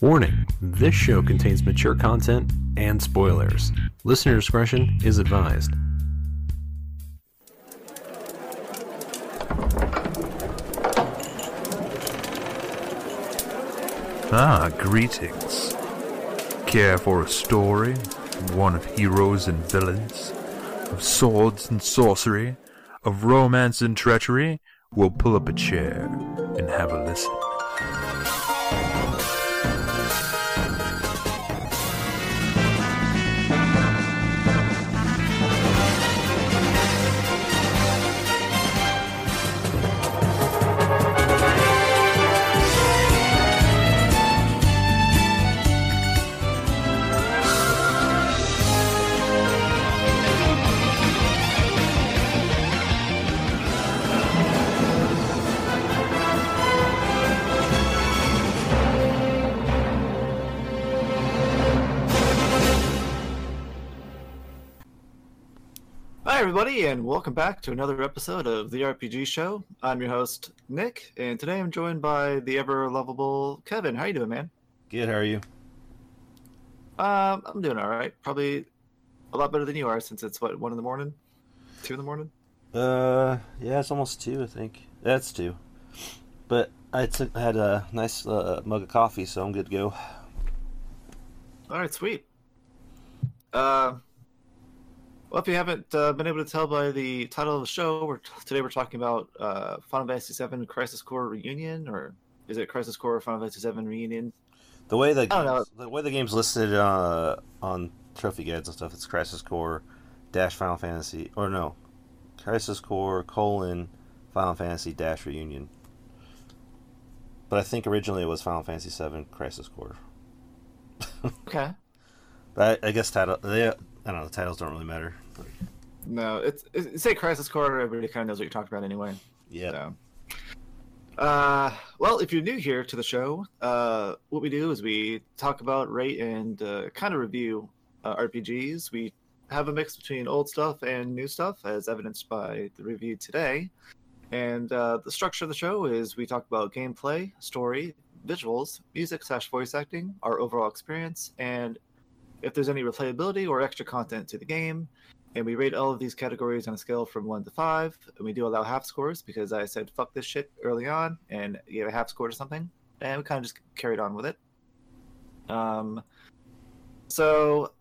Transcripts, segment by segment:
Warning this show contains mature content and spoilers. Listener discretion is advised. Ah, greetings. Care for a story? One of heroes and villains? Of swords and sorcery? Of romance and treachery? We'll pull up a chair and have a listen. Hi, everybody, and welcome back to another episode of the RPG Show. I'm your host, Nick, and today I'm joined by the ever lovable Kevin. How are you doing, man? Good. How are you? Um, I'm doing all right. Probably a lot better than you are, since it's what one in the morning, two in the morning. Uh, yeah, it's almost two, I think. That's two. But I took I had a nice uh, mug of coffee, so I'm good to go. All right, sweet. Uh, well, if you haven't uh, been able to tell by the title of the show, we're today we're talking about uh, Final Fantasy VII Crisis Core Reunion, or is it Crisis Core Final Fantasy VII Reunion? The way the I know. game's- the way the game's listed uh, on trophy guides and stuff, it's Crisis Core dash Final Fantasy, or no, Crisis Core colon Final Fantasy dash Reunion. But I think originally it was Final Fantasy VII Crisis Core. Okay. But I, I guess title they I don't know the titles don't really matter. But No, it's, it's say Crisis Core. Everybody kind of knows what you're talking about anyway. yeah, So, uh, well, if you're new here to the show, uh, what we do is we talk about, rate, and uh, kind of review uh, RPGs. We have a mix between old stuff and new stuff, as evidenced by the review today. And uh, the structure of the show is we talk about gameplay, story, visuals, music slash voice acting, our overall experience, and if there's any replayability or extra content to the game. And we rate all of these categories on a scale from one to five. And we do allow half scores because I said fuck this shit early on and gave a half score to something. And we kind of just carried on with it. Um, so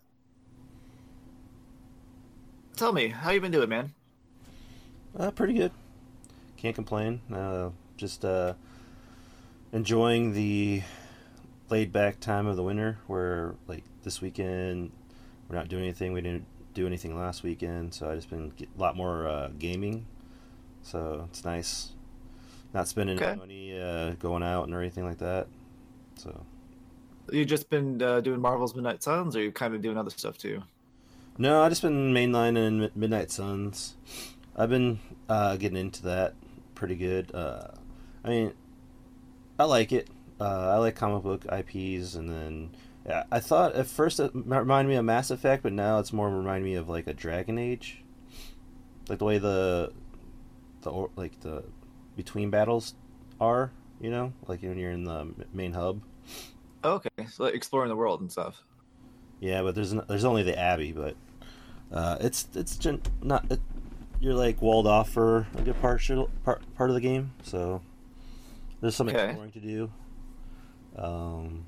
tell me, how you been doing, man? Uh, pretty good. Can't complain. Uh, just uh, enjoying the laid back time of the winter where, like, this weekend we're not doing anything. We didn't do anything last weekend, so I just been get, a lot more uh, gaming. So it's nice. Not spending Okay. any money uh, going out and or anything like that. So You just been uh, doing Marvel's Midnight Suns, or you kind of doing other stuff too? no, I just been mainlining Mi- Midnight Suns. I've been uh, getting into that pretty good. Uh, I mean, I like it. Uh, I like comic book IPs, and then yeah, I thought at first it reminded me of Mass Effect, but now it's more remind me of like a Dragon Age, like the way the the like the between battles are. You know, like when you're in the main hub. Okay, so like exploring the world and stuff. Yeah, but there's there's only the Abbey, but uh, it's it's gen- not it, you're like walled off for a good part part part of the game, so there's some Okay. exploring to do. Um,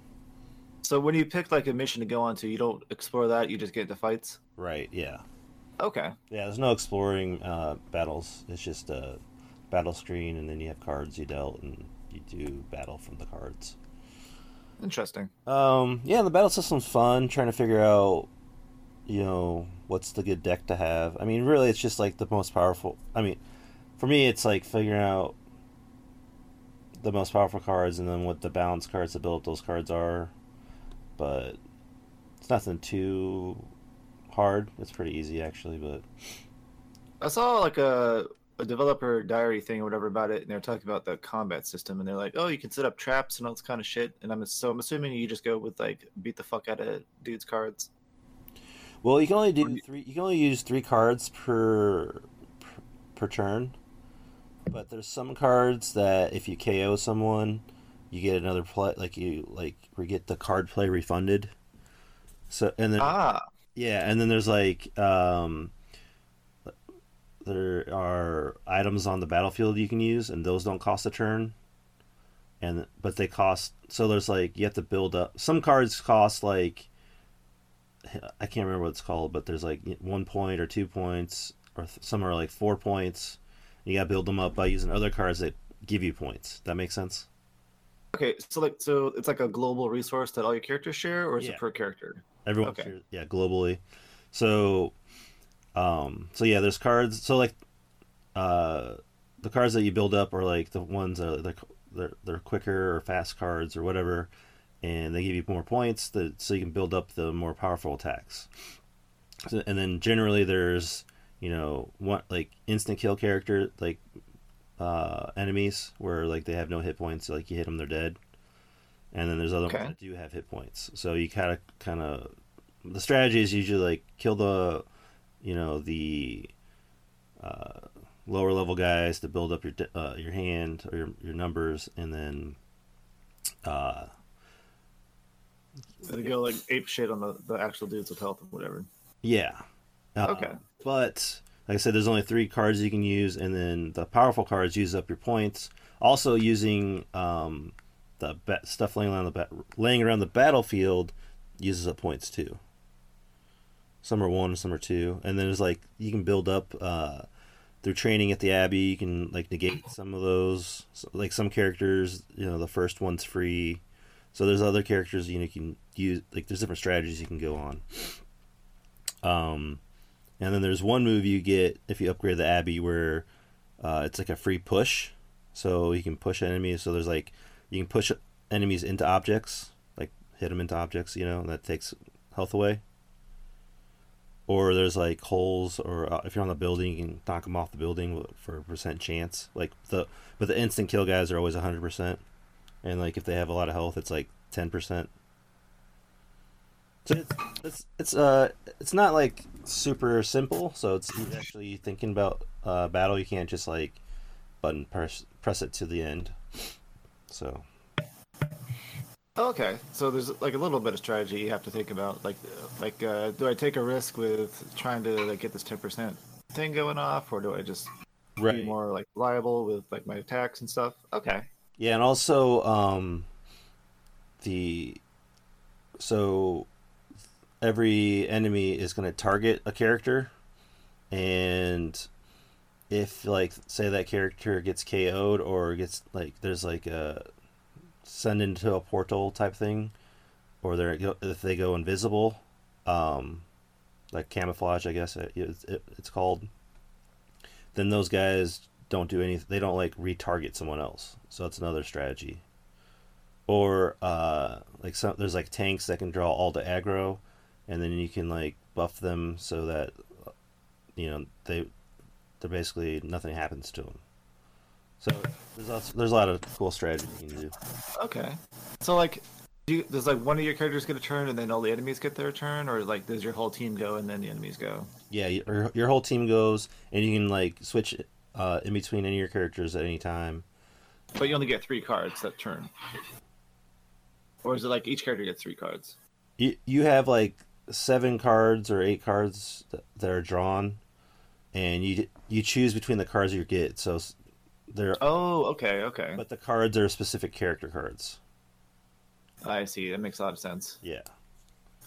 So when you pick like a mission to go on to, you don't explore that. You just get into fights. right, yeah, Okay. yeah. There's no exploring uh, battles. It's just a battle screen, and then you have cards you dealt, and you do battle from the cards. Interesting. Um, yeah, the battle system's fun. Trying to figure out, you know, what's the good deck to have. I mean, really, it's just like the most powerful. I mean, for me, it's like figuring out the most powerful cards and then what the balance cards to build up those cards are. But it's nothing too hard. It's pretty easy actually. But I saw like a a developer diary thing or whatever about it, and they're talking about the combat system, and they're like, "Oh, you can set up traps and all this kind of shit." And I'm so I'm assuming you just go with like beat the fuck out of dudes' cards. Well, you can only do three. You can only use three cards per per, per turn. But there's some cards that if you KO someone, you get another play like you like we get the card play refunded. So and then Ah, yeah, and then there's like um there are items on the battlefield you can use and those don't cost a turn. And but they cost so there's like you have to build up some cards cost like I can't remember what it's called, but there's like one point or two points, or th- some are like four points. You got to build them up by using other cards that give you points. That makes sense. okay. So like, so it's like a global resource that all your characters share, or is Yeah. it per character? Everyone, Okay. shares- yeah, globally. So, um, so yeah, there's cards. So like, uh, the cards that you build up are like the ones that are they're, they're, they're quicker or fast cards or whatever, and they give you more points that so you can build up the more powerful attacks. So, and then generally there's you know one like instant kill character like uh enemies where like they have no hit points so, like you hit them they're dead and then there's other Okay. ones that do have hit points so you kind of kind of the strategy is usually like kill the you know the uh, lower level guys to build up your uh, your hand or your, your numbers and then uh They go like ape shit on the, the actual dudes with health and whatever. yeah Uh, Okay. but like I said, there's only three cards you can use, and then the powerful cards use up your points. Also, using um, the stuff laying around the laying around the battlefield uses up points too. Some are one, some are two, and then there's like you can build up uh, through training at the abbey. You can like negate some of those. So, like some characters, you know, the first one's free. So there's other characters you know you can use. Like there's different strategies you can go on. Um, and then there's one move you get if you upgrade the Abbey where uh, it's like a free push. So you can push enemies. So there's like, you can push enemies into objects, like hit them into objects, you know, and that takes health away. Or there's like holes, or uh, if you're on the building, you can knock them off the building for a percent chance. Like the, but the instant kill guys are always 100%. And like if they have a lot of health, it's like 10%. So it's, it's it's uh it's not like super simple. So it's actually thinking about uh, battle. You can't just like button press press it to the end. So Okay, so there's like a little bit of strategy you have to think about. Like, like, uh, do I take a risk with trying to like get this ten percent thing going off, or do I just be more like reliable with like my attacks and stuff? Okay, Yeah, and also um the so every enemy is going to target a character and if like say that character gets KO'd or gets like there's like a send into a portal type thing or they're if they go invisible um like camouflage I guess it, it, it's called then those guys don't do anything they don't like retarget someone else. So that's another strategy. Or uh like some there's like tanks that can draw all the aggro and then you can like buff them so that you know they they're basically nothing happens to them so there's there's a lot of cool strategies you can do okay. So like, do you, does like one of your characters get a turn and then all the enemies get their turn, or like does your whole team go and then the enemies go? yeah your, your whole team goes and you can like switch uh, in between any of your characters at any time But you only get three cards that turn. Or is it like each character gets three cards? you you have like seven cards or eight cards that, are drawn, and you you choose between the cards you get. So they're Oh, okay, okay. but the cards are specific character cards. I see. That makes a lot of sense. Yeah.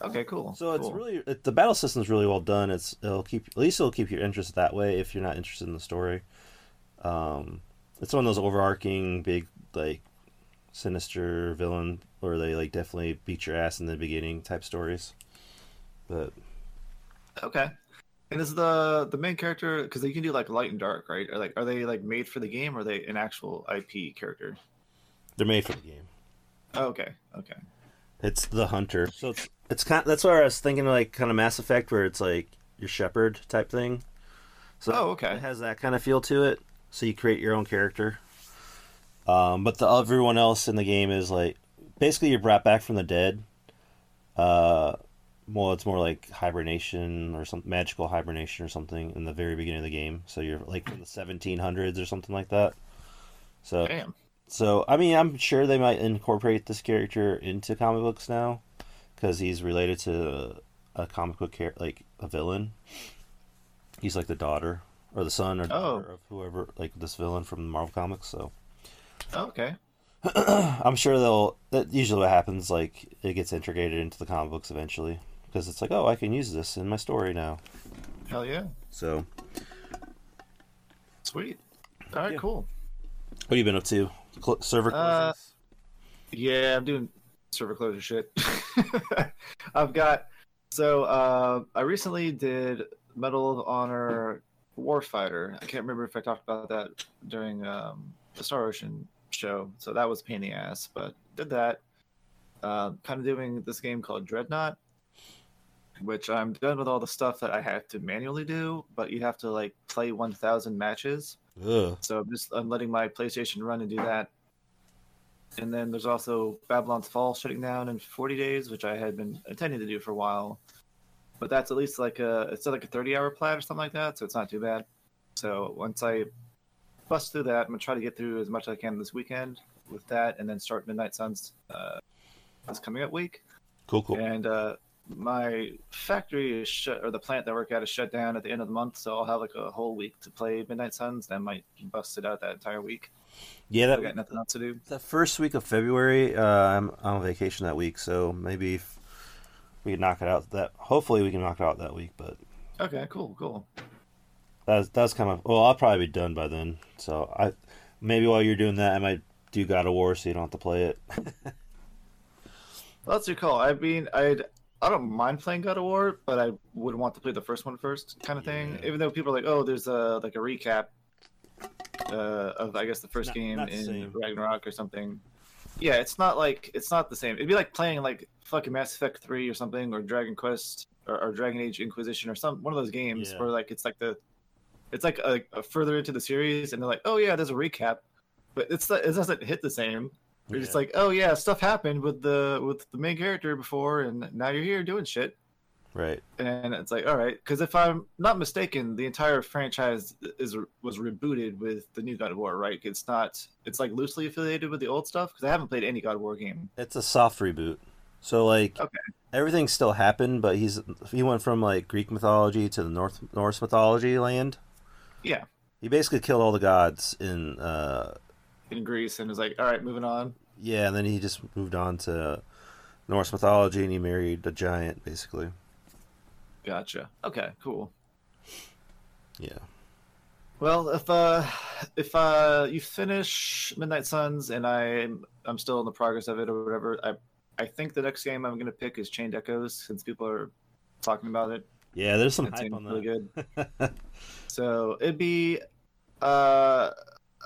Okay, cool. So it's cool. really it, the battle system's really well done. It's it'll keep at least it'll keep your interest that way if you're not interested in the story. Um, it's one of those overarching big like sinister villain where they like definitely beat your ass in the beginning type stories. But Okay. And is the the main character because you can do like light and dark, right? Or like are they like made for the game or are they an actual IP character? they're made for the game. Oh, okay, okay. It's the hunter. So it's it's kind. That's why I was thinking like kind of Mass Effect, where it's like your shepherd type thing. So Oh, okay. It has that kind of feel to it. So you create your own character. Um, but the everyone else in the game is like basically you're brought back from the dead. Uh, well, it's more like hibernation or some magical hibernation or something in the very beginning of the game. So you're like from the 1700s or something like that. So Damn. So I mean, I'm sure they might incorporate this character into comic books now, because he's related to a comic book character, like a villain. He's like the daughter or the son or Oh. of whoever, like this villain from the Marvel Comics. So Okay. I'm sure they'll. That usually what happens. Like it gets integrated into the comic books eventually, because it's like, oh, I can use this in my story now. Hell yeah. So Sweet. All right, Yeah. cool. what have you been up to? Cl- server Uh. Yeah, I'm doing server closure shit. I've got so uh, I recently did Medal of Honor Warfighter. I can't remember if I talked about that during um, the Star Ocean show. So that was a pain in the ass, but did that. Uh, kind of doing this game called Dreadnought, which I'm done with all the stuff that I have to manually do, but you have to like play 1,000 matches. Ugh. So I'm just I'm letting my PlayStation run and do that. And then there's also Babylon's Fall shutting down in 40 days, which I had been intending to do for a while. But that's at least like a it's like a 30 hour plat or something like that, so it's not too bad. So once I bust through that, I'm gonna try to get through as much as I can this weekend with that, and then start Midnight Suns uh, this coming up week. Cool, cool. And uh, my factory is shut, or the plant that I work at is shut down at the end of the month, so I'll have like a whole week to play Midnight Suns. Then I might bust it out that entire week. Yeah, I that got nothing else to do. that first week of February, uh, I'm I'm on vacation that week, so maybe we can knock it out that. Hopefully, we can knock it out that week. But Okay, cool, cool. that's that's kind of well, I'll probably be done by then. So I maybe while you're doing that, I might do God of War, so you don't have to play it. Well, that's your call. I mean, I'd I don't mind playing God of War, but I would want to play the first one first, kind of thing. Yeah. Even though people are like, "Oh, there's a like a recap uh, of I guess the first Not- game not in same. Ragnarok or something." Yeah, it's not like it's not the same. It'd be like playing like fucking Mass Effect three or something, or Dragon Quest or, or Dragon Age Inquisition or some one of those games Yeah. where like it's like the it's like a, a further into the series, and they're like, "Oh yeah, there's a recap," but it's it doesn't hit the same. You're just like, oh yeah, stuff happened with the with the main character before, and now you're here doing shit. right. And it's like, all right, because if I'm not mistaken, the entire franchise is was rebooted with the new God of War, right? It's not. It's like loosely affiliated with the old stuff because I haven't played any God of War game. It's a soft reboot. So like Okay. everything still happened, but he's he went from like Greek mythology to the North Norse mythology land. Yeah, He basically killed all the gods in uh in Greece, and was like, all right, moving on. yeah, and then he just moved on to Norse mythology and he married a giant basically. Gotcha. Okay, cool. Yeah. Well, if uh if uh you finish Midnight Suns and I'm I'm still in the progress of it or whatever, I I think the next game I'm gonna pick is Chained Echoes since people are talking about it. Yeah, there's some hype on really good. So it'd be uh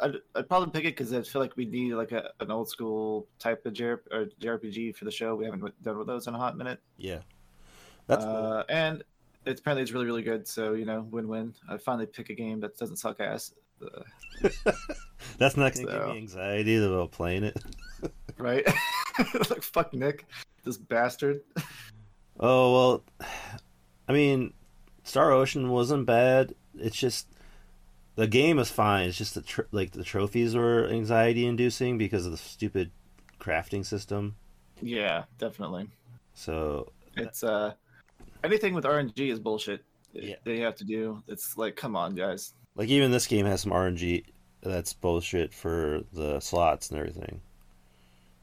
I'd, I'd probably pick it because I feel like we need like a, an old school type of JR, or JRPG for the show. We haven't done with those in a hot minute. yeah. That's cool. uh, and it's apparently it's really really good. So you know, win win. I finally pick a game that doesn't suck ass. That's not gonna give so- me anxiety about playing it. right? like fuck Nick, this bastard. Oh well, I mean, Star Ocean wasn't bad. It's just the game is fine. It's just the tr- like the trophies were anxiety inducing because of the stupid crafting system. Yeah, definitely. So It's uh anything with RNG is bullshit. Yeah. They have to do. It's like, come on, guys. like even this game has some RNG that's bullshit for the slots and everything.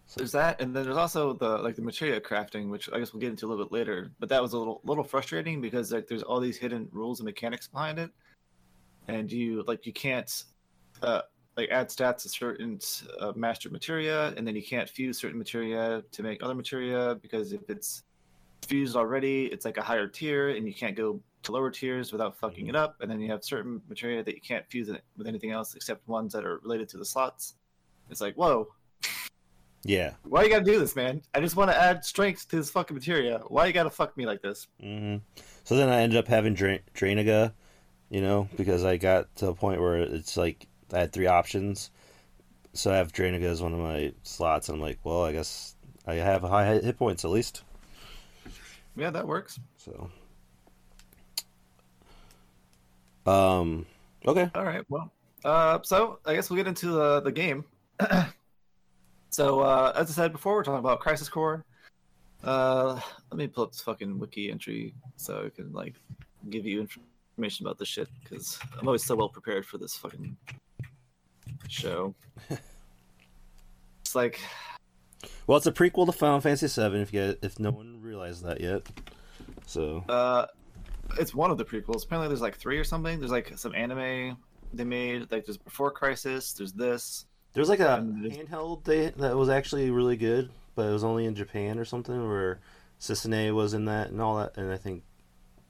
So. There's that, and then there's also the like the material crafting, which I guess we'll get into a little bit later. But that was a little little frustrating because like there's all these hidden rules and mechanics behind it, and you like you can't uh like add stats to certain uh, master materia, and then you can't fuse certain materia to make other materia because if it's fused already, it's like a higher tier, and you can't go to lower tiers without fucking it up. And then you have certain materia that you can't fuse it with anything else except ones that are related to the slots. It's like whoa, Yeah. why you gotta do this, man? I just want to add strength to this fucking materia. Why you gotta fuck me like this? hmm So then I ended up having Dra- Drainaga, you know, because I got to a point where it's like I had three options. So I have Drainaga as one of my slots, and I'm like, well, I guess I have high hit points at least. Yeah, that works. So, um, okay, All right. Well, uh, so I guess we'll get into the the game. So, uh, as I said before, we're talking about Crisis Core. Uh, let me pull up this fucking wiki entry so I can like give you information about this shit because I'm always so well prepared for this fucking show. it's like, Well, it's a prequel to Final Fantasy VII. If you if no one realized that yet, so uh, it's one of the prequels. Apparently, there's like three or something. There's like some anime they made. Like there's Before Crisis. There's this. there's like a handheld they, that was actually really good, but it was only in Japan or something where Cissnei was in that and all that. And I think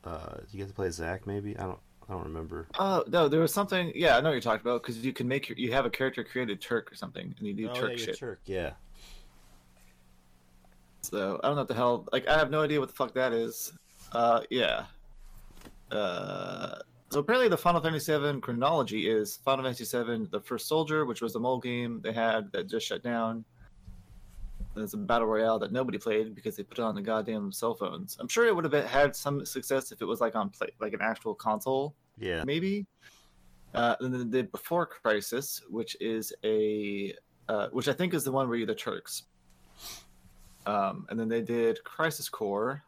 uh, you get to play Zack maybe. I don't I don't remember. Oh no, there was something. Yeah, I know what you're talking about because you can make your, you have a character created Turk or something, and you do oh, Turk yeah, shit. Turk, yeah. So I don't know what the hell. Like I have no idea what the fuck that is. Uh, yeah. Uh, so apparently the Final Fantasy VII chronology is Final Fantasy VII: The First Soldier, which was the mole game they had that just shut down. There's a battle royale that nobody played because they put it on the goddamn cell phones. I'm sure it would have had some success if it was like on play, like an actual console, Yeah. maybe. Uh, and then they did Before Crisis, which is a, uh, which I think is the one where you're the Turks. Um, and then they did Crisis Core,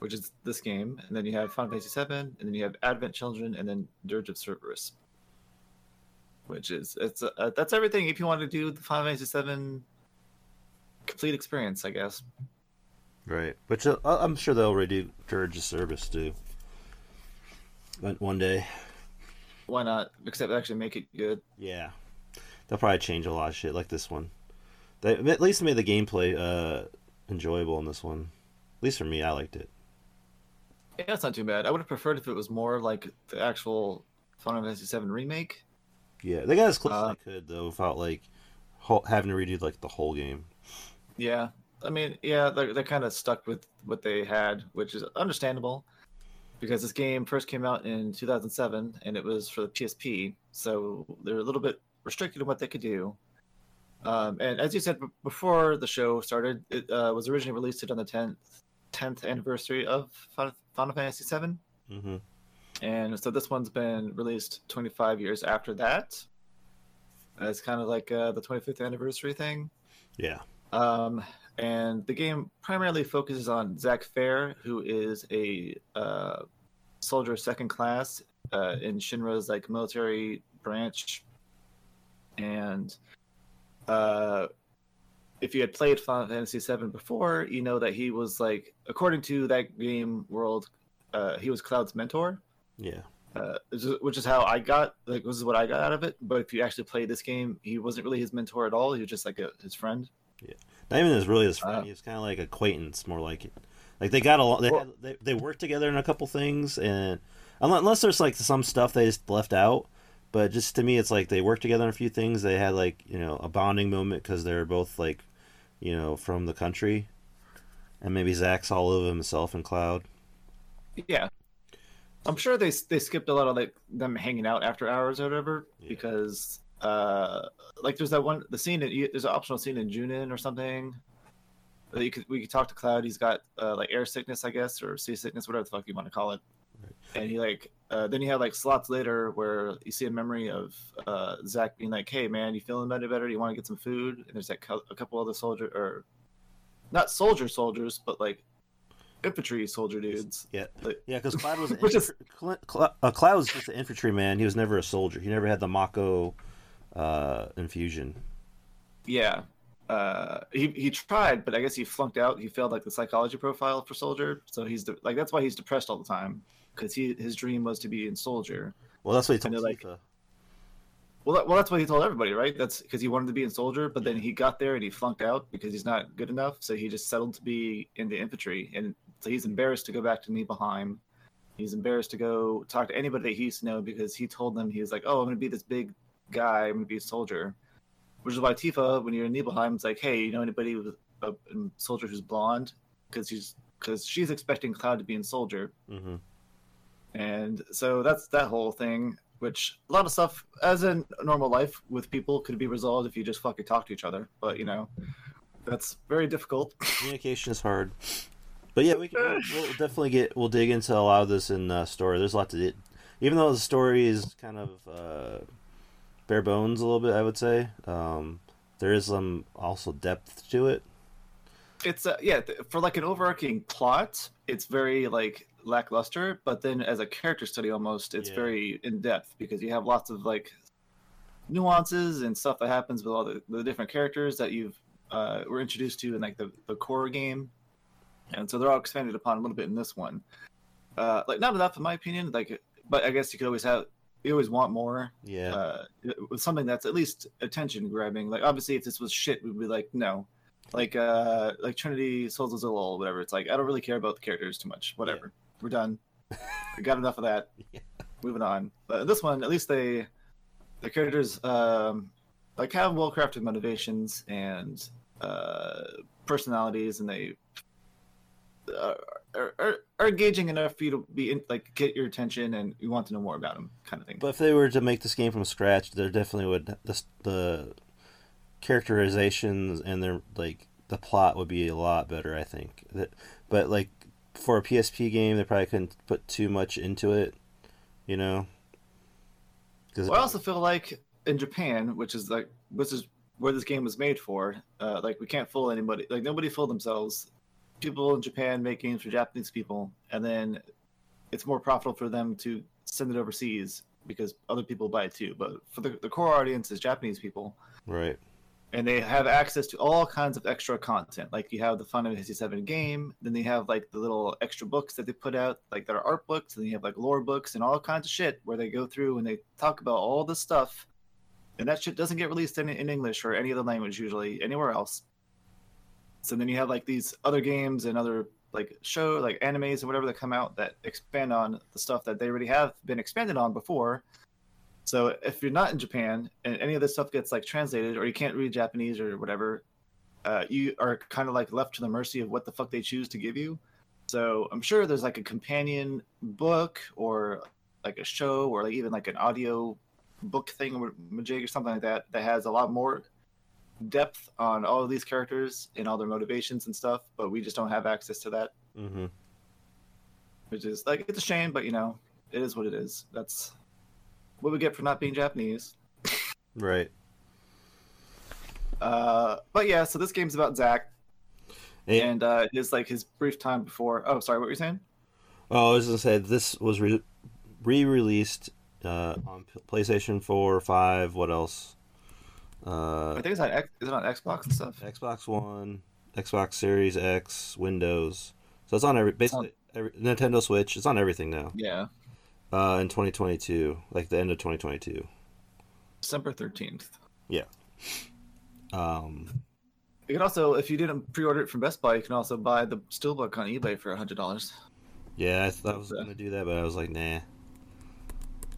which is this game, and then you have Final Fantasy VII, and then you have Advent Children, and then Dirge of Cerberus, which is it's uh, that's everything. If you want to do the Final Fantasy VII complete experience, I guess. Right. Which uh, I'm sure they'll redo Dirge of Cerberus too. One one day. Why not? Except actually make it good. Yeah. They'll probably change a lot of shit like this one. They at least made the gameplay uh, enjoyable in this one. At least for me, I liked it. Yeah, that's not too bad. I would have preferred if it was more like the actual Final Fantasy VII remake. Yeah, they got as close Uh, as they could though, without like having to redo like the whole game. Yeah, I mean, yeah, they're they're kind of stuck with what they had, which is understandable, because this game first came out in 2007 and it was for the PSP, so they're a little bit restricted in what they could do. Um, and as you said b- before the show started, it uh, was originally released on the 10th 10th anniversary of Final Fantasy VII. Mm-hmm. and so this one's been released 25 years after that. It's kind of like uh, the 25th anniversary thing. Yeah. Um, and the game primarily focuses on Zack Fair, who is a uh, soldier second class uh, in Shinra's like military branch. And uh, if you had played Final Fantasy VII before, you know that he was like, according to that game world, uh, he was Cloud's mentor Yeah. uh, which is- which is how I got like this is what I got out of it. But if you actually play this game, he wasn't really his mentor at all. He was just like a, his friend. Not even as really his friend. Uh, kind of like acquaintance, more like it. Like they got along. They, Well- had, they they worked together in a couple things, and unless, unless there's like some stuff they just left out. But just to me, it's like they worked together on a few things. They had like you know a bonding moment because they're both like, you know, from the country, and maybe Zack's all over himself and Cloud. Yeah, I'm sure they they skipped a lot of like them hanging out after hours or whatever Yeah. because uh like there's that one the scene in, there's an optional scene in Junon or something. that You could we could talk to Cloud. He's got uh, like air sickness, I guess, or sea sickness, whatever the fuck you want to call it. And he like uh, then you have like slots later where you see a memory of uh, Zack being like, "Hey man, you feeling better? Better? Do you want to get some food?" And there's like a couple other soldier or not soldier soldiers, but like infantry soldier dudes. Yeah, Like- yeah, because Cloud was an Which is- infantry, Cl- Cl- uh, Cloud was just an infantryman. He was never a soldier. He never had the Mako uh, infusion. Yeah. Uh, he he tried, but I guess he flunked out. He failed like the psychology profile for soldier, so he's de- like that's why he's depressed all the time because he his dream was to be in soldier. Well, that's what he told And like- Well, that, well, that's what he told everybody, right? That's because he wanted to be in soldier, but then he got there and he flunked out because he's not good enough. So he just settled to be in the infantry, and so he's embarrassed to go back to Nibelheim. He's embarrassed to go talk to anybody that he used to know because he told them he was like, "Oh, I'm going to be this big guy. I'm to be a soldier." Which is why Tifa, when you're in Nibelheim, it's like, "Hey, you know anybody with a, soldier who's blonde?" Because she's because she's expecting Cloud to be in soldier. hmm And so that's that whole thing, which a lot of stuff, as in normal life with people, could be resolved if you just fucking talk to each other. But you know, that's very difficult. Communication is hard. But yeah, we can, we'll, definitely get we'll dig into a lot of this in uh, story. There's a lot to do. Even though the story is kind of uh, bare bones a little bit, I would say. Um, there is some also depth to it. it's uh, yeah th- for like an overarching plot it's very like lackluster but then as a character study almost it's Yeah. very in depth because you have lots of like nuances and stuff that happens with all the, the different characters that you've uh, were introduced to in like the, the core game and so they're all expanded upon a little bit in this one uh, like not enough in my opinion like but i guess you could always have you always want more Yeah. uh, with something that's at least attention grabbing. Like obviously, if this was shit, we'd be like, no. Like uh, like Trinity Souls of Zill O'll whatever. It's like I don't really care about the characters too much. Whatever, we're done. we got enough of that. Yeah. Moving on. But this one, at least they the characters um, like have well crafted motivations and uh, personalities, and they uh, are, are, are engaging enough for you to be in, like get your attention and you want to know more about them, kind of thing. But if they were to make this game from scratch, there definitely would the the characterizations and their like the plot would be a lot better. I think that, but like for a PSP game, they probably couldn't put too much into it. You know. Well, I also feel like in Japan, which is like which is where this game was made for, uh, like we can't fool anybody. Like nobody fooled themselves. People in Japan make games for Japanese people, and then it's more profitable for them to send it overseas because other people buy it too. But for the, the core audience is Japanese people, right. and they have access to all kinds of extra content. Like you have the Final Fantasy VII game, then they have like the little extra books that they put out, like that are art books, and then you have like lore books and all kinds of shit where they go through and they talk about all this stuff, and that shit doesn't get released in, in English or any other language usually anywhere else. So then you have like these other games and other like show like animes and whatever that come out that expand on the stuff that they already have been expanded on before. So if you're not in Japan and any of this stuff gets like translated or you can't read Japanese or whatever, uh, you are kind of like left to the mercy of what the fuck they choose to give you. So I'm sure there's like a companion book or like a show or like even like an audio book thing or something like that that has a lot more depth on all of these characters and all their motivations and stuff, but we just don't have access to that, Mm-hmm. which is like it's a shame, but you know, it is what it is. That's what we get for not being Japanese. Right. Uh, but yeah, so this game's about Zack, And, and uh, it is like his brief time before. Oh, sorry, what were you saying? oh, I was gonna say this was re- re-released uh, on PlayStation Four, Five. What else? Uh, I think it's on X, is it on Xbox and stuff? Xbox One, Xbox Series X, Windows. So it's on every basically every, Nintendo Switch. It's on everything now. Yeah, Uh, in 2022, like the end of 2022. December thirteenth. Yeah. Um, You can also, if you didn't pre-order it from Best Buy, you can also buy the Steelbook on eBay for hundred dollars. yeah, I thought I was gonna do that, but I was like, nah,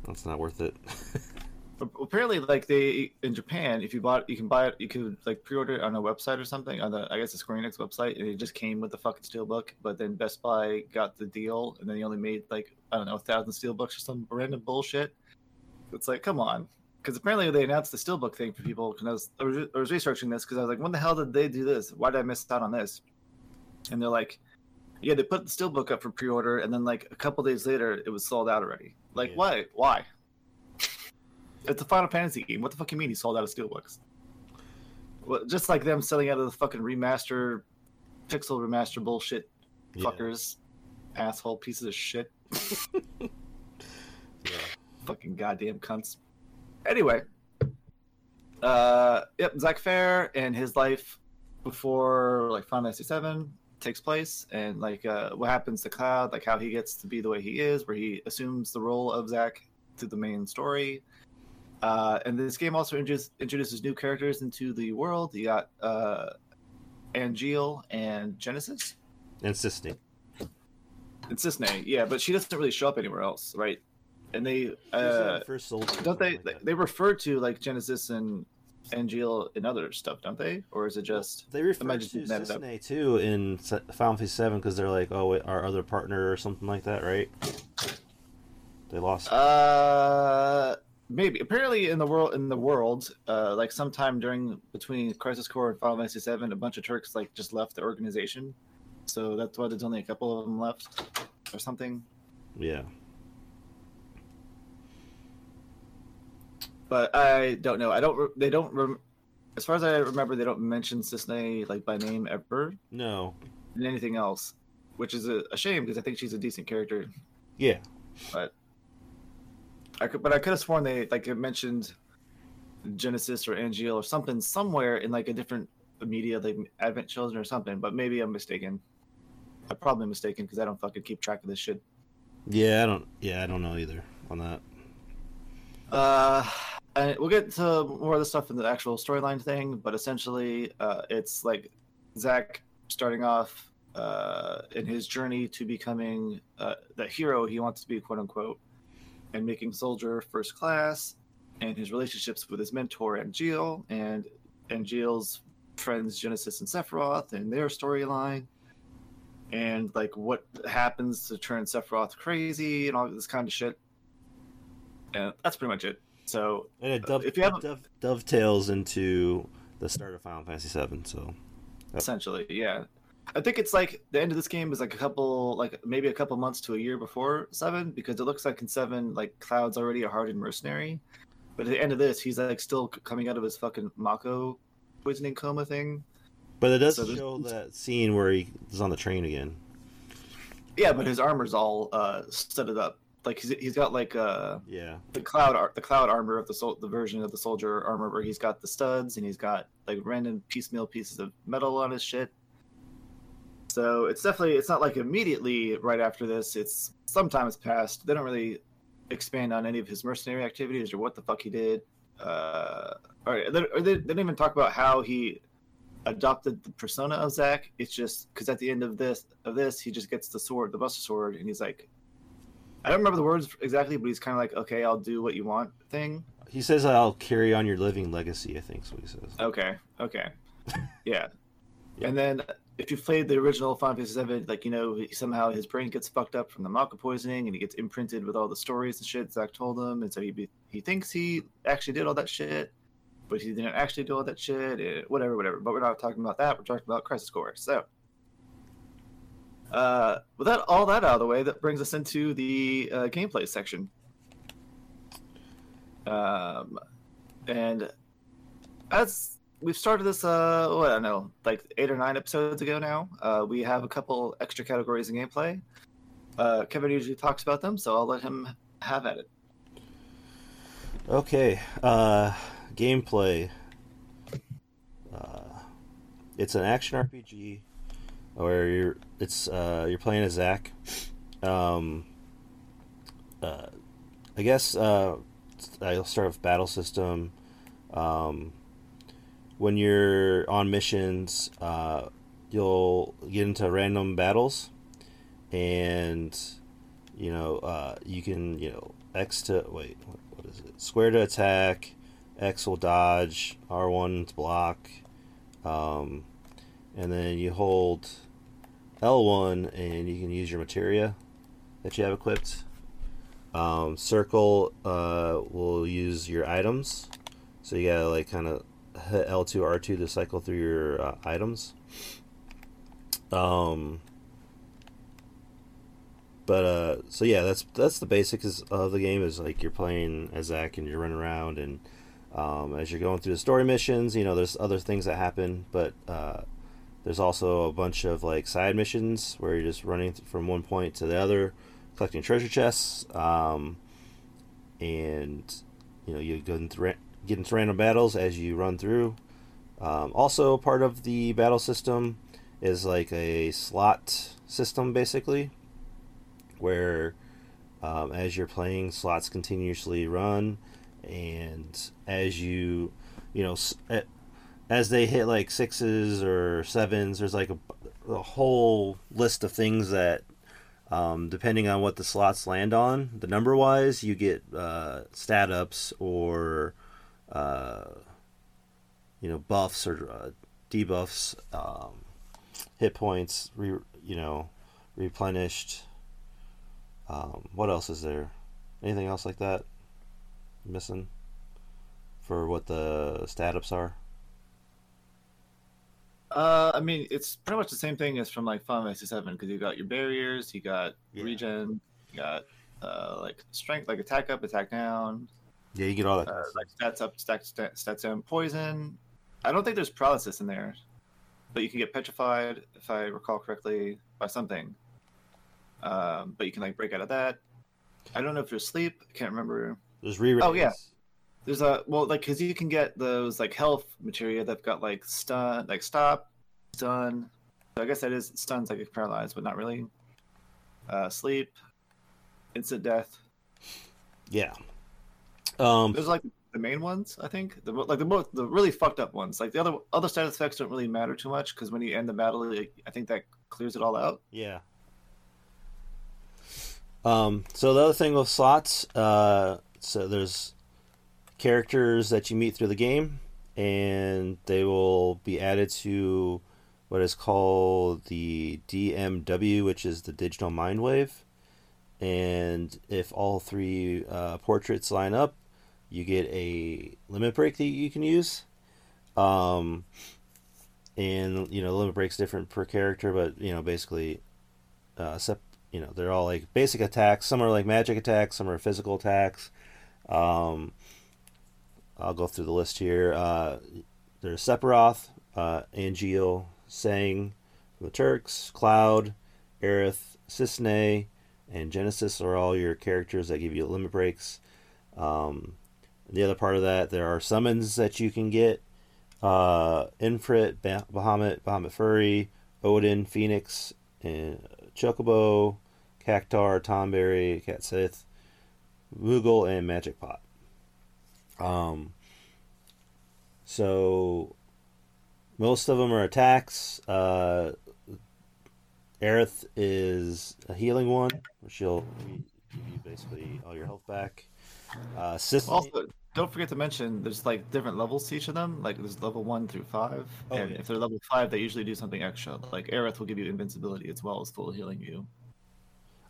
that's not worth it. Apparently, like they in Japan, if you bought, you can buy it. You could like pre-order it on a website or something on the, I guess the Square Enix website, and it just came with the fucking Steelbook. But then Best Buy got the deal, and then they only made like I don't know, a thousand Steelbooks or some random bullshit. It's like, come on, because apparently they announced the Steelbook thing for people. Because I was, I was, I was researching this because I was like, when the hell did they do this? Why did I miss out on this? And they're like, yeah, they put the Steelbook up for pre-order, and then like a couple days later, it was sold out already. Like, Yeah. why? Why? It's a Final Fantasy game. What the fuck you mean he sold out of Steelbooks? Well, just like them selling out of the fucking remaster, pixel remaster bullshit, Yeah. fuckers, asshole pieces of shit, Yeah. fucking goddamn cunts. Anyway, uh, yep, Zack Fair and his life before like Final Fantasy VII takes place, and like uh, what happens to Cloud, like how he gets to be the way he is, where he assumes the role of Zack to the main story. Uh, and this game also introduces, introduces new characters into the world. You got uh, Angeal and Genesis. And Cissnei. And Cissnei, yeah, but she doesn't really show up anywhere else, right? And they She was in uh, first Soul don't they, like that. they refer to like Genesis and Angeal in other stuff, don't they? Or is it just They refer just to be made up. Cissnei too in Final Fantasy Seven because they're like, oh, wait, our other partner or something like that, right? They lost. uh maybe apparently in the world in the world uh like sometime during between Crisis Core and Final Fantasy Seven, a bunch of Turks like just left the organization, so that's why there's only a couple of them left or something. yeah. But I don't know. I don't. They don't. Rem- as far as I remember, they don't mention Cissnei like by name ever No. in anything else, which is a, a shame because I think she's a decent character. Yeah. But I could, but I could have sworn they like it mentioned Genesis or Angeal or something somewhere in like a different media, like Advent Children or something. But maybe I'm mistaken. I'm probably mistaken because I don't fucking keep track of this shit. Yeah, I don't. Yeah, I don't know either on that. Uh, and we'll get to more of the stuff in the actual storyline thing, but essentially, uh, it's like Zack starting off uh, in his journey to becoming uh, the hero he wants to be, quote unquote, and making soldier first class, and his relationships with his mentor Angeal, and Angeal's friends Genesis and Sephiroth, and their storyline. And like what happens to turn Sephiroth crazy and all this kind of shit and that's pretty much it. So And it dove, If you have dove, dovetails into the start of Final Fantasy VII. So essentially, yeah, I think it's like the end of this game is like a couple, like maybe a couple months to a year before seven, because it looks like in seven, like Cloud's already a hardened mercenary, but at the end of this, he's like still coming out of his fucking Mako poisoning coma thing. But it does So show that scene where he is on the train again. Yeah, but his armor's all uh studded up. Like he's he's got like uh Yeah. the cloud ar- the cloud armor of the sol- the version of the soldier armor where he's got the studs and he's got like random piecemeal pieces of metal on his shit. So it's definitely it's not like immediately right after this. It's sometimes past. They don't really expand on any of his mercenary activities or what the fuck he did. Uh, or they, or they, they didn't even talk about how he adopted the persona of Zack. It's just because at the end of this of this he just gets the sword, the Buster Sword, and he's like, I don't remember the words exactly, but he's kind of like, okay, I'll do what you want thing. He says, "I'll carry on your living legacy." I think is what he says. Okay, okay, yeah. Yeah. And then if you played the original Final Fantasy VII, like you know, somehow his brain gets fucked up from the Mako poisoning, and he gets imprinted with all the stories and shit Zack told him, and so he be, he thinks he actually did all that shit, but he didn't actually do all that shit. whatever, whatever. But we're not talking about that. We're talking about Crisis Core. So. Uh, with that, all that out of the way, that brings us into the uh, gameplay section. Um, and as we've started this, uh, I don't know, like eight or nine episodes ago now, uh, we have a couple extra categories in gameplay. Uh, Kevin usually talks about them, so I'll let him have at it. Okay. Uh, gameplay. Uh, it's an action RPG where you're it's uh, you're playing as Zack. Um, uh, I guess uh, I'll start with battle system. Um, when you're on missions, uh, you'll get into random battles, and you know uh, you can you know X to wait what, is it? Square to attack, X will dodge, R one to block, um, and then you hold L one and you can use your materia that you have equipped. Um, circle uh, will use your items, so you gotta like kind of hit L two R two to cycle through your uh, items. Um, but uh, so yeah, that's that's the basics of the game. Is like you're playing as Zack and you're running around, and um, as you're going through the story missions, you know, there's other things that happen, but uh, there's also a bunch of like side missions where you're just running from one point to the other, collecting treasure chests, um, and you know you go into ra- get into random battles as you run through. Um, also, part of the battle system is like a slot system, basically, where um, as you're playing, slots continuously run, and as you, you know, as they hit like sixes or sevens, there's like a, a whole list of things that, um, depending on what the slots land on, the number wise, you get uh, stat ups or, uh, you know, buffs or uh, debuffs, um, hit points, re, you know, replenished. Um, what else is there? Anything else like that missing for what the stat ups are? Uh, I mean, it's pretty much the same thing as from like Final Fantasy Seven because you got your barriers, you got Yeah. regen, you got uh like strength, like attack up, attack down, Yeah, you get all that. uh, like stats up, stats stats, down, poison, I don't think there's paralysis in there, but you can get petrified if I recall correctly by something. Um, but you can like break out of that. I don't know if you're asleep. I can't remember. There's re Oh, yeah. There's a well, like because you can get those like health materia that've got like stun, like stop, stun. So I guess that is stuns like paralyzed, but not really. Uh, sleep, instant death. Yeah. Um, Those like the main ones, I think. The like the most the really fucked up ones. Like the other other side effects don't really matter too much because when you end the battle, like, I think that clears it all out. Yeah. Um, so the other thing with slots, uh, so there's characters that you meet through the game, and they will be added to what is called the DMW, which is the Digital Mind Wave. And if all three uh, portraits line up, you get a limit break that you can use. Um, and you know, limit breaks different per character, but you know, basically, uh, sep- you know, they're all like basic attacks. Some are like magic attacks, some are physical attacks. Um, I'll go through the list here. Uh, there's Sephiroth, uh, Angeal, Tseng the Turks, Cloud, Aerith, Cissnei, and Genesis are all your characters that give you limit breaks. Um, the other part of that, there are summons that you can get. Uh, Infrit, bah- Bahamut, Bahamut Fury, Odin, Phoenix, and Chocobo, Cactuar, Tomberry, Cat Sith, Moogle, and Magic Pot. Um, so most of them are attacks. Uh, Aerith is a healing one, she'll give you basically all your health back. Uh, Also, don't forget to mention there's like different levels to each of them. Like there's level one through five, Oh, and yeah. if they're level five, they usually do something extra. Like Aerith will give you invincibility as well as full healing you.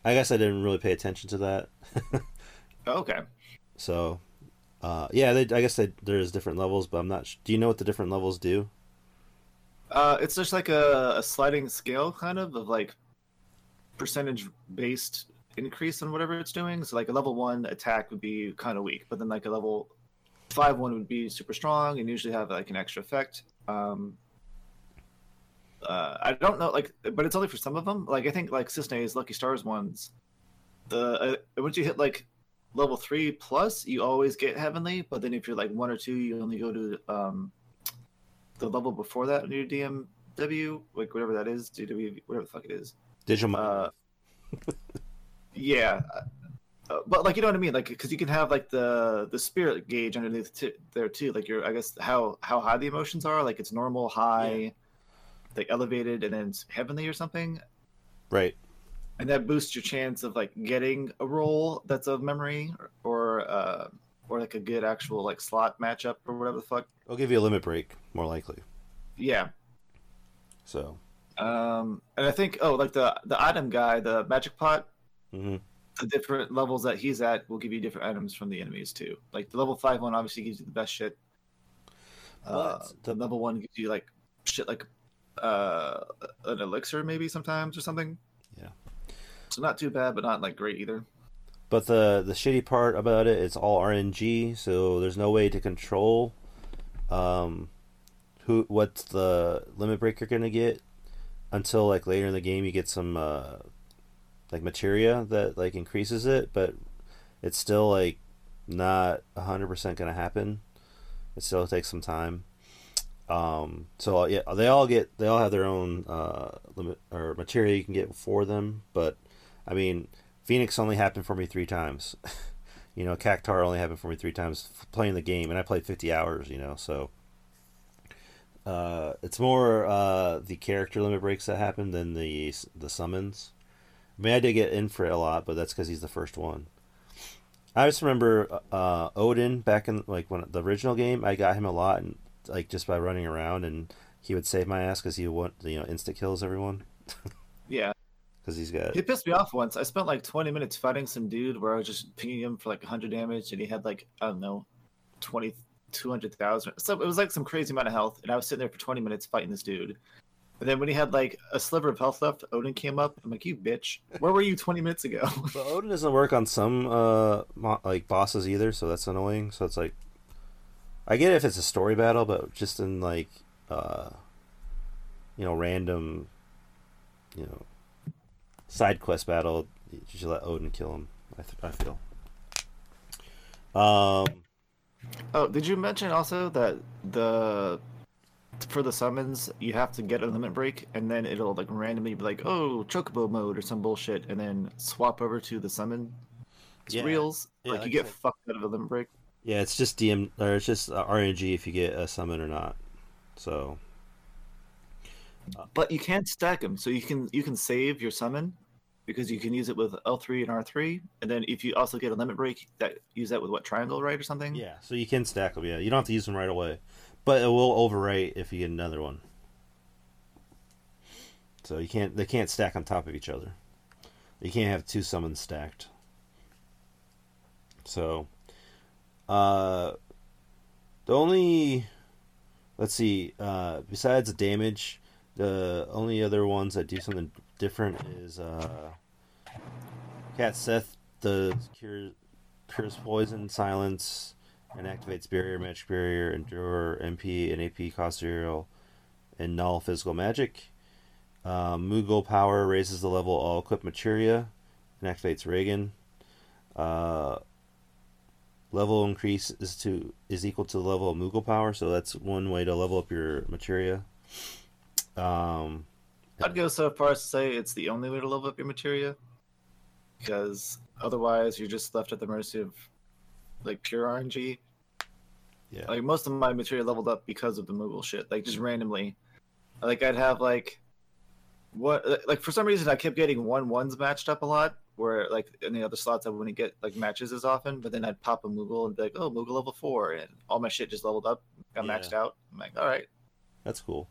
I guess I didn't really pay attention to that. Oh, okay. So, uh, yeah, they, I guess they, there's different levels, but I'm not. Sh- do you know what the different levels do? Uh, it's just like a, a sliding scale, kind of, of like percentage based increase on whatever it's doing. So, like a level one attack would be kind of weak, but then like a level five one would be super strong and usually have like an extra effect. Um, uh, I don't know, like, but it's only for some of them. Like, I think like Cissnei's Lucky Stars ones, the uh, once you hit like level three plus, you always get heavenly. But then if you're like one or two, you only go to um, the level before that on your DMW, like whatever that is, DW, whatever the fuck it is. Digital. Uh, yeah, uh, but like you know what I mean, like because you can have like the the spirit gauge underneath t- there too. Like your, I guess how how high the emotions are. Like it's normal, high, like elevated, and then it's heavenly or something. right. And that boosts your chance of like getting a roll that's of memory or or, uh, or like a good actual like slot matchup or whatever the fuck. I'll give you a limit break, more likely. Yeah, So. Um, and I think oh, like the the item guy, the magic pot, hmm the different levels that he's at will give you different items from the enemies too. Like the level five one obviously gives you the best shit. Uh, the level one gives you like shit like uh an elixir maybe sometimes or something. Yeah. So not too bad, but not like great either. But the the shitty part about it, it's all RNG, so there's no way to control um who what's the limit break you're gonna get until like later in the game you get some uh like materia that like increases it, but it's still like not hundred percent gonna happen. It still takes some time. Um, so yeah, they all get they all have their own uh, limit or materia you can get for them, but I mean, Phoenix only happened for me three times. you know, Cactuar only happened for me three times playing the game, and I played fifty hours. You know, so uh, it's more uh, the character limit breaks that happen than the the summons. I mean, I did get Infrit a lot, but that's because he's the first one. I just remember uh, Odin back in like when the original game. I got him a lot, and like just by running around, and he would save my ass because he would you know instant kills everyone Yeah, because he's got he pissed me off once. I spent like twenty minutes fighting some dude where I was just pinging him for like hundred damage, and he had like I don't know, 20, 200,000. So it was like some crazy amount of health, and I was sitting there for twenty minutes fighting this dude. And then when he had like a sliver of health left, Odin came up. I'm like, "You bitch! Where were you 20 minutes ago?" But Odin doesn't work on some uh mo- like bosses either, so that's annoying. So it's like, I get it if it's a story battle, but just in like, uh, you know, random, you know, side quest battle, you should let Odin kill him. I, th- I feel. Um, Oh, did you mention also that the for the summons you have to get a limit break and then it'll like randomly be like, oh, chocobo mode or some bullshit, and then swap over to the summon Yeah. reels. Yeah, like like you get said. fucked out of a limit break. yeah, it's just DM or it's just uh, RNG if you get a summon or not. So But you can't stack them, so you can you can save your summon because you can use it with L three and R three, and then if you also get a limit break, that use that with what triangle, right, or something. yeah, so you can stack them. Yeah, you don't have to use them right away, but it will overwrite if you get another one. So you can't they can't stack on top of each other. You can't have two summons stacked. So, uh, the only let's see, uh, besides the damage, the only other ones that do something different is uh, Cat Sith the cure cures poison, silence, and activates barrier, magic barrier, endure, MP, and AP cost zero, and null physical magic. Um, Moogle power raises the level of all equipped materia and activates Regen. Uh, level increase is to is equal to the level of Moogle power, so that's one way to level up your materia. Um, I'd go so far as to say it's the only way to level up your materia, because otherwise you're just left at the mercy of like pure RNG. yeah, Like most of my material leveled up because of the Moogle shit, like just randomly. Like I'd have like what like for some reason I kept getting one ones matched up a lot, where like in the other slots I wouldn't get like matches as often, but then I'd pop a Moogle and be like, oh Moogle level four, and all my shit just leveled up, got Yeah. maxed out. I'm like, all right, That's cool.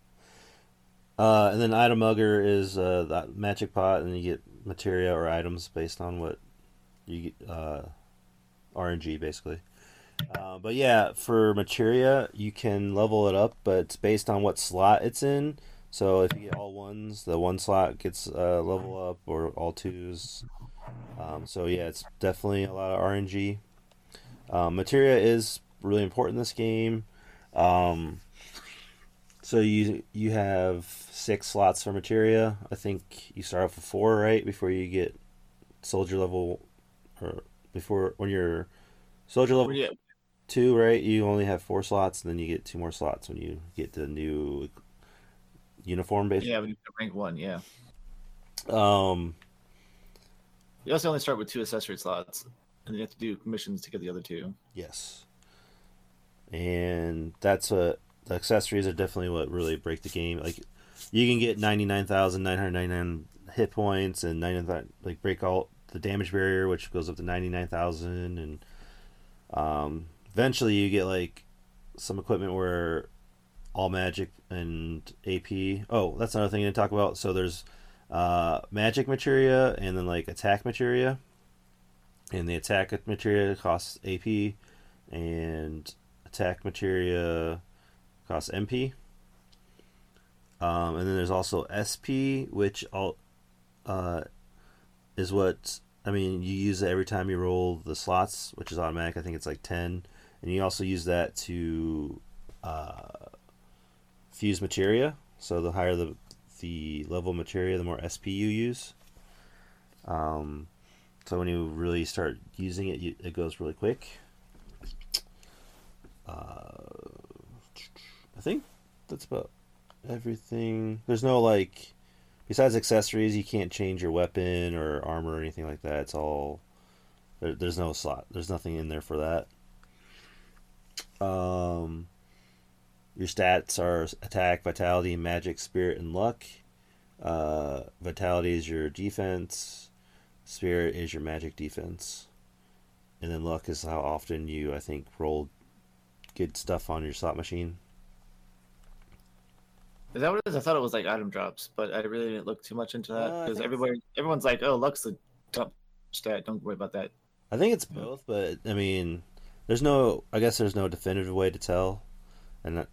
Uh, and then item mugger is uh, that magic pot, and you get materia or items based on what you get, uh, RNG basically. Uh, but yeah, for materia, you can level it up, but it's based on what slot it's in. So if you get all ones, the one slot gets uh, level up, or all twos. Um, so yeah, it's definitely a lot of RNG. Um, materia is really important in this game. Um, so you you have six slots for materia. I think you start off with four, right, before you get soldier level, or before when you're soldier level yeah, two, right? You only have four slots, and then you get two more slots when you get the new uniform, basically. yeah, rank one, yeah. Um, You also only start with two accessory slots, and you have to do missions to get the other two. yes, and that's what the accessories are definitely what really break the game. Like you can get ninety nine thousand nine hundred ninety nine hit points and nine like break all the damage barrier, which goes up to ninety nine thousand, and um, eventually you get like some equipment where all magic and AP. Oh, that's another thing to talk about. So there's uh, magic materia and then like attack materia, and the attack materia costs AP, and attack materia costs MP. Um, and then there's also SP, which all uh, is what I mean. You use it every time you roll the slots, which is automatic. I think it's like ten, and you also use that to uh, fuse materia. So the higher the the level materia, the more SP you use. Um, so when you really start using it, you, it goes really quick. Uh, I think that's about everything. There's no like, besides accessories, you can't change your weapon or armor or anything like that. It's all there, there's no slot. There's nothing in there for that. Um, your stats are attack, vitality, magic, spirit, and luck. Uh, vitality is your defense. Spirit is your magic defense. And then luck is how often you, I think, roll good stuff on your slot machine. Is that what it is? I thought it was like item drops, but I really didn't look too much into that Uh, because think everybody, everyone's like, "Oh, Lux the top stat. Don't worry about that." I think it's both, but I mean, there's no. I guess there's no definitive way to tell, and that,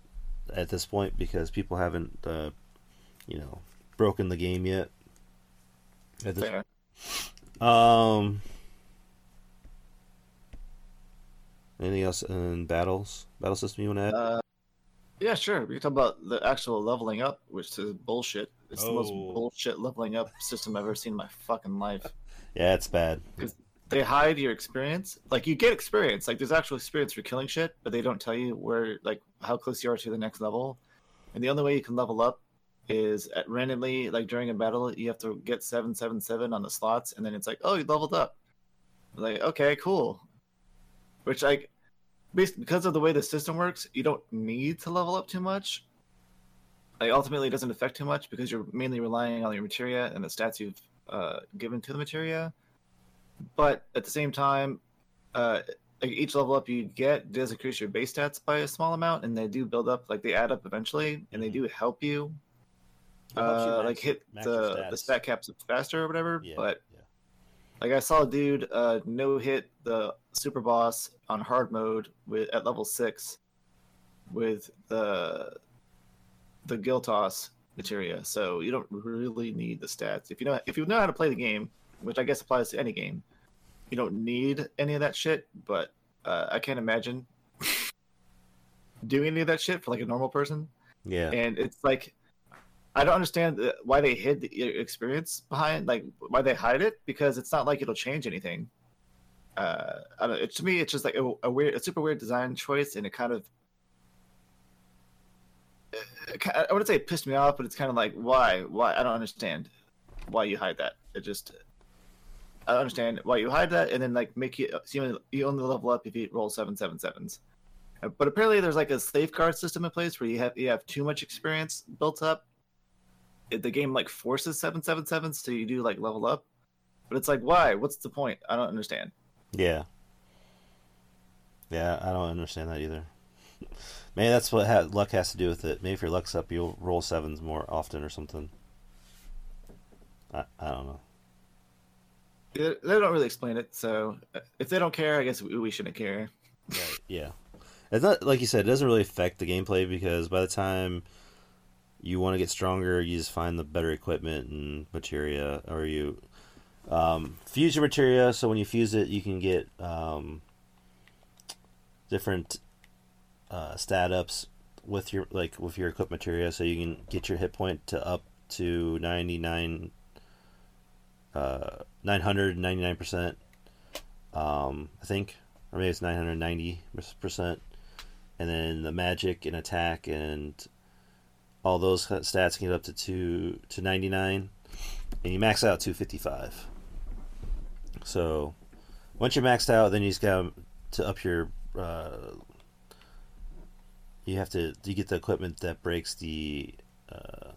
at this point because people haven't, uh, you know, broken the game yet. At this, Fair. um. Anything else in battles? Battle system you want to add? Uh, yeah, sure. We can talk about the actual leveling up, which is bullshit. It's the most Oh. bullshit leveling up system I've ever seen in my fucking life. yeah, it's bad. Because they hide your experience. Like you get experience. Like there's actual experience for killing shit, but they don't tell you where, like, how close you are to the next level. And the only way you can level up is at randomly, like during a battle, you have to get seven seven seven on the slots, and then it's like, oh, you leveled up. Like, okay, cool. Which like, because of the way the system works, you don't need to level up too much. Like ultimately, it doesn't affect too much because you're mainly relying on your materia and the stats you've uh, given to the materia. But at the same time, uh, like each level up you get does increase your base stats by a small amount, and they do build up. Like they add up eventually, and they Mhm. do help you, helps you uh, max- like hit the the stat caps faster or whatever. Yeah, But yeah. Like I saw a dude uh, no hit the super boss on hard mode with at level six with the the Gil Toss materia. So you don't really need the stats. If you know if you know how to play the game, which I guess applies to any game, you don't need any of that shit. But uh, I can't imagine doing any of that shit for like a normal person yeah. and it's like I don't understand why they hid the experience behind, like why they hide it because it's not like it'll change anything. Uh, I don't. It, to me, it's just like a, a weird, a super weird design choice, and it kind of. it ki- I wouldn't say it pissed me off, but it's kind of like why, why I don't understand why you hide that. It just I don't understand why you hide that, and then like make you so you only, level up if you roll seven seven sevens. Uh, But apparently, there's like a safeguard system in place where you have you have too much experience built up. It- The game like forces seven seven sevens, so you do like level up. But it's like, why? What's the point? I don't understand. Yeah. Yeah, I don't understand that either. Maybe that's what ha- luck has to do with it. Maybe if your luck's up, you'll roll sevens more often or something. I, I don't know. They they don't really explain it, so uh, if they don't care, I guess we, we shouldn't care. Right. Yeah. It's not like you said. It doesn't really affect the gameplay because by the time you want to get stronger, you just find the better equipment and materia, or you um, fuse your materia. So when you fuse it, you can get um, different uh, stat ups with your like with your equip materia. So you can get your hit point to up to ninety nine. Uh, 999%, um, I think or maybe it's 990 percent, and then the magic and attack and all those stats can get up to two to 99, and you max out 255. So once you're maxed out, then you just got to up your. Uh, you have to you get the equipment that breaks the uh,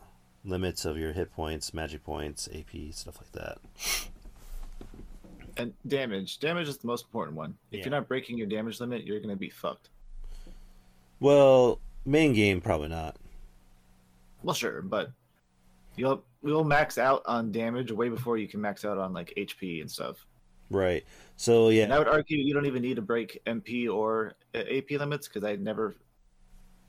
limits of your hit points, magic points, AP, stuff like that. And damage, damage is the most important one. If Yeah. you're not breaking your damage limit, you're gonna be fucked. Well, main game probably not. Well, sure, but you'll you'll max out on damage way before you can max out on like HP and stuff. Right. So yeah, And I would argue you don't even need to break MP or uh, AP limits because I never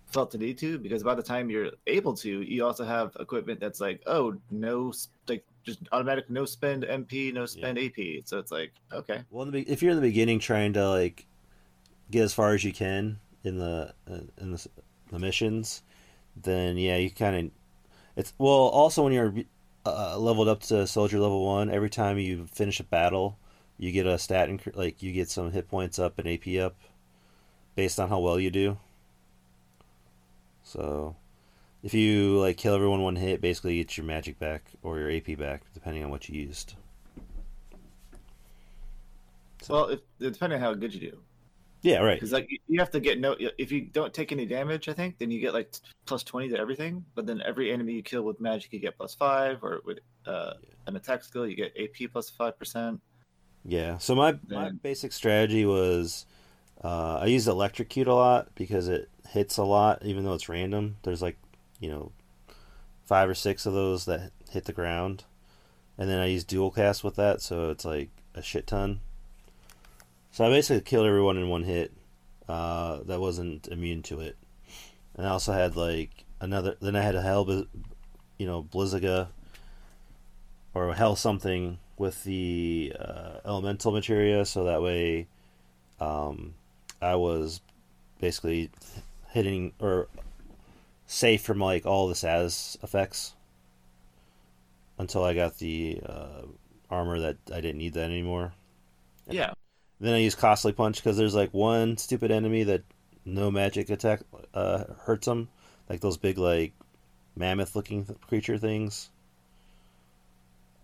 felt the need to. Because by the time you're able to, you also have equipment that's like, oh, no, like just automatic no spend MP, no spend AP. So it's like, okay, Well, in the, be- if you're in the beginning trying to like get as far as you can in the uh, in the, the missions, then yeah, you kind of it's well. Also, when you're uh, leveled up to soldier level one, every time you finish a battle, you get a stat incre- like you get some hit points up and AP up based on how well you do. So, if you like kill everyone one hit, basically you get your magic back or your AP back, depending on what you used. well, if, depending on how good you do. Yeah, right. Because like you- have to get no. If you don't take any damage, I think then you get like plus twenty to everything. But then every enemy you kill with magic, you get plus five, or with uh, an attack skill, you get AP plus five percent. Yeah. So my my basic strategy was uh, I use electrocute a lot because it hits a lot, even though it's random. There's like you know five or six of those that hit the ground, and then I use dual cast with that, so it's like a shit ton. So I basically killed everyone in one hit uh, that wasn't immune to it, and I also had like another. Then I had a hell, you know, Blizzaga or hell something with the uh, elemental materia, so that way um, I was basically hitting or safe from like all the SAS effects until I got the uh, armor that I didn't need that anymore. Yeah. Then I use costly punch because there's like one stupid enemy that no magic attack uh, hurts them, like those big like mammoth looking th- creature things.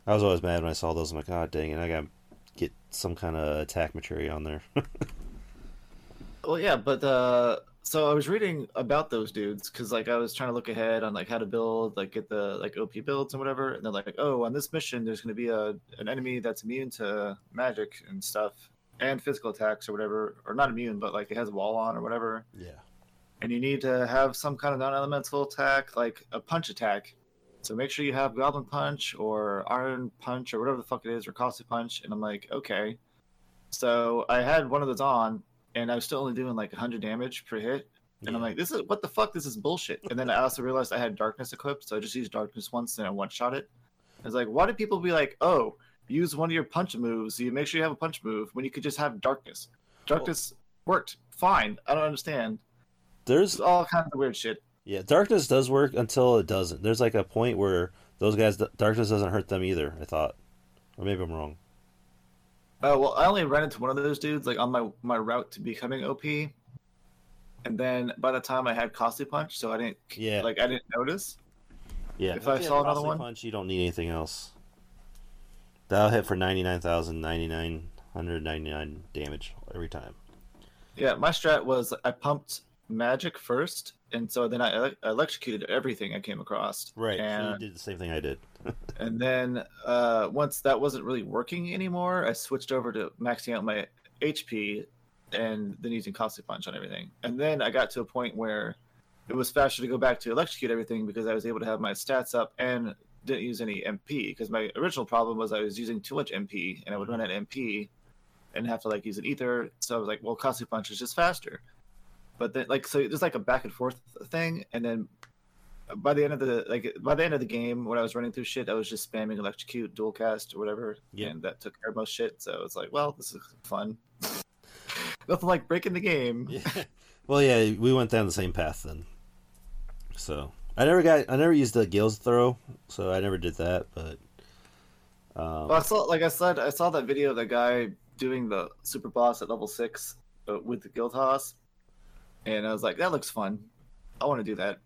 I was always mad when I saw those. I'm like, God dang it! I got to get some kind of attack material on there. Well, yeah, but uh, so I was reading about those dudes because like I was trying to look ahead on like how to build, like get the like OP builds and whatever, and they're like, oh, on this mission, there's going to be a an enemy that's immune to magic and stuff and physical attacks or whatever, or not immune, but like it has a wall on or whatever, yeah. and you need to have some kind of non-elemental attack, like a punch attack. So make sure you have Goblin Punch or Iron Punch or whatever the fuck it is, or Costly Punch. And I'm like, okay. So I had one of those on, and I was still only doing like 100 damage per hit. And I'm like, this is what the fuck? This is bullshit. And then I also realized I had Darkness equipped, so I just used Darkness once and I one shot it. I was like, why do people be like, oh, use one of your punch moves, you make sure you have a punch move when you could just have Darkness? Darkness worked fine. I don't understand. There's It's all kinds of weird shit. yeah, darkness does work until it doesn't. There's like a point where those guys, darkness doesn't hurt them either. I thought, or maybe I'm wrong. Oh well, I only ran into one of those dudes like on my my route to becoming OP, and then by the time I had Costly Punch, so I didn't Yeah. like I didn't notice. Yeah. If I saw another one- punch, you don't need anything else. That'll hit for ninety nine thousand ninety nine hundred ninety nine damage every time. Yeah, my strat was I pumped magic first, and so then I ele- electrocuted everything I came across. Right. so you did the same thing I did. and then uh, once that wasn't really working anymore, I switched over to maxing out my HP and then using Costly Punch on everything. And then I got to a point where it was faster to go back to electrocute everything because I was able to have my stats up and didn't use any MP. Because my original problem was I was using too much MP and I would run out MP and have to like use an ether. So I was like, well, Costly Punch is just faster. But then, like, so there's like a back and forth thing, and then by the end of the like by the end of the game when I was running through shit, I was just spamming electrocute, dual cast, or whatever. Yeah. And that took care of most shit. So it's like, well, this is fun. Nothing like breaking the game. Yeah. Well, yeah, we went down the same path then. So I never got, I never used the gills throw, so I never did that. But um, Well, I saw, like I said, I saw that video of the guy doing the super boss at level six uh, with the Gil Toss, and I was like, that looks fun. I want to do that.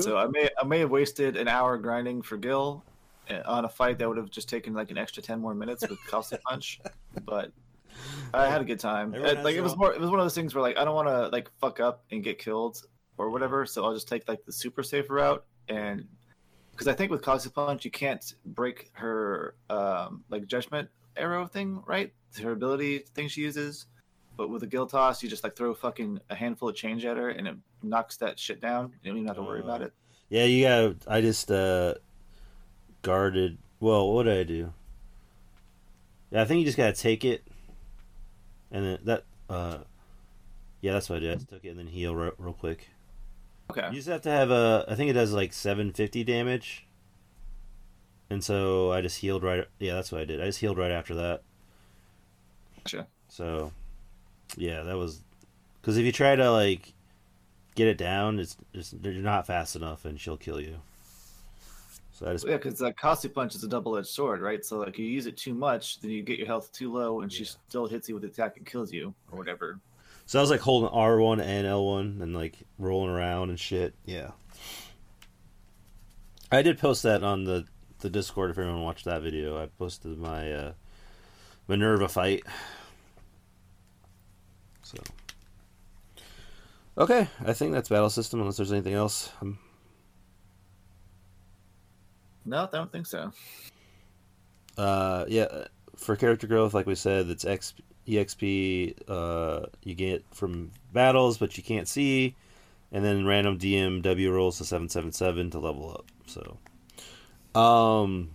So I may I may have wasted an hour grinding for Gil uh, on a fight that would have just taken like an extra ten more minutes with Costly Punch, but I had a good time. Everyone Uh, like it was more it was one of those things where like I don't want to like fuck up and get killed or whatever, so I'll just take like the super safe route and because I think with Costly Punch you can't break her um like judgment arrow thing, right? Her ability thing she uses. But with a Gil Toss, you just like throw fucking a handful of change at her, and it knocks that shit down. You don't even have to worry about Oh. it. yeah, you got. I just uh, guarded. Well, what did I do? Yeah, I think you just gotta take it, and then that. uh Yeah, that's what I did. I just took it and then heal real, real quick. Okay. You just have to have a. I think it does like seven fifty damage. And so I just healed right. Yeah, that's what I did. I just healed right after that. Gotcha. So, yeah, that was because if you try to like get it down, it's just you're not fast enough, and she'll kill you. So I just Yeah, because that Costly Punch is a double-edged sword, right? So like you use it too much, then you get your health too low, and she still hits you with the attack and kills you, or whatever. So I was like holding R one and L one and like rolling around and shit. Yeah, I did post that on the the Discord if anyone watched that video. I posted my uh, Minerva fight. So. Okay, I think that's battle system. Unless there's anything else, Um, No, I don't think so. Uh, yeah, for character growth, like we said, it's X, EXP uh, you get from battles, but you can't see, and then random DMW rolls to 777 to level up. So, um,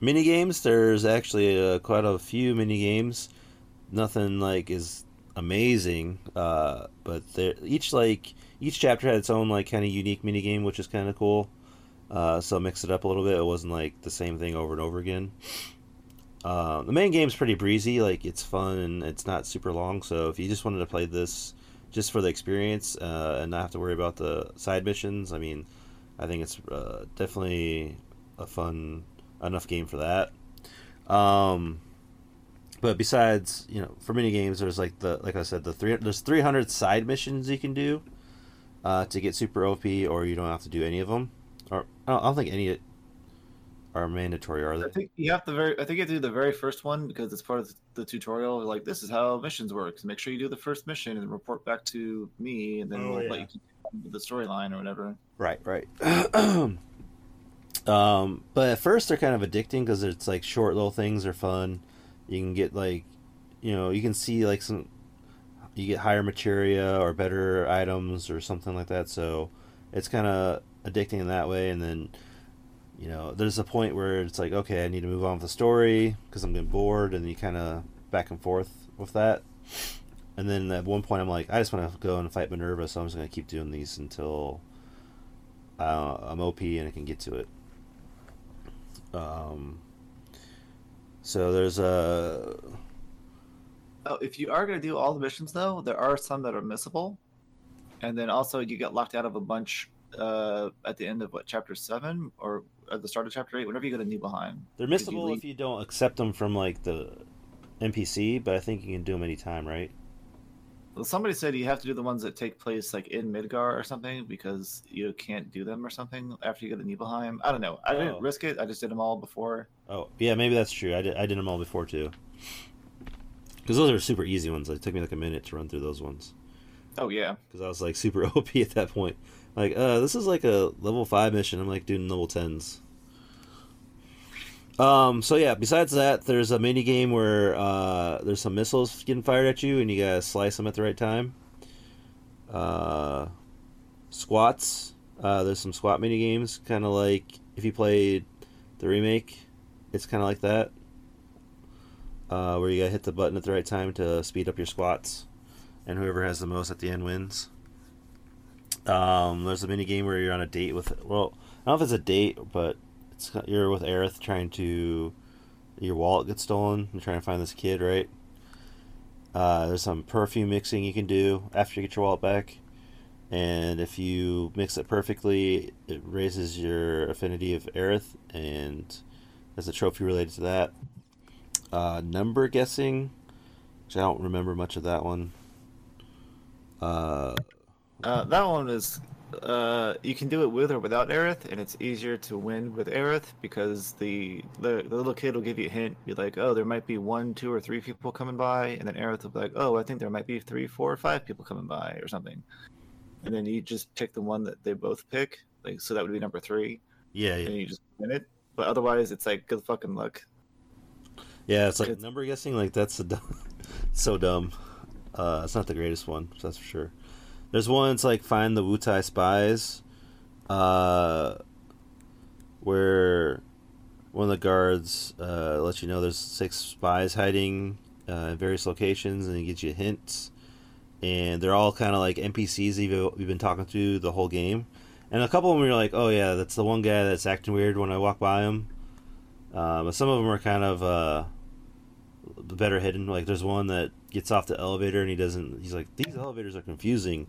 mini games. There's actually uh, quite a few mini games. Nothing like is amazing, uh, but each like each chapter had its own like kind of unique mini game, which is kind of cool. Uh, so mix it up a little bit. It wasn't like the same thing over and over again. Uh, the main game's pretty breezy, like it's fun and it's not super long. So if you just wanted to play this just for the experience uh, and not have to worry about the side missions, I mean, I think it's uh, definitely a fun enough game for that. Um, but besides, you know, for mini games, there's like the like I said, the three there's 300 side missions you can do uh, to get super OP, or you don't have to do any of them. Or I don't, I don't think any are mandatory, are they? I think you have to very. I think you have to do the very first one because it's part of the tutorial. Like this is how missions work. So make sure you do the first mission and report back to me, and then Oh, we'll yeah. let you continue with the storyline or whatever. Right, right. um, but at first they're kind of addicting because it's like short little things are fun. You can get like, you know, you can see like some, you get higher materia or better items or something like that. So it's kind of addicting in that way. And then, you know, there's a point where it's like, okay, I need to move on with the story because I'm getting bored, and you kind of back and forth with that. And then at one point, I'm like, I just want to go and fight Minerva, so I'm just gonna keep doing these until uh, I'm OP and I can get to it. Um, so there's a Oh, if you are going to do all the missions, though, there are some that are missable, and then also you get locked out of a bunch uh, at the end of what chapter seven or at the start of chapter eight. Whenever you go to Nibelheim, they're Did you missable if you don't accept them from like the NPC, but I think you can do them anytime, right? well, somebody said you have to do the ones that take place like in Midgar or something because you can't do them or something after you go to Nibelheim. I don't know. I Oh. didn't risk it. I just did them all before. Oh, yeah, maybe that's true. I did, I did them all before too. Because those are super easy ones. It took me like a minute to run through those ones. Oh yeah. Because I was like super OP at that point. Like, uh, this is like a level 5 mission. I'm like doing level 10s. Um, so yeah, besides that, there's a mini game where uh, there's some missiles getting fired at you, and you gotta slice them at the right time. Uh, squats. Uh, there's some squat mini games, kind of like if you played the remake, it's kind of like that. Uh, where you gotta hit the button at the right time to speed up your squats, and whoever has the most at the end wins. Um, there's a mini game where you're on a date with. Well, I don't know if it's a date, but it's you're with Aerith trying to. Your wallet gets stolen. You're trying to find this kid, right? Uh, there's some perfume mixing you can do after you get your wallet back, and if you mix it perfectly, it raises your affinity of Aerith, and there's a trophy related to that. Uh, number guessing, which I don't remember much of that one. Uh, Uh, that one is uh, you can do it with or without Aerith, and it's easier to win with Aerith because the, the the little kid will give you a hint, be like, "Oh, there might be one, two, or three people coming by," and then Aerith will be like, "Oh, I think there might be three, four, or five people coming by, or something." And then you just pick the one that they both pick, like so that would be number three, yeah, yeah. and you just win it. But otherwise, it's like good fucking luck. Yeah, it's like It's- number guessing. Like that's a dumb, so dumb. Uh, it's not the greatest one, that's for sure. There's one. It's like find the Wutai spies, uh, where one of the guards uh, lets you know there's six spies hiding uh, in various locations, and he gives you hints. And they're all kind of like NPCs you've, you've been talking to the whole game. And a couple of them you're like, oh yeah, that's the one guy that's acting weird when I walk by him. Uh, but some of them are kind of uh, better hidden. Like there's one that gets off the elevator and he doesn't. He's like, these elevators are confusing,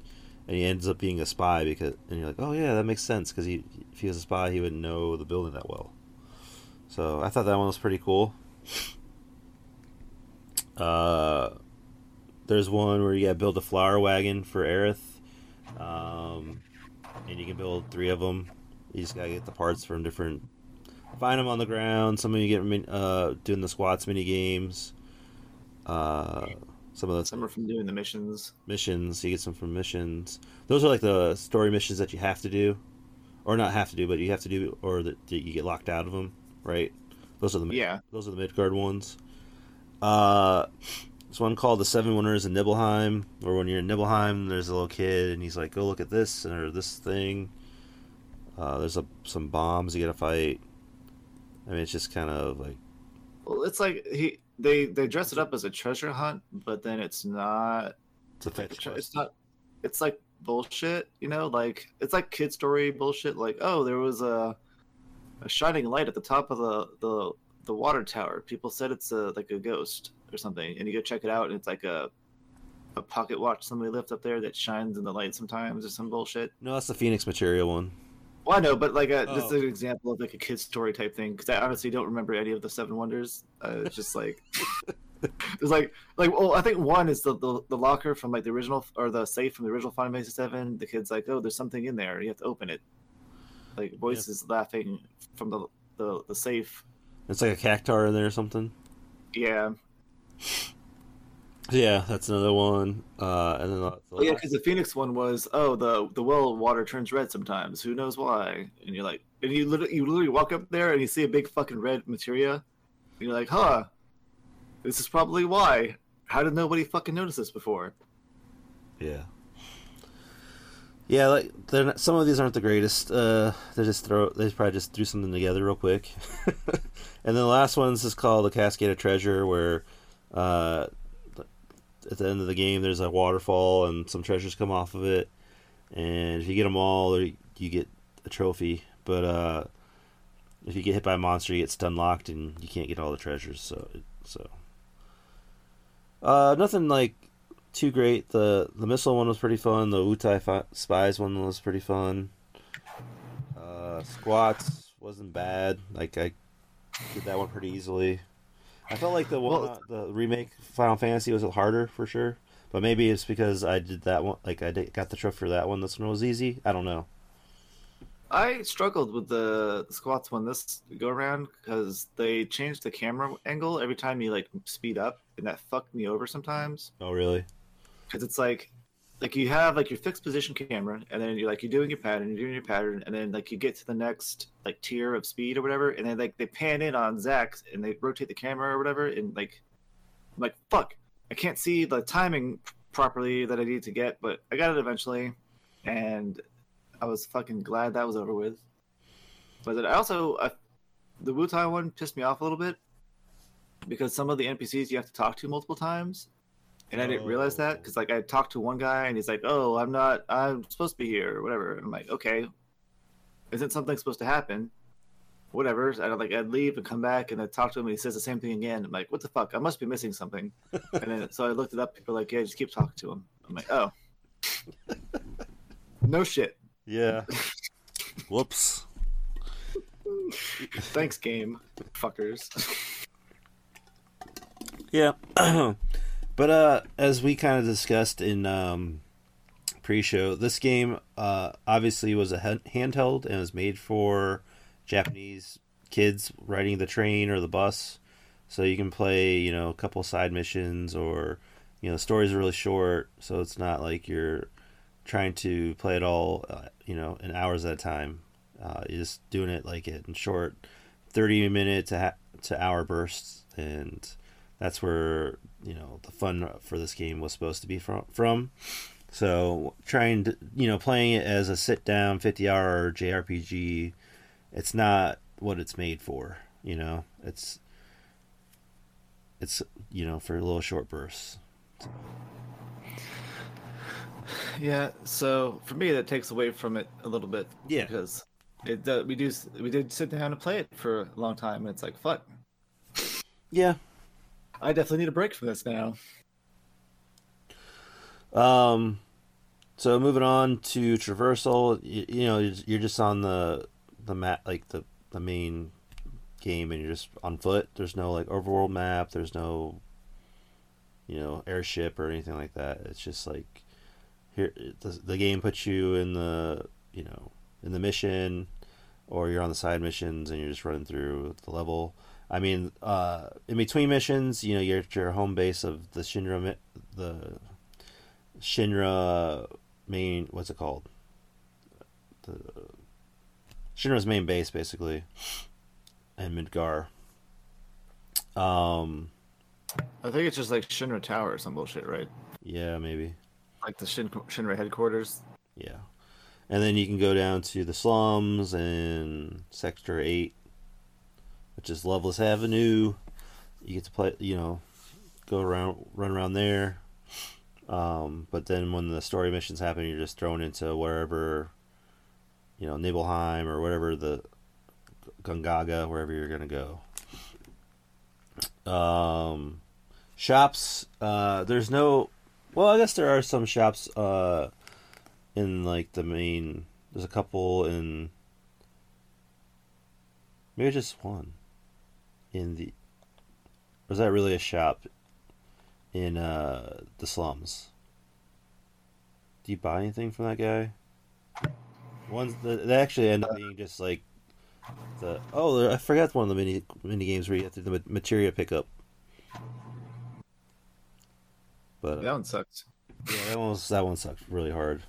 and he ends up being a spy because. And you're like, oh yeah, that makes sense because he, if he was a spy, he wouldn't know the building that well. So I thought that one was pretty cool. Uh, there's one where you got to build a flower wagon for Aerith, um, and you can build three of them. You just gotta get the parts from different find them on the ground. Some of you get min- uh, doing the squats mini games. Uh, some of the Some are from doing the missions. missions you get some from missions. Those are like the story missions that you have to do, or not have to do, but you have to do, or that you get locked out of them. Right? Those are the Yeah. those are the Midgar ones. Uh, there's one called the Seven Wonders of Nibelheim, where when you're in Nibelheim, there's a little kid, and he's like, "Go look at this or this thing." Uh, there's a, some bombs you gotta fight. I mean, it's just kind of like Well, it's like he they they dress it up as a treasure hunt, but then it's not it's a fetch It's quest. not. It's like bullshit, you know. Like it's like kid story bullshit. Like oh, there was a a shining light at the top of the the the water tower. People said it's a like a ghost or something, and you go check it out, and it's like a a pocket watch somebody left up there that shines in the light sometimes or some bullshit. No, that's the Phoenix material one. Well, I know, but like a, this Oh. is an example of like a kid's story type thing because I honestly don't remember any of the Seven Wonders. Uh, it's just like it's like like well, I think one is the, the the locker from like the original or the safe from the original Final Fantasy Seven. The kid's like, oh, there's something in there. You have to open it. Like voices laughing from the, the the safe. It's like a cactuar in there or something. Yeah, Yeah, that's another one. Uh, and then the, the well, yeah, because the Phoenix one was oh the the well water turns red sometimes. Who knows why? And you're like, and you literally you literally walk up there and you see a big fucking red materia, and you're like, huh, this is probably why. How did nobody fucking notice this before? Yeah. Yeah, like they're not, some of these aren't the greatest. Uh, they just throw they probably just threw something together real quick. and then the last one's is called the Cascade of Treasure, where uh, at the end of the game there's a waterfall and some treasures come off of it, and if you get them all, you get a trophy. But uh, if you get hit by a monster, you get stun locked and you can't get all the treasures. So so. Uh, nothing like too great. The the missile one was pretty fun. The Wutai fi- Spies one was pretty fun. Uh, squats wasn't bad. Like I did that one pretty easily. I felt like the one Well- uh, the remake Final Fantasy was harder for sure. But maybe it's because I did that one. Like I did, got the trophy for that one. This one was easy. I don't know. I struggled with the squats one this go around because they changed the camera angle every time you like speed up, and that fucked me over sometimes. Oh really? because it's like like you have like your fixed position camera and then you're like you're doing your pattern you're doing your pattern and then like you get to the next like tier of speed or whatever and then like they pan in on Zack and they rotate the camera or whatever and like I'm like fuck I can't see the timing properly that I need to get but I got it eventually and I was fucking glad that was over with. But then I also uh, the Wutai one pissed me off a little bit because some of the NPCs you have to talk to multiple times and I didn't realize oh. that Oh. because like I talked to one guy and he's like, "Oh, I'm not. I'm supposed to be here or whatever." And I'm like, "Okay, isn't something supposed to happen?" Whatever. I like I'd leave and come back and I talk to him and he says the same thing again. I'm like, "What the fuck? I must be missing something." and then so I looked it up. People are like, "Yeah, just keep talking to him." I'm like, "Oh, no shit. Yeah. Whoops. Thanks, game fuckers." Yeah. but uh as we kind of discussed in um pre-show, this game uh obviously was a handheld and was made for Japanese kids riding the train or the bus. So you can play, you know, a couple side missions or you know, the stories are really short, so it's not like you're trying to play it all, uh, you know, in hours at a time. Uh, you're just doing it like it in short, thirty minute to ha- to hour bursts, and that's where you know the fun for this game was supposed to be from. From so trying to you know playing it as a sit down fifty hour JRPG, it's not what it's made for. You know, it's it's you know for a little short bursts. Yeah. So for me, that takes away from it a little bit. Yeah. Because it uh, we do we did sit down and play it for a long time, and it's like fuck. Yeah. I definitely need a break from this now. Um, so moving on to traversal, you, you know, you're you're just on the the map, like the the main game, and you're just on foot. There's no like overworld map. There's no, you know, airship or anything like that. It's just like here the, the game puts you in the you know in the mission, or you're on the side missions and you're just running through the level. I mean, uh, in between missions, you know, you're at your home base of the Shinra, the Shinra main what's it called? The Shinra's main base basically and Midgar. Um I think it's just like Shinra Tower or some bullshit, right? yeah, maybe. Like the Shin- Shinra headquarters. Yeah. And then you can go down to the slums and Sector 8 which is Loveless Avenue. You get to play, you know, go around run around there. Um, but then when the story missions happen, you're just thrown into wherever, you know, Nibelheim or whatever the Gongaga, wherever you're gonna go. Um, shops. Uh, there's no. Well, I guess there are some shops. Uh, in like the main. There's a couple in. Maybe just one. In the. was that really a shop? In uh the slums. Do you buy anything from that guy? Ones that they actually end up being just like the oh I forgot one of the mini mini games where you have to do the materia pickup. But uh, That one sucks. yeah, that one was, that one sucked really hard.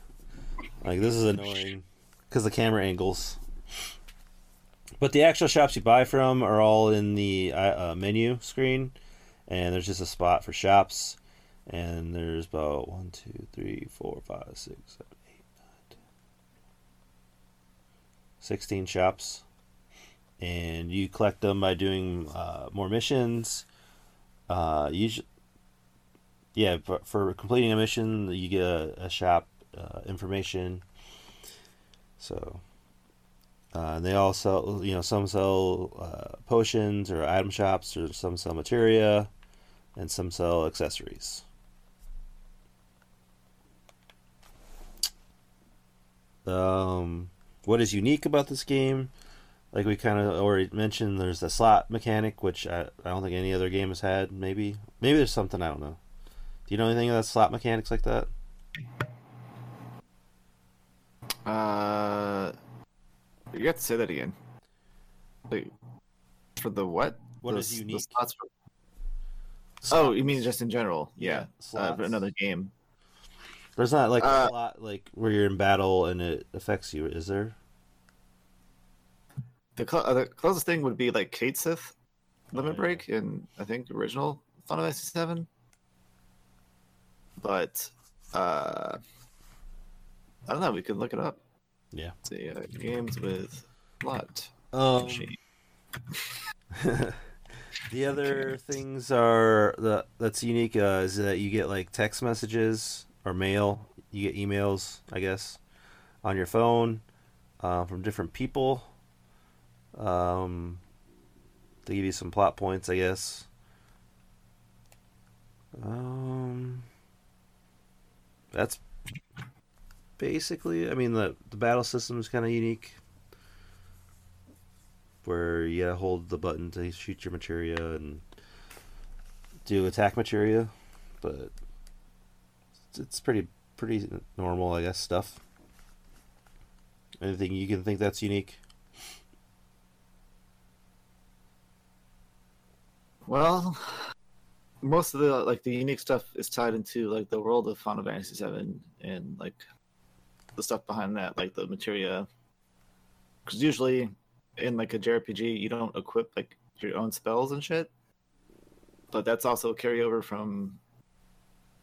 Like this is annoying because the camera angles. But the actual shops you buy from are all in the uh, uh, menu screen, and there's just a spot for shops, and there's about one, two, three, four, five, six, seven, eight, nine, ten, sixteen shops, and you collect them by doing uh, more missions. Uh, usually, yeah, for, for completing a mission, you get a, a shop uh, information. So, uh, and they all sell, you know, some sell uh, potions or item shops, or some sell materia, and some sell accessories. Um, what is unique about this game? Like we kind of already mentioned, there's the slot mechanic, which I, I don't think any other game has had. Maybe, maybe there's something I don't know. Do you know anything about slot mechanics like that? Uh, you have to say that again. Like, for the what? What the, is unique? slots for- Oh, you mean just in general? Yeah, Yeah. Uh, for another game. There's not like Uh, a slot like where you're in battle and it affects you, is there? The, cl- uh, the closest thing would be like Cat Sith Limit yeah. Break in I think original Final Fantasy Seven. But uh, I don't know. We could look it up. Yeah. See uh, games with lot Um, the other things are the that's unique uh, is that you get like text messages or mail. You get emails, I guess, on your phone uh, from different people. Um, they give you some plot points, I guess. Um, that's basically. I mean, the the battle system is kind of unique where you gotta hold the button to shoot your materia and do attack materia, but it's- pretty pretty normal, I guess. Stuff. Anything you can think that's unique? Well, most of the like the unique stuff is tied into like the world of Final Fantasy Seven and like the stuff behind that, like the materia. Because usually in like a JRPG, you don't equip like your own spells and shit. But that's also carryover from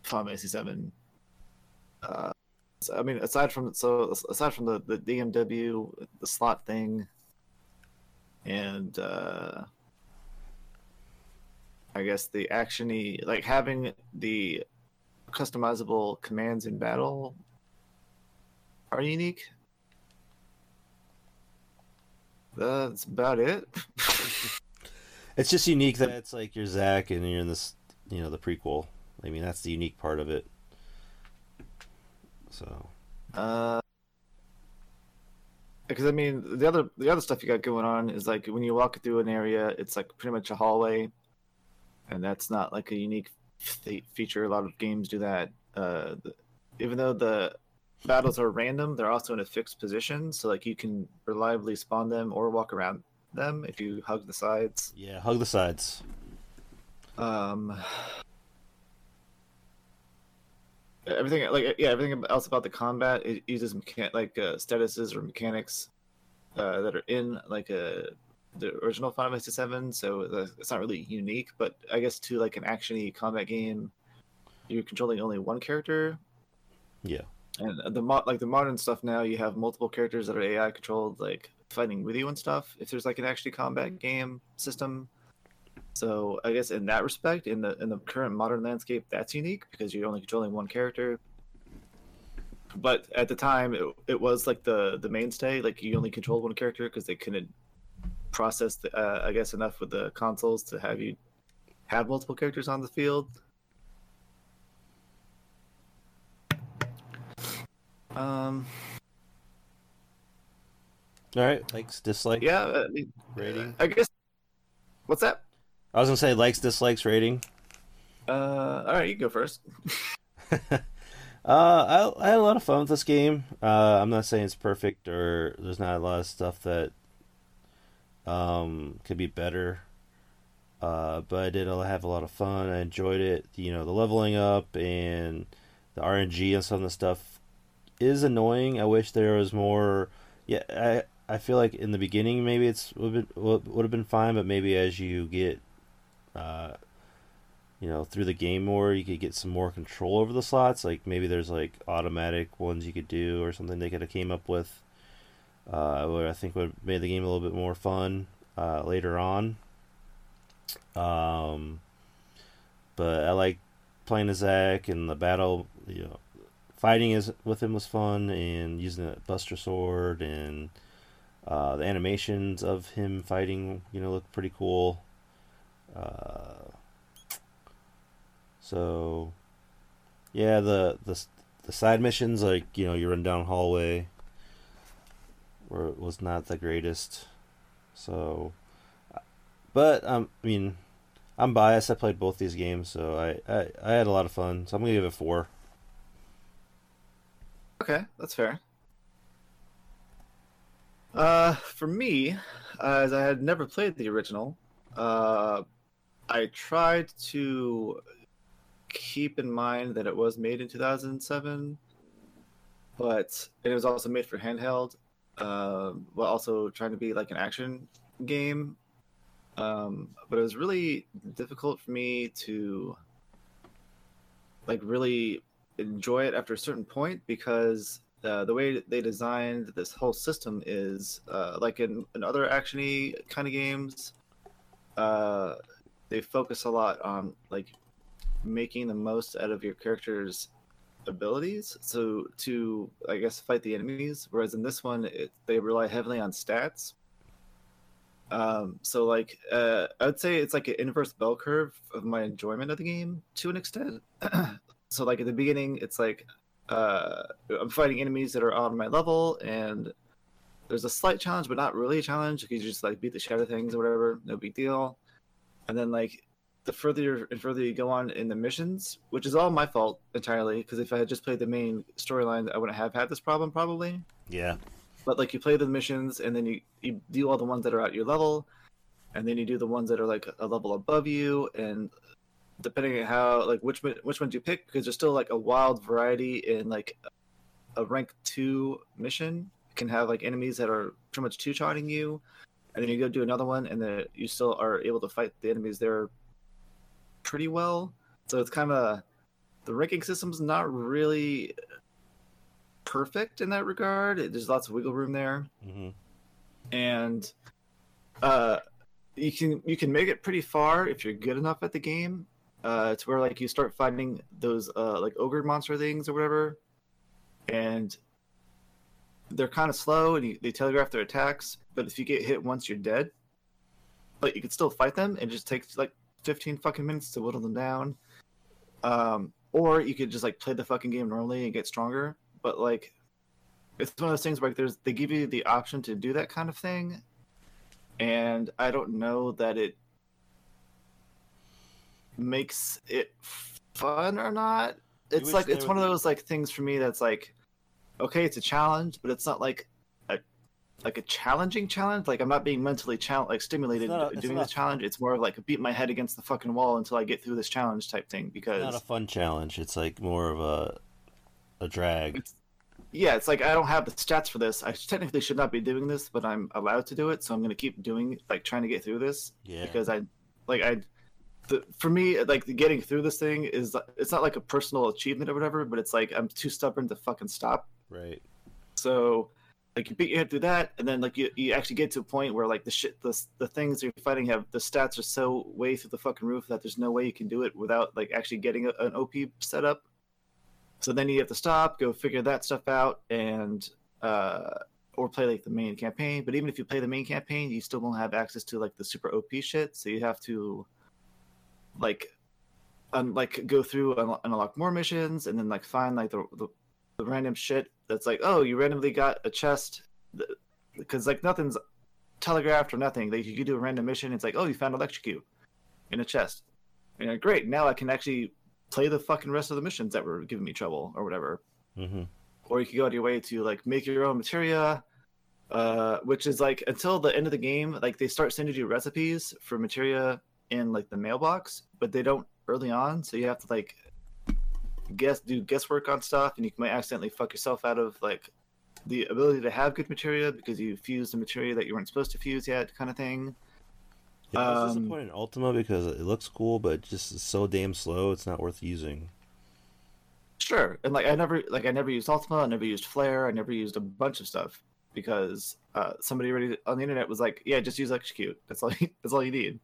Final Fantasy Seven. Uh, so, I mean, aside from so aside from the the DMW, the slot thing, and uh, I guess the actiony like having the customizable commands in battle are unique. That's about it. It's just unique that it's like you're Zack and you're in this, you know, the prequel. I mean, that's the unique part of it. So, Uh, because I mean, the other the other stuff you got going on is like when you walk through an area, it's like pretty much a hallway, and that's not like a unique fe- feature. A lot of games do that. Uh, the, even though the battles are random, they're also in a fixed position, so like you can reliably spawn them or walk around them if you hug the sides. yeah, hug the sides. Um, everything like yeah, everything else about the combat it uses mechan- like uh, statuses or mechanics uh, that are in like a the original Final Fantasy Seven. So the, it's not really unique, but I guess to like an actiony combat game, you're controlling only one character. Yeah. And the like the modern stuff now, you have multiple characters that are AI controlled, like fighting with you and stuff. If there's like an actually combat game system, so I guess in that respect, in the in the current modern landscape, that's unique because you're only controlling one character. But at the time, it, it was like the the mainstay. Like you only controlled one character because they couldn't process, the, uh, I guess, enough with the consoles to have you have multiple characters on the field. Um, All right, likes dislikes yeah, I mean, rating. I guess. What's that? I was gonna say likes dislikes rating. Uh, all right, you go first. Uh, I, I had a lot of fun with this game. Uh, I'm not saying it's perfect or there's not a lot of stuff that um could be better. Uh, but I did have a lot of fun. I enjoyed it. You know, the leveling up and the RNG and some of the stuff is annoying. I wish there was more. Yeah, I I feel like in the beginning maybe it's would would have been fine, but maybe as you get uh, you know through the game more you could get some more control over the slots like maybe there's like automatic ones you could do or something they could have came up with uh what i think would have made the game a little bit more fun uh later on um but i like playing as Zack and the battle you know fighting is with him was fun and using the buster sword and uh the animations of him fighting you know look pretty cool uh so, yeah, the the the side missions, like you know, you run down hallway, where it was not the greatest. So, but um, I mean, I'm biased. I played both these games, so I I, I had a lot of fun. So I'm gonna give it four. Okay, that's fair. Uh, for me, uh, as I had never played the original, uh, I tried to keep in mind that it was made in 2007, but it was also made for handheld, um, while also trying to be like an action game. Um, but it was really difficult for me to like really enjoy it after a certain point because uh, the way they designed this whole system is uh, like in, in other actiony kind of games uh, they focus a lot on like making the most out of your character's abilities. So to i guess fight the enemies whereas in this one it, they rely heavily on stats. Um, so like uh, i would say it's like an inverse bell curve of my enjoyment of the game to an extent so like at the beginning it's like uh, i'm fighting enemies that are on my level and there's a slight challenge but not really a challenge because you just like beat the shadow things or whatever no big deal and then like the further and further you go on in the missions, which is all my fault entirely, because if I had just played the main storyline, I wouldn't have had this problem probably. Yeah. But like you play the missions and then you, you do all the ones that are at your level, and then you do the ones that are like a level above you, and depending on how like which which ones you pick, because there's still like a wild variety in like a rank two mission can have like enemies that are pretty much two shotting you, and then you go do another one, and then you still are able to fight the enemies there pretty well. So it's kind of the ranking system's not really perfect in that regard. It, there's lots of wiggle room there, Mm-hmm. and uh, you can you can make it pretty far if you're good enough at the game. Uh, to where like you start finding those uh, like ogre monster things or whatever, and they're kind of slow and you, they telegraph their attacks. But if you get hit once, you're dead. But you can still fight them. It just takes like 15 fucking minutes to whittle them down. Um, or you could just like play the fucking game normally and get stronger. But like, it's one of those things where like, there's they give you the option to do that kind of thing, and I don't know that it makes it fun or not. It's like it's one of those like things for me that's like, okay, it's a challenge, but it's not like a like a challenging challenge. Like I'm not being mentally challenged, like stimulated a- doing this challenge. It's more of like beat my head against the fucking wall until I get through this challenge type thing. Because it's Not a fun challenge. It's like more of a a drag. It's- yeah, it's like I don't have the stats for this. I technically should not be doing this, but I'm allowed to do it, so I'm gonna keep doing like trying to get through this Yeah. because I like I. The, for me, like getting through this thing is it's not like a personal achievement or whatever, but it's like I'm too stubborn to fucking stop. Right. So, like you beat your head through that, and then like you, you actually get to a point where like the shit the the things you're fighting have the stats are so way through the fucking roof that there's no way you can do it without like actually getting a, an OP set up. So then you have to stop, go figure that stuff out, and uh, or play like the main campaign. But even if you play the main campaign, you still won't have access to like the super OP shit. So you have to like un- like go through and un- unlock more missions and then like find like the, the the random shit that's like oh you randomly got a chest because like nothing's telegraphed or nothing. Like you do a random mission. It's like oh you found electrocute in a chest. And you're like, great. Now i can actually play the fucking rest of the missions that were giving me trouble or whatever. Hmm or you could go out of your way to like make your own materia uh, which is like until the end of the game like they start sending you recipes for materia in like the mailbox but they don't early on so you have to like guess do guesswork on stuff and you might accidentally fuck yourself out of like the ability to have good materia because you fused a materia that you weren't supposed to fuse yet kind of thing Yeah, I was Um, disappointed in Ultima because it looks cool, but just so damn slow. It's not worth using. Sure, and like I never like I never used Ultima, I never used Flare, I never used a bunch of stuff because uh, somebody already on the internet was like, "Yeah, just use execute. That's all. You, that's all you need."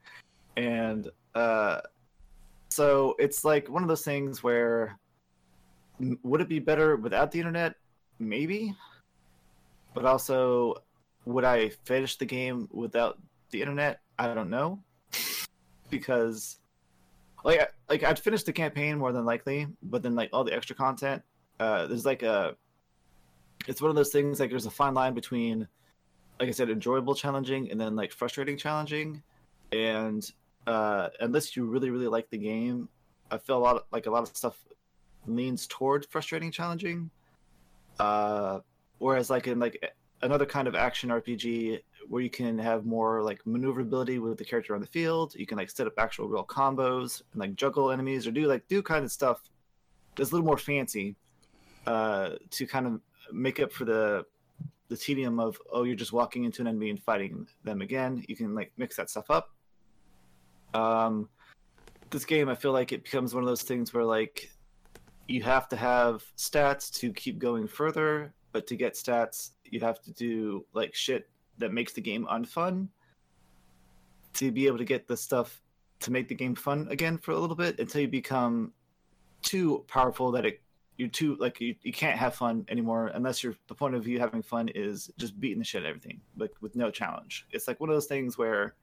And uh, so it's like one of those things where would it be better without the internet? Maybe, but also would I finish the game without the internet? I don't know because like like I'd finish the campaign more than likely, but then like all the extra content, uh, there's like a, it's one of those things like there's a fine line between, like I said, enjoyable challenging and then like frustrating challenging, and uh, unless you really really like the game, I feel a lot of, like a lot of stuff leans toward frustrating challenging, uh, whereas like in like another kind of action RPG where you can have more like maneuverability with the character on the field. You can like set up actual real combos and like juggle enemies or do like do kind of stuff that's a little more fancy uh, to kind of make up for the the tedium of oh you're just walking into an enemy and fighting them again. You can like mix that stuff up. Um, this game I feel like it becomes one of those things where like you have to have stats to keep going further, but to get stats you have to do like shit that makes the game unfun. To be able to get the stuff to make the game fun again for a little bit until you become too powerful that it you're too like you, you can't have fun anymore unless you're the point of you having fun is just beating the shit out of everything like with no challenge. It's like one of those things where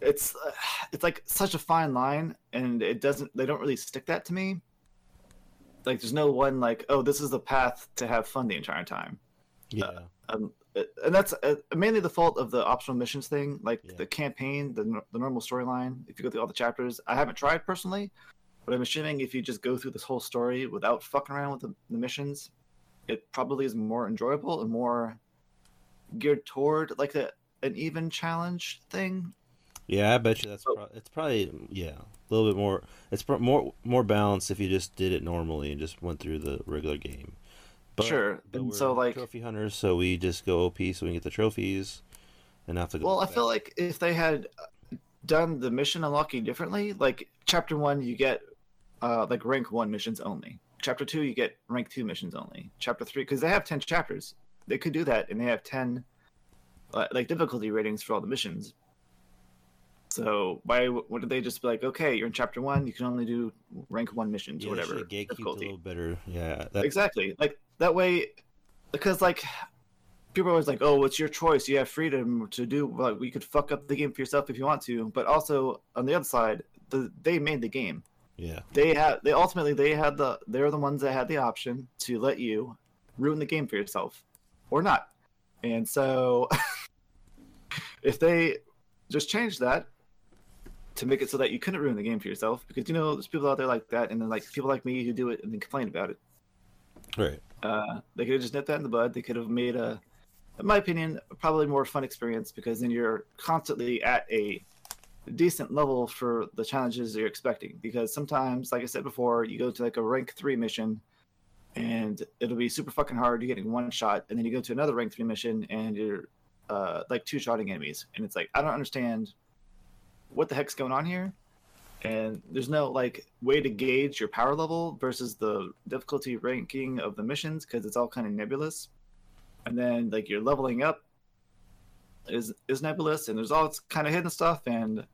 it's uh, it's like such a fine line and it doesn't they don't really stick that to me like there's no one like oh this is the path to have fun the entire time Yeah. um, and that's uh, mainly the fault of the optional missions thing, like Yeah. the campaign, the the normal storyline. If you go through all the chapters, I haven't tried personally, but I'm assuming if you just go through this whole story without fucking around with the, the missions, it probably is more enjoyable and more geared toward like a, an even challenge thing. Yeah, I bet you that's So- pro- it's probably yeah a little bit more. It's pro- more more balanced if you just did it normally and just went through the regular game. But, Sure, but and we're so, like- trophy hunters, so we just go OP so we can get the trophies, and not have to go. Well, I back. feel like if they had done the mission unlocking differently, like chapter one, you get uh, like rank one missions only. Chapter two, you get rank two missions only. Chapter three, because they have ten chapters, they could do that, and they have ten uh, like difficulty ratings for all the missions. So why what did they just be like, okay, you're in chapter one, you can only do rank one missions yeah, or whatever should've a little better. Yeah, that, exactly like that way because like people are always like oh it's your choice you have freedom to do like we could fuck up the game for yourself if you want to but also on the other side the, they made the game. Yeah, they had they ultimately they had the they're the ones that had the option to let you ruin the game for yourself or not. And so if they just change that to make it so that you couldn't ruin the game for yourself because you know there's people out there like that and then like people like me who do it and then complain about it right. uh, they could have just nipped that in the bud. They could have made a, in my opinion, a probably more fun experience because then you're constantly at a decent level for the challenges you're expecting. Because sometimes, like I said before, you go to like a rank three mission, and it'll be super fucking hard. You're getting one shot, and then you go to another rank three mission, and you're uh, like two shotting enemies, and it's like I don't understand what the heck's going on here? And there's no like way to gauge your power level versus the difficulty ranking of the missions because it's all kind of nebulous. And then like your leveling up is is nebulous and there's all this kind of hidden stuff and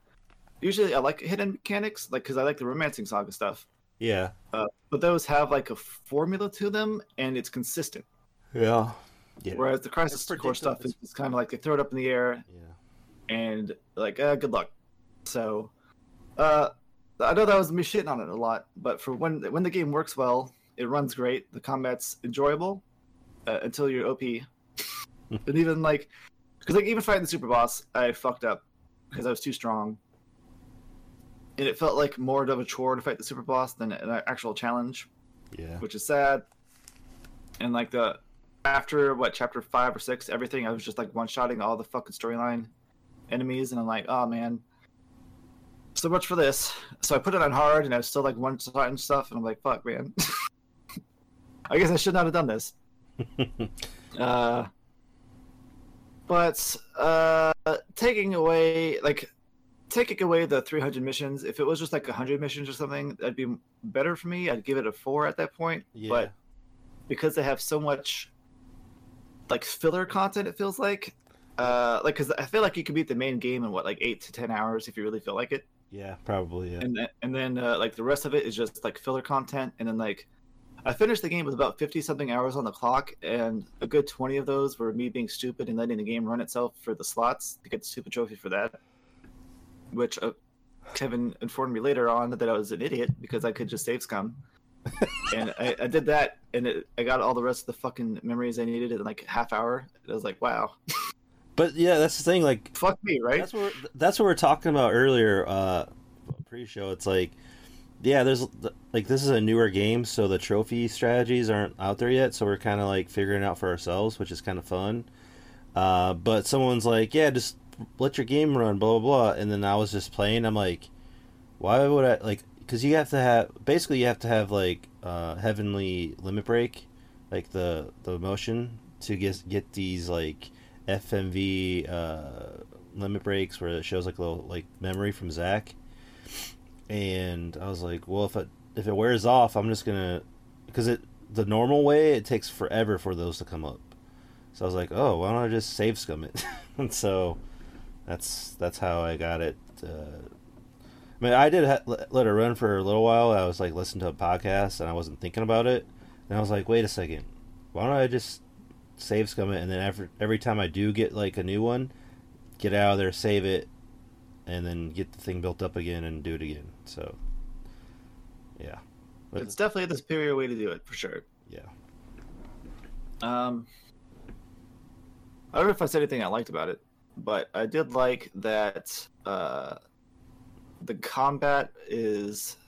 usually i like hidden mechanics like because i like the romancing saga stuff. Yeah, uh, but those have like a formula to them and it's consistent. Yeah, yeah. whereas the crisis core stuff predictable. is kind of like they throw it up in the air. Yeah. and like uh, good luck so Uh, I know that was me shitting on it a lot, but for when when the game works well, it runs great. The combat's enjoyable uh, until you're OP, and even like because like even fighting the super boss, I fucked up because I was too strong, and it felt like more of a chore to fight the super boss than an actual challenge, Yeah. which is sad. And like the after what chapter five or six, everything I was just like one shotting all the fucking storyline enemies, and I'm like, oh man, so much for this. So I put it on hard, and I was still like one shot and stuff, and I'm like, fuck, man. I guess I should not have done this. uh, but uh, taking away like taking away the 300 missions, if it was just like 100 missions or something, that'd be better for me. I'd give it a four at that point. Yeah. But because they have so much like filler content, it feels like. Uh, like, cause I feel like you could beat the main game in what, like eight to ten hours if you really feel like it yeah, probably. Yeah. and then, and then uh, like the rest of it is just like filler content and then like i finished the game with about 50 something hours on the clock and a good 20 of those were me being stupid and letting the game run itself for the slots to get the stupid trophy for that which uh, kevin informed me later on that i was an idiot because i could just save scum and I, I did that and it, i got all the rest of the fucking memories i needed in like a half hour And i was like wow But yeah, that's the thing. Like, fuck me right that's what we're, that's what we are talking about earlier. Uh, pre-show. It's like, yeah, there's like this is a newer game, so the trophy strategies aren't out there yet. So we're kind of like figuring it out for ourselves, which is kind of fun. Uh, but someone's like, yeah, just let your game run, blah blah blah. And then I was just playing. I'm like, why would I like? Because you have to have basically you have to have like uh, heavenly limit break, like the the motion to get get these like FMV uh, limit breaks where it shows like a little like memory from Zack. And I was like, well, if it if it wears off, I'm just gonna because it the normal way it takes forever for those to come up. So I was like, oh, why don't I just save scum it? and so that's that's how I got it. Uh, I mean, I did ha- let it run for a little while. I was like listening to a podcast and I wasn't thinking about it. And I was like, wait a second, why don't I just save scum it and then every every time I do get like a new one, get out of there, save it, and then get the thing built up again and do it again. So, yeah, but it's definitely the superior way to do it for sure. Yeah, Um, I don't know if I said anything I liked about it, but I did like that uh, the combat is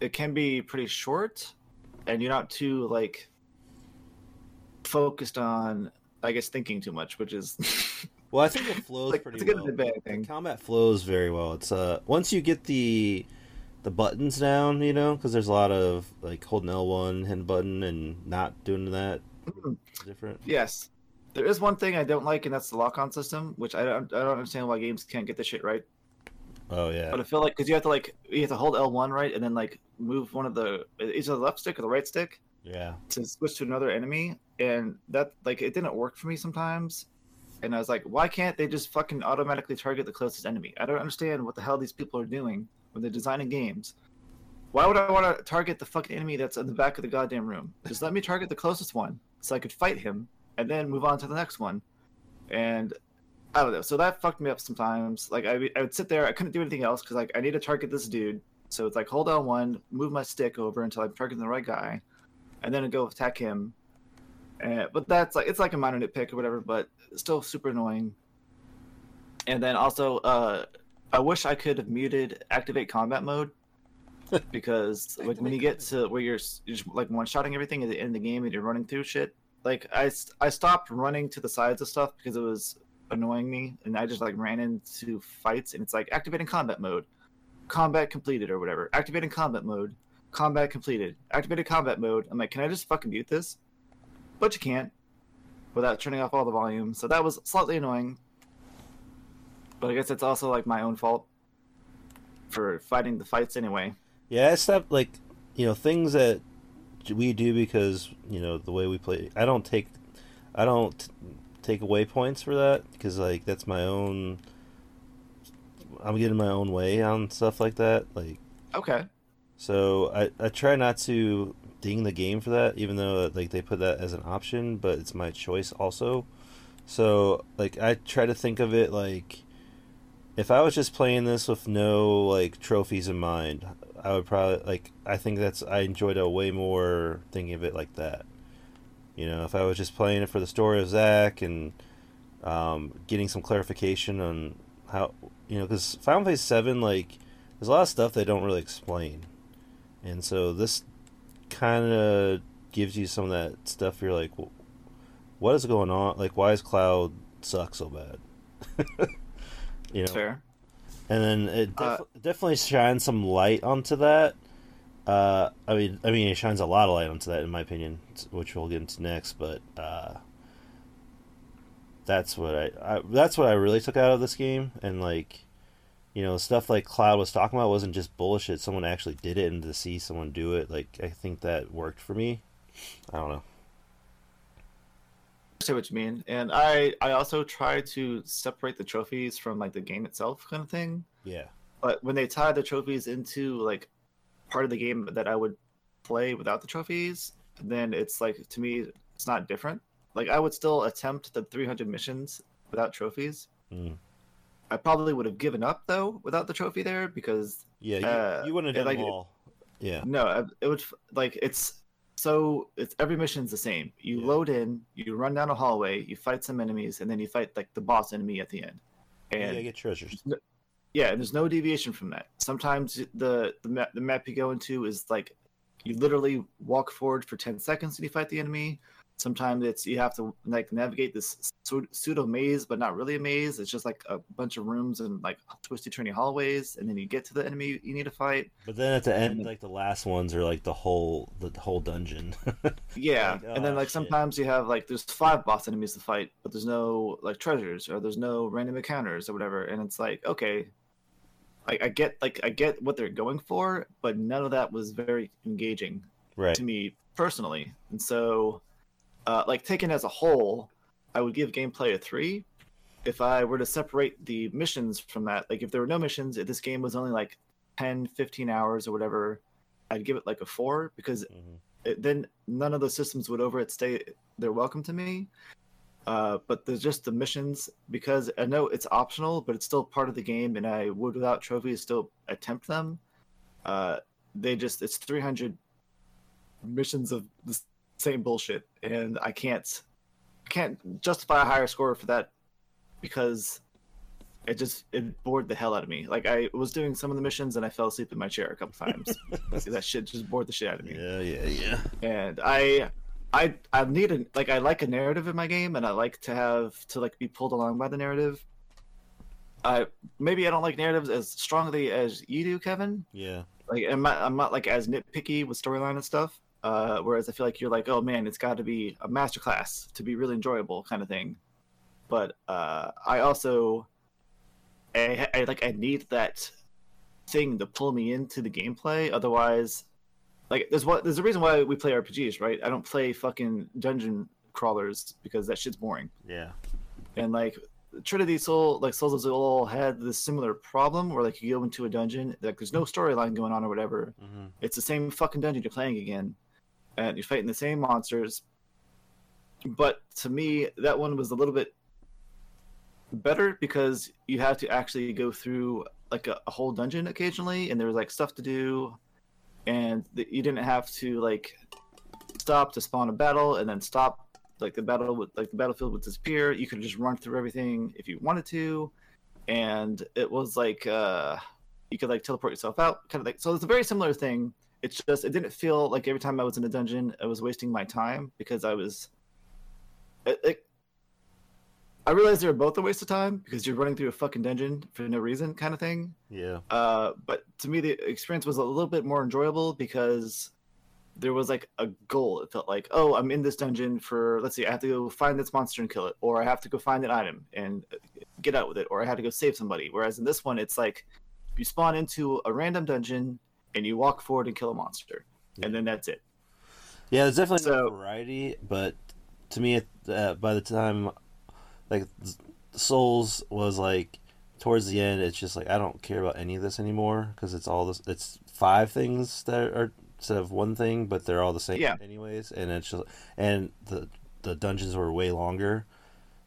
it can be pretty short, and you're not too like focused on I guess thinking too much, which is Well, I think it flows Like, pretty it's a good well. and a bad The combat flows very well. It's uh once you get the the buttons down, you know, because there's a lot of like holding L one, hitting button, and not doing that. Different. yes. There is one thing I don't like, and that's the lock-on system, which I don't I don't understand why games can't get this shit right. Oh yeah, But I feel like because you have to like you have to hold L one right, and then like move one of the is it the left stick or the right stick yeah, to switch to another enemy, and that like it didn't work for me sometimes. And I was like, why can't they just fucking automatically target the closest enemy? I don't understand what the hell these people are doing when they're designing games. Why would I want to target the fucking enemy that's in the back of the goddamn room? Just let me target the closest one so I could fight him and then move on to the next one. And I don't know. So that fucked me up sometimes. Like I, I would sit there, I couldn't do anything else because like I need to target this dude. So it's like hold on one, move my stick over until I'm targeting the right guy, and then go attack him. Uh, but that's like it's like a minor nitpick or whatever, but still super annoying. And then also, uh, I wish I could have muted activate combat mode because like when you get to where you're, you're just, like one shotting everything at the end of the game and you're running through shit, like I I stopped running to the sides of stuff because it was annoying me, and I just like ran into fights and it's like activating combat mode, combat completed or whatever, activating combat mode, combat completed, activated combat mode. I'm like, can I just fucking mute this? But you can't without turning off all the volume. So that was slightly annoying. But I guess it's also like my own fault for fighting the fights anyway. yeah. It's not like you know things that we do because you know the way we play. I don't take, I don't take away points for that because like that's my own. I'm getting my own way on stuff like that. Like Okay. So I, I try not to ding the game for that, even though like they put that as an option, but it's my choice also. So like I try to think of it like if I was just playing this with no like trophies in mind, I would probably like. I think that's I enjoyed it way more thinking of it like that. You know, if I was just playing it for the story of Zack and um, getting some clarification on how you know, because Final Fantasy Seven like there's a lot of stuff they don't really explain, and so this kind of gives you some of that stuff. You're like, well, what is going on? Like, why is Cloud suck so bad? you know, Fair. and then it def- Uh, definitely shines some light onto that. Uh, I mean, I mean, it shines a lot of light onto that, in my opinion, which we'll get into next. But uh, that's what I, I that's what I really took out of this game, and like, you know, stuff like Cloud was talking about wasn't just bullshit. Someone actually did it, and to see someone do it, like, I think that worked for me. I don't know. I see what you mean, and I I also try to separate the trophies from like the game itself, kind of thing. Yeah, But when they tie the trophies into like part of the game that I would play without the trophies, then it's like to me it's not different. Like I would still attempt the 300 missions without trophies. Mm. I probably would have given up though without the trophy there because yeah, you, Uh, you wouldn't have done like, all. Yeah, no, it would like it's so it's every mission's the same. You Yeah. load in, you run down a hallway, you fight some enemies, and then you fight like the boss enemy at the end. And gotta get treasures. yeah, and there's no deviation from that. Sometimes the the map, the map you go into is like you literally walk forward for 10 seconds and you fight the enemy. Sometimes it's you have to like navigate this pseudo maze, but not really a maze. It's just like a bunch of rooms and like twisty, turny hallways, and then you get to the enemy you need to fight. But then at the end, like the last ones are like the whole the whole dungeon. Yeah, Like, and then oh, like shit. sometimes you have like there's five boss enemies to fight, but there's no like treasures or there's no random encounters or whatever, and it's like okay, I, I get like I get what they're going for, but none of that was very engaging right. to me personally, and so uh, like taken as a whole, I would give gameplay a three. If I were to separate the missions from that, like if there were no missions, if this game was only like 10, 15 hours or whatever, I'd give it like a four because Mhm. it, then none of those systems would overstay their welcome to me. Uh, but there's just the missions because I know it's optional, but it's still part of the game, and I would without trophies still attempt them. Uh, they just it's 300 missions of the same bullshit, and I can't can't justify a higher score for that because it just it bored the hell out of me. Like I was doing some of the missions and I fell asleep in my chair a couple times. that shit just bored the shit out of me Yeah, yeah, yeah. and I, I, I need a like I like a narrative in my game, and I like to have to like be pulled along by the narrative. I maybe I don't like narratives as strongly as you do, Kevin. Yeah. Like I'm not, I'm not like as nitpicky with storyline and stuff. Uh, whereas I feel like you're like, oh man, it's got to be a masterclass to be really enjoyable, kind of thing. But uh, I also, I, I like I need that thing to pull me into the gameplay. Otherwise, like there's what there's a reason why we play RPGs, right? I don't play fucking dungeon crawlers because that shit's boring. Yeah. And like Trinity Soul, like Souls of Zill O'll had this similar problem where like you go into a dungeon, like there's no storyline going on or whatever. hmm It's the same fucking dungeon you're playing again, and you're fighting the same monsters. But to me, that one was a little bit better because you had to actually go through like a, a whole dungeon occasionally, and there was like stuff to do, and the, you didn't have to like stop to spawn a battle and then stop. Like the battle would, like the battlefield would disappear. You could just run through everything if you wanted to, and it was like uh, you could like teleport yourself out, kind of like. So it's a very similar thing. It's just it didn't feel like every time I was in a dungeon, I was wasting my time because I was. It, it, I realized they were both a waste of time because you're running through a fucking dungeon for no reason, kind of thing. Yeah. Uh, but to me, the experience was a little bit more enjoyable because there was like a goal. It felt like, oh, I'm in this dungeon for let's see, I have to go find this monster and kill it, or I have to go find an item and get out with it, or I had to go save somebody. Whereas in this one, it's like you spawn into a random dungeon and you walk forward and kill a monster, and then that's it. Yeah, there's definitely So- variety, but to me, uh, by the time like Souls was like towards the end, it's just like I don't care about any of this anymore because it's all this. It's five things that are instead of one thing, but they're all the same Yeah. anyways. And it's just and the the dungeons were way longer,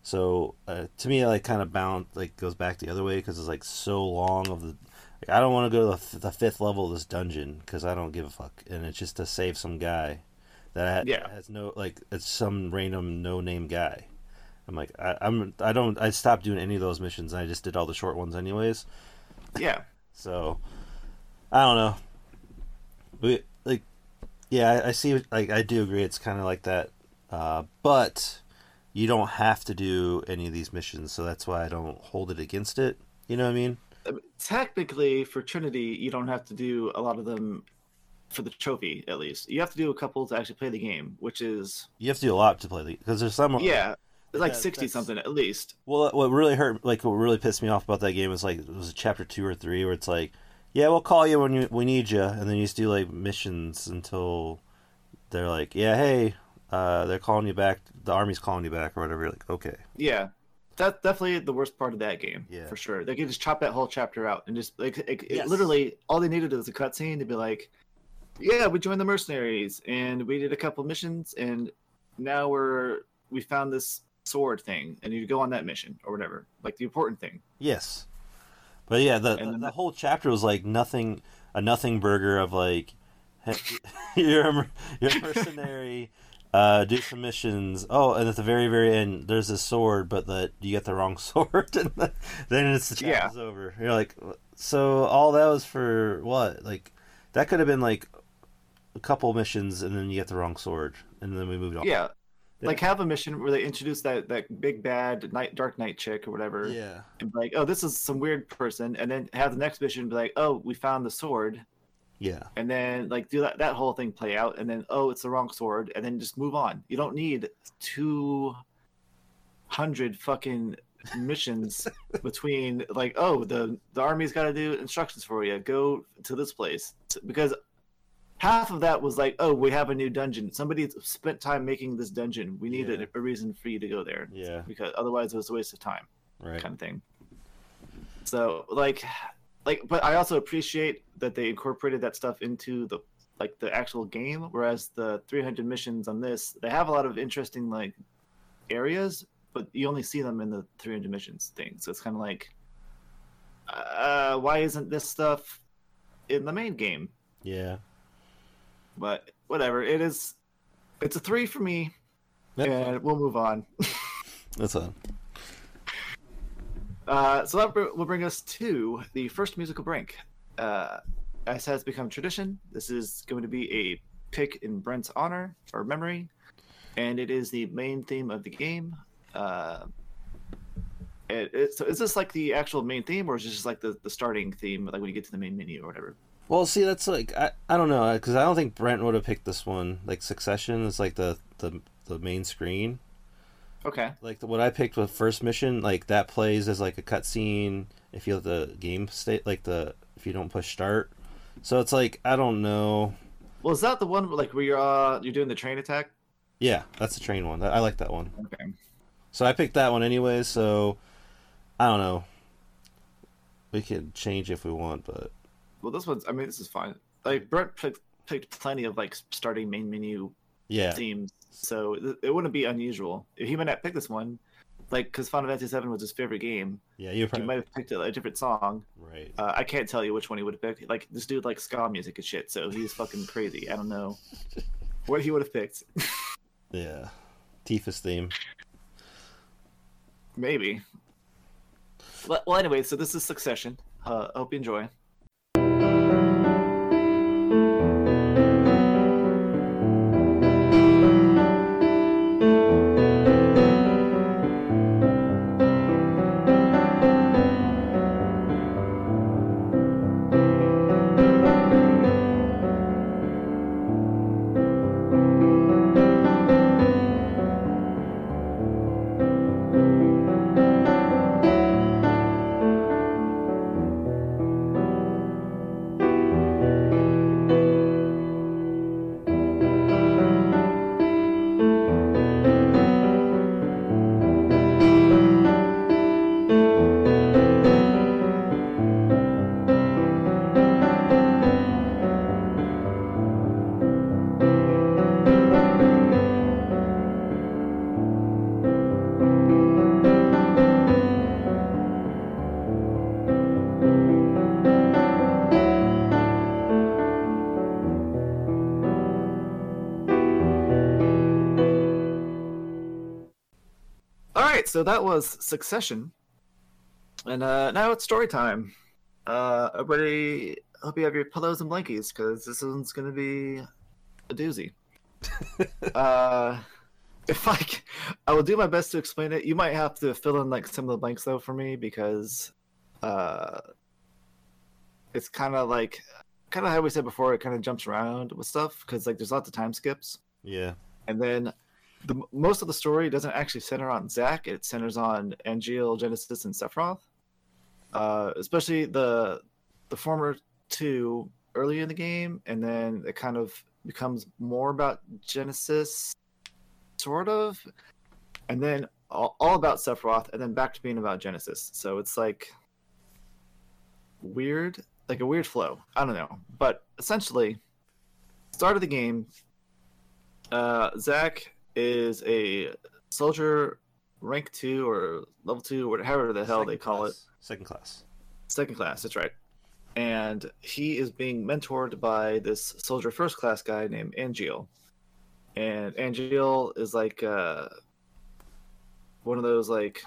So uh, to me, it, like kind of bound like goes back the other way because it's like so long of the. I don't want to go to the, the fifth level of this dungeon because I don't give a fuck, and it's just to save some guy that Yeah. has no like it's some random no name guy. I'm like I, I'm I don't I stopped doing any of those missions. and I just did all the short ones anyways. Yeah. So I don't know. We like yeah, I, I see. Like I do agree. It's kind of like that, uh, but you don't have to do any of these missions, so that's why I don't hold it against it. You know what I mean? I mean, Technically, for Trinity, you don't have to do a lot of them for the trophy, at least. You have to do a couple to actually play the game, which is You have to do a lot to play the because there's some. yeah, it's like Yeah, sixty that's- something at least. Well, what really hurt, like what really pissed me off about that game was like it was chapter two or three where it's like, yeah, we'll call you when you, we need you, and then you just do like missions until they're like, yeah, hey, uh, they're calling you back, the army's calling you back or whatever. You're like, okay, Yeah, that's definitely the worst part of that game. Yeah. for sure. They could just chop that whole chapter out and just like it, it literally all they needed was a cutscene to be like, yeah, we joined the mercenaries and we did a couple missions and now we're we found this sword thing and you go on that mission or whatever, like the important thing. yes, but yeah, the the, the whole chapter was like nothing, a nothing burger of like, you're a, you're a mercenary. Uh, do some missions. Oh, and at the very, very end, there's a sword, but that you get the wrong sword, and then it's the Yeah. over. You're like, so all that was for what? Like, that could have been like a couple missions, and then you get the wrong sword, and then we moved on. Yeah. Yeah. Like have a mission where they introduce that that big bad night dark knight chick or whatever, yeah, and be like, oh, this is some weird person, and then have the next mission be like, oh, we found the sword, yeah, and then like do that that whole thing play out and then oh it's the wrong sword and then just move on. You don't need 200 fucking missions between like oh the the army's got to do instructions for you. Go to this place. Because half of that was like oh we have a new dungeon. Somebody spent time making this dungeon. We needed Yeah. a reason for you to go there. Yeah, because otherwise it was a waste of time right. kind of thing. So like like but I also appreciate that they incorporated that stuff into the like the actual game whereas the 300 missions on this they have a lot of interesting like areas but you only see them in the 300 missions thing. So it's kind of like uh why isn't this stuff in the main game? Yeah, But whatever, it is it's a 3 for me Yep. and we'll move on. that's a Uh, so that will bring us to the first musical break. Uh, as has become tradition, this is going to be a pick in Brent's honor or memory, and it is the main theme of the game. Uh, it, it, so is this like the actual main theme, or is this just like the, the starting theme, like when you get to the main menu or whatever? Well, see, that's like I, I don't know because I don't think Brent would have picked this one. Like Succession is like the the the main screen. Okay. Like the, what I picked with first mission, like that plays as like a cutscene if you let the game state like the if you don't push start. So it's like I don't know. Well, is that the one like where you're uh, you're doing the train attack? Yeah, that's the train one. I like that one. Okay. So I picked that one anyway. So I don't know. We could change if we want, but Well, this one's. I mean, this is fine. Like Brent picked, picked plenty of like starting main menu yeah, themes, so it- it wouldn't be unusual. If he might not pick this one, like because Final Fantasy VII was his favorite game, yeah, you probably might have picked a, a different song. right. Uh, I can't tell you which one he would have picked. Like this dude likes ska music and shit, so he's fucking crazy. I don't know what he would have picked. Yeah, Tifa's theme. Maybe. Well, well, anyway, so this is Succession. Uh, I hope you enjoy. So that was Succession, and uh, now it's story time. Uh, everybody, hope you have your pillows and blankies because this one's gonna be a doozy. uh, if I, c- I will do my best to explain it. You might have to fill in like some of the blanks though for me because, uh, it's kind of like, kind of how we said before. It kind of jumps around with stuff because like there's lots of time skips Yeah. and then the most of the story doesn't actually center on Zack. It centers on Angeal, Genesis, and Sephiroth. Uh, especially the the former two early in the game, and then it kind of becomes more about Genesis, sort of, and then all, all about Sephiroth, and then back to being about Genesis. So it's like weird, like a weird flow. I don't know, but essentially, start of the game, uh, Zack is a soldier rank two or level two, or however the hell Second they call class. it, Second class. second class. That's right. And he is being mentored by this soldier first class guy named Angeal. And Angeal is like uh, one of those like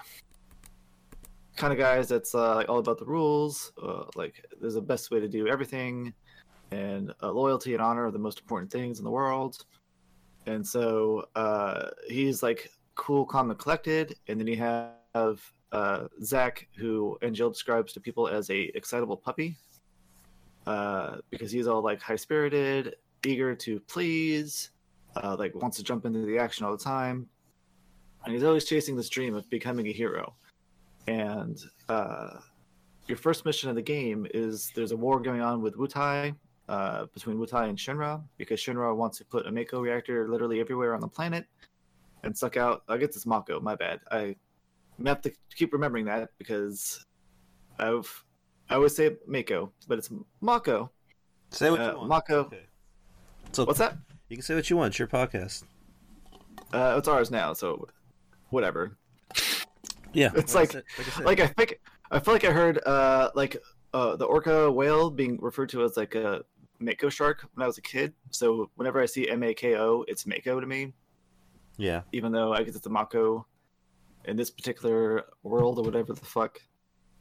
kind of guys that's uh, like all about the rules. Uh, like there's a best way to do everything, and uh, loyalty and honor are the most important things in the world. And so uh, he's like cool, calm, and collected. And then you have uh, Zack, who Angeal describes to people as a excitable puppy, uh, because he's all like high spirited, eager to please, uh, like wants to jump into the action all the time, and he's always chasing this dream of becoming a hero. And uh, your first mission of the game is there's a war going on with Wutai, uh, between Wutai and Shinra, because Shinra wants to put a Mako reactor literally everywhere on the planet and suck out. I guess it's Mako. My bad. I have to keep remembering that because I've I always say Mako, but it's Mako. Say what Uh, you want. Mako. Okay. So What's that? You can say what you want. It's your podcast. Uh, it's ours now, so whatever. Yeah. It's I like- said- I. Like I think I feel like I heard uh like uh the orca whale being referred to as like a Mako shark when I was a kid. So whenever I see M A K O, it's Mako to me. yeah. even though I guess it's a Mako in this particular world or whatever the fuck.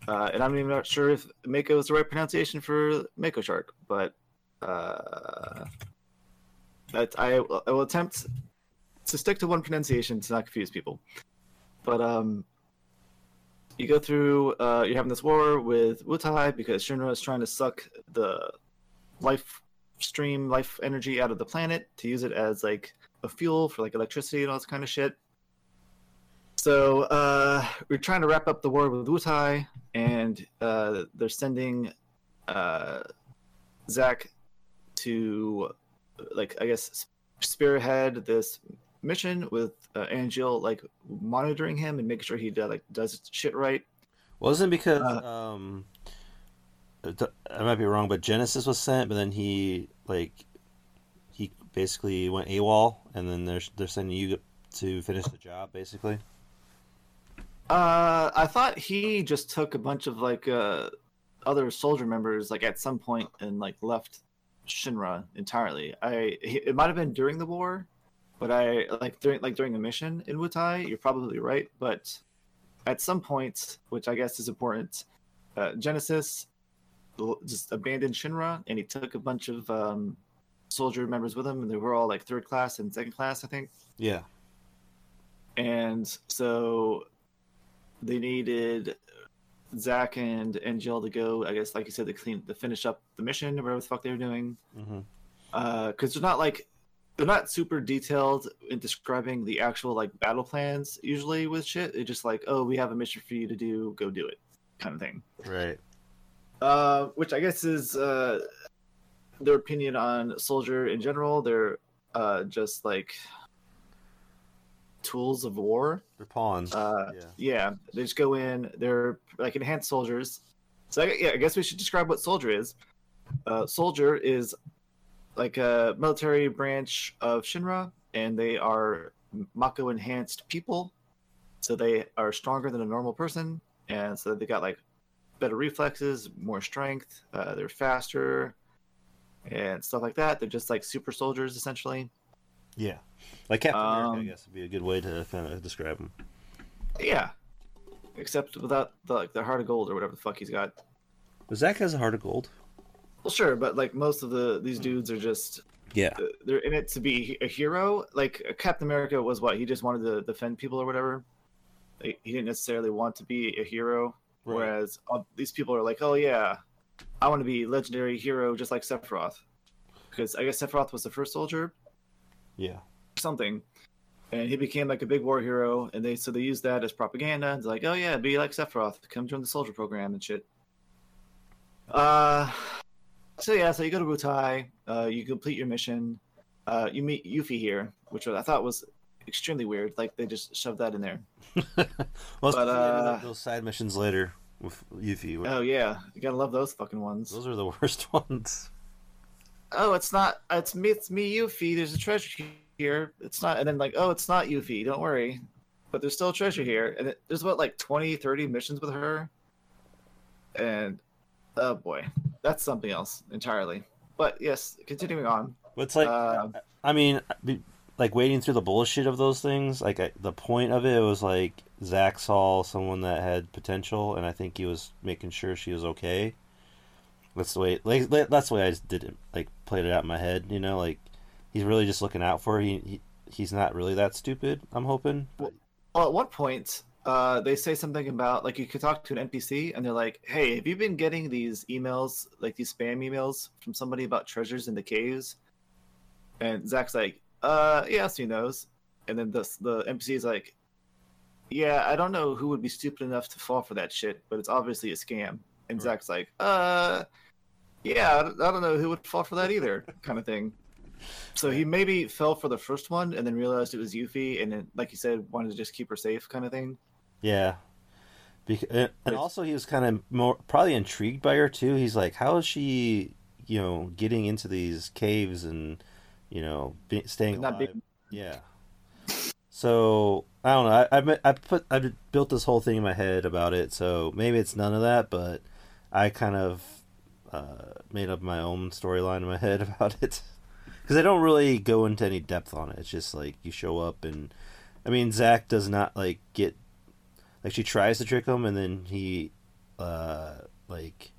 Uh, and I'm even not sure if Mako is the right pronunciation for Mako shark, but uh, that I, I will attempt to stick to one pronunciation to not confuse people. But um, you go through, uh, you're having this war with Wutai because Shinra is trying to suck the life stream, life energy out of the planet to use it as like a fuel for like electricity and all this kind of shit. So uh, we're trying to wrap up the war with Wutai, and uh, they're sending uh, Zack to, like, I guess, spearhead this mission with uh, Angeal, like, monitoring him and making sure he uh, like does shit right. Wasn't because Uh, um, I might be wrong, but Genesis was sent, but then he like he basically went AWOL, and then they're they're sending you to finish the job, basically. Uh, I thought he just took a bunch of like uh other soldier members like at some point and like left Shinra entirely. I it might have been during the war, but I like during like during a mission in Wutai. You're probably right, but at some point, which I guess is important, uh, Genesis just abandoned Shinra and he took a bunch of um soldier members with him, and they were all like third class and second class, I think Yeah. and so they needed Zack and Jill to go. I guess, like you said, to clean to finish up the mission or whatever the fuck they were doing. Because they're not like they're not super detailed in describing the actual like battle plans usually with shit. It's just like, oh, we have a mission for you to do, go do it, kind of thing. Right. Uh, which I guess is uh, their opinion on soldier in general. They're uh, just like tools of war. They're pawns. Uh, yeah. yeah, they just go in. They're like enhanced soldiers. So I, yeah, I guess we should describe what soldier is. Uh, soldier is like a military branch of Shinra, and they are Mako enhanced people. So they are stronger than a normal person, and so they got like better reflexes, more strength. Uh, they're faster, and stuff like that. They're just like super soldiers essentially. Yeah. Like Captain America, I Um, guess would be a good way to kind of describe them. Yeah, except without the like the heart of gold or whatever the fuck he's got. But Zack has a heart of gold. Well, sure, but like most of the these dudes are just Yeah. uh, they're in it to be a hero. Like Captain America was what he just wanted to defend people or whatever. Like, he didn't necessarily want to be a hero. Right. Whereas these people are like, oh yeah, I want to be legendary hero just like Sephiroth, because I guess Sephiroth was the first soldier Yeah. something, and he became like a big war hero. And they so they used that as propaganda. It's like, oh yeah, be like Sephiroth, come join the soldier program and shit. Uh, so yeah, so you go to Wutai, uh, you complete your mission, uh, you meet Yuffie here, which I thought was extremely weird. Like they just shoved that in there. Well, But, uh, those side missions later with Yuffie. Oh yeah, you gotta love those fucking ones. Those are the worst ones. oh, it's not. It's me. It's me, Yuffie. There's a treasure here. It's not. And then like, oh, it's not Yuffie. Don't worry. But there's still a treasure here. And it, there's what like 20, 30 missions with her. And oh boy, that's something else entirely. But yes, continuing on. It's like, Uh, I mean, like wading through the bullshit of those things. Like I, the point of it was like Zack saw someone that had potential, and I think he was making sure she was okay. That's the way. Like that's the way I did it. Like played it out in my head. You know, like he's really just looking out for her. He, he he's not really that stupid. I'm hoping. Well, at one point, uh, they say something about like you could talk to an NPC, and they're like, "Hey, have you been getting these emails, like these spam emails from somebody about treasures in the caves?" And Zack's like, "Uh, yes, he knows." And then the the NPC is like, "Yeah, I don't know who would be stupid enough to fall for that shit, but it's obviously a scam." And. Zack's like, "Uh, yeah, I don't- know who would fall for that either," kind of thing. So he maybe fell for the first one and then realized it was Yuffie, and then, like you said, wanted to just keep her safe, kind of thing. yeah. Bec- and and also, he was kind of more probably intrigued by her too. He's like, "How is she, you know, getting into these caves and, you know, be, staying Not alive?" big. Yeah. So I don't know. I, I I put I built this whole thing in my head about it. So maybe it's none of that, but I kind of uh, made up my own storyline in my head about it because I don't really go into any depth on it. It's just like you show up and I mean Zack does not like get like she tries to trick him and then he uh like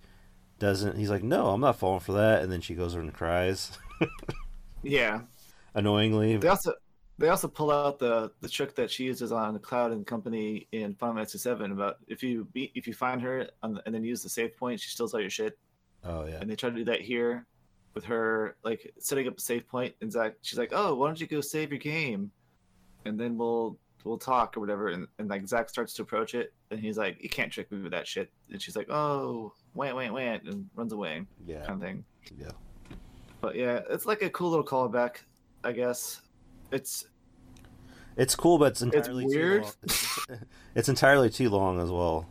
doesn't he's like no i'm not falling for that and then she goes over and cries Yeah. annoyingly They also they also pull out the the trick that she uses on the Cloud and Company in Final Fantasy Seven about if you beat if you find her on the, and then use the save point, she steals all your shit. oh yeah And they try to do that here with her like setting up a save point, and Zack she's like, "Oh, why don't you go save your game, and then we'll we'll talk or whatever." And, and like Zack starts to approach it, and he's like, "You can't trick me with that shit." And she's like, "Oh, wait, wait, wait," and runs away, yeah kind of thing. yeah But yeah, it's like a cool little callback, I guess. It's It's cool, but it's entirely weird. Too long. It's, it's entirely too long as well.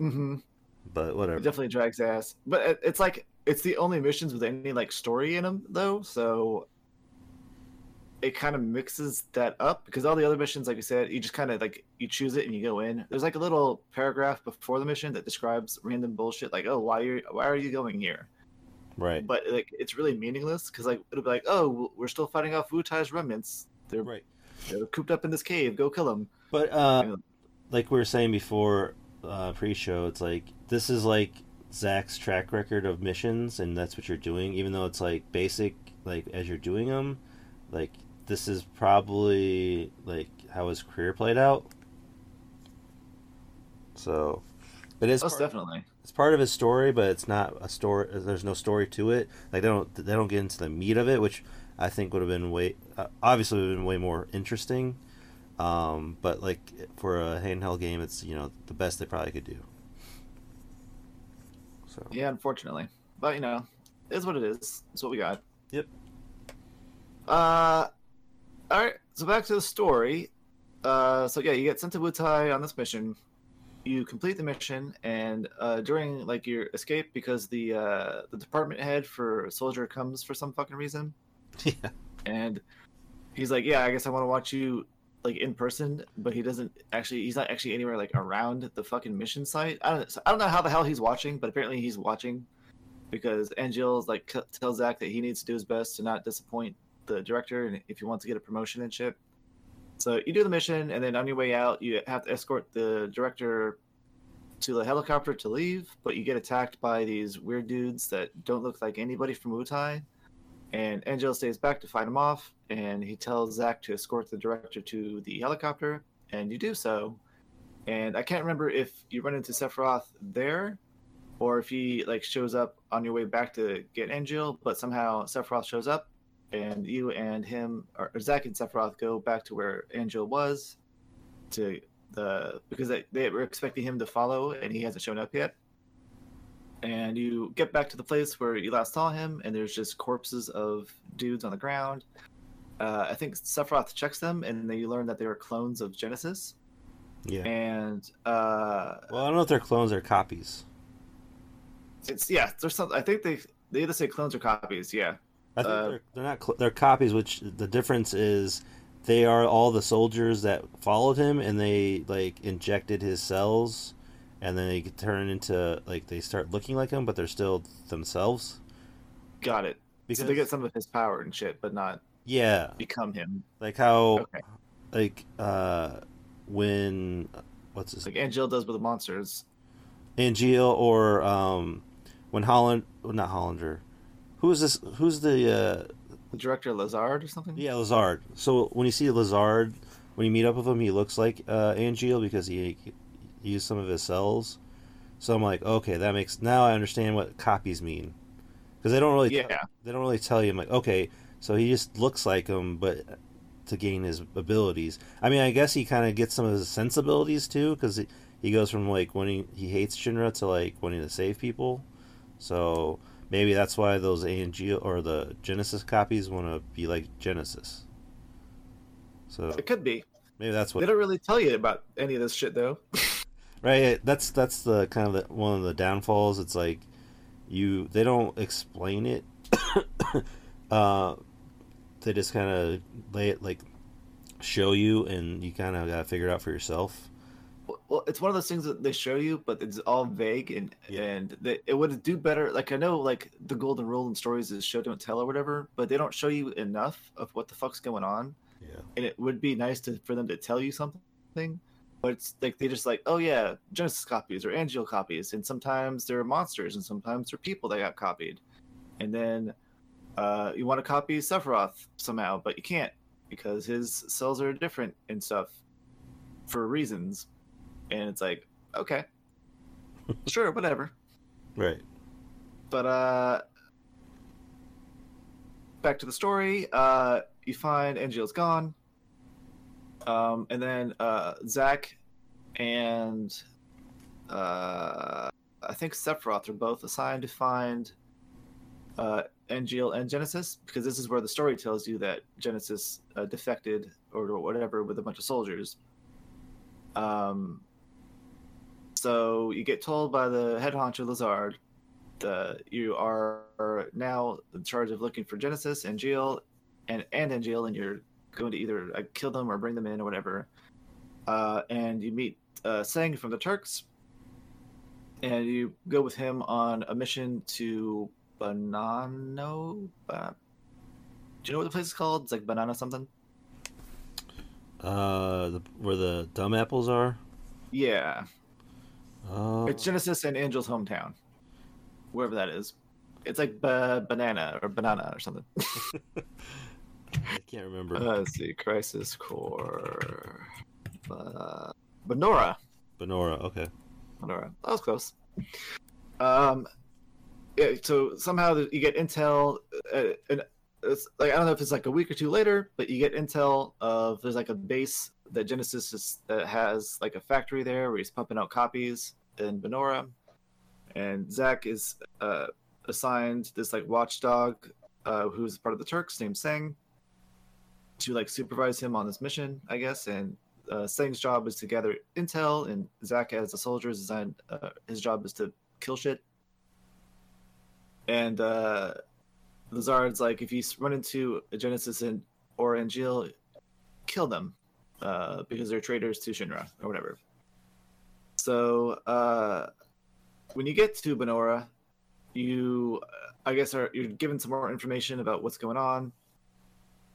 mhm, But it whatever. definitely drags ass. But it, it's like it's the only missions with any like story in them, though. So it kind of mixes that up because all the other missions, like you said, you just kind of like you choose it and you go in. There's like a little paragraph before the mission that describes random bullshit, like, "Oh, why are why are you going here?" Right. But like it's really meaningless because like it'll be like, "Oh, we're still fighting off Wutai's remnants. They're, Right. they're cooped up in this cave. Go kill them." But uh, like we were saying before, uh, pre-show, it's like this is like Zack's track record of missions, and that's what you're doing. Even though it's like basic, like as you're doing them, like this is probably like how his career played out. So, it is. Most part- definitely. It's part of his story, but it's not a story. There's no story to it. Like they don't they don't get into the meat of it, which I think would have been way uh, obviously would have been way more interesting. Um, but like for a handheld game, it's you know the best they probably could do. So Yeah, unfortunately. But you know, it is what it is. It's what we got. Yep. Uh all right, so back to the story. Uh so yeah, you get sent to Wutai on this mission. You complete the mission and uh during like your escape because the uh the department head for soldier comes for some fucking reason yeah, and he's like, "Yeah, I guess I want to watch you like in person," but he doesn't actually. He's not actually anywhere like around the fucking mission site. I don't. So I don't know how the hell he's watching, but apparently he's watching because Angeal's like c- tells Zack that he needs to do his best to not disappoint the director, and if he wants to get a promotion and shit. So you do the mission, and then on your way out, you have to escort the director to the helicopter to leave, but you get attacked by these weird dudes that don't look like anybody from Wutai. And Angeal stays back to fight them off, and he tells Zack to escort the director to the helicopter, and you do so. And I can't remember if you run into Sephiroth there, or if he like shows up on your way back to get Angeal, but somehow Sephiroth shows up, and you and him, or Zach and Sephiroth, go back to where Angeal was, to the because they, they were expecting him to follow, and he hasn't shown up yet. And you get back to the place where you last saw him, and there's just corpses of dudes on the ground. Uh, I think Sephiroth checks them, and then you learn that they were clones of Genesis. Yeah. And uh, Well, I don't know if they're clones or copies. it's yeah, there's some. I think they they either say clones or copies. Yeah, I think Uh, they're, they're not. Cl- they're copies. Which the difference is, they are all the soldiers that followed him, and they like injected his cells, and then they turn into like they start looking like him, but they're still themselves. got it. Because so they get some of his power and shit, but not yeah, become him. like how Okay. like uh when what's his Like Angeal does with the monsters. Angeal or um when Holland well, not Hollander. Who is this? Who's the uh The director Lazard or something. Yeah, Lazard. So when you see Lazard, when you meet up with him, he looks like uh, Angeal because he, he used some of his cells. So I'm like, okay, that makes now I understand what copies mean because they don't really Yeah. they don't really tell you. I'm like, okay, so he just looks like him, but to gain his abilities. I mean, I guess he kind of gets some of his sensibilities too because he, he goes from like wanting he hates Shinra to like wanting to save people. So maybe that's why those A and G or the Genesis copies want to be like Genesis. So It could be. maybe that's what They don't really tell you about any of this shit though. right. That's that's the kind of the, one of the downfalls. It's like you they don't explain it. uh, they just kind of lay it like show you, and you kind of got to figure it out for yourself. Well, it's one of those things that they show you, but it's all vague and Yeah. and they, it would do better. Like I know, like the golden rule in stories is show don't tell or whatever, but they don't show you enough of what the fuck's going on. Yeah. and it would be nice to for them to tell you something but it's like they just like oh yeah genesis copies or angeal copies and sometimes they're monsters and sometimes they're people that got copied and then uh, you want to copy sephiroth somehow but you can't because his cells are different and stuff for reasons and it's like okay. Sure whatever. Right. but uh back to the story uh you find angeal's gone. Um and then uh zack and uh i think sephiroth are both assigned to find uh angeal and genesis because this is where the story tells you that genesis uh, defected or whatever with a bunch of soldiers. Um so you get told by the head honcho lazard that you are now in charge of looking for Genesis and Jill and and Angeal, and you're going to either uh, kill them or bring them in or whatever. Uh, and you meet uh, Tseng from the Turks, and you go with him on a mission to Banano. Ba- Do you know what the place is called? It's like Banana something. Uh, the, where the dumb apples are. Yeah, Uh, it's Genesis and Angeal's hometown, wherever that is. It's like ba- banana or banana or something. I can't remember. Uh, let's see, Crisis Core, uh, Banora. Banora. Okay. Banora. That was close. Um, yeah. So somehow you get intel, uh, and it's like I don't know if it's like a week or two later, but you get intel of there's like a base that Genesis is, has like a factory there where he's pumping out copies in Banora, and Zack is uh, assigned this like watchdog uh, who's part of the Turks named Tseng to like supervise him on this mission, I guess. And uh, Tseng's job is to gather intel, and Zack, as a soldier, is designed. Uh, his job is to kill shit. And uh, Lazard's like, if you run into a Genesis and or Angeal, kill them uh, because they're traitors to Shinra or whatever. So uh, when you get to Banora, you, I guess, are you're given some more information about what's going on,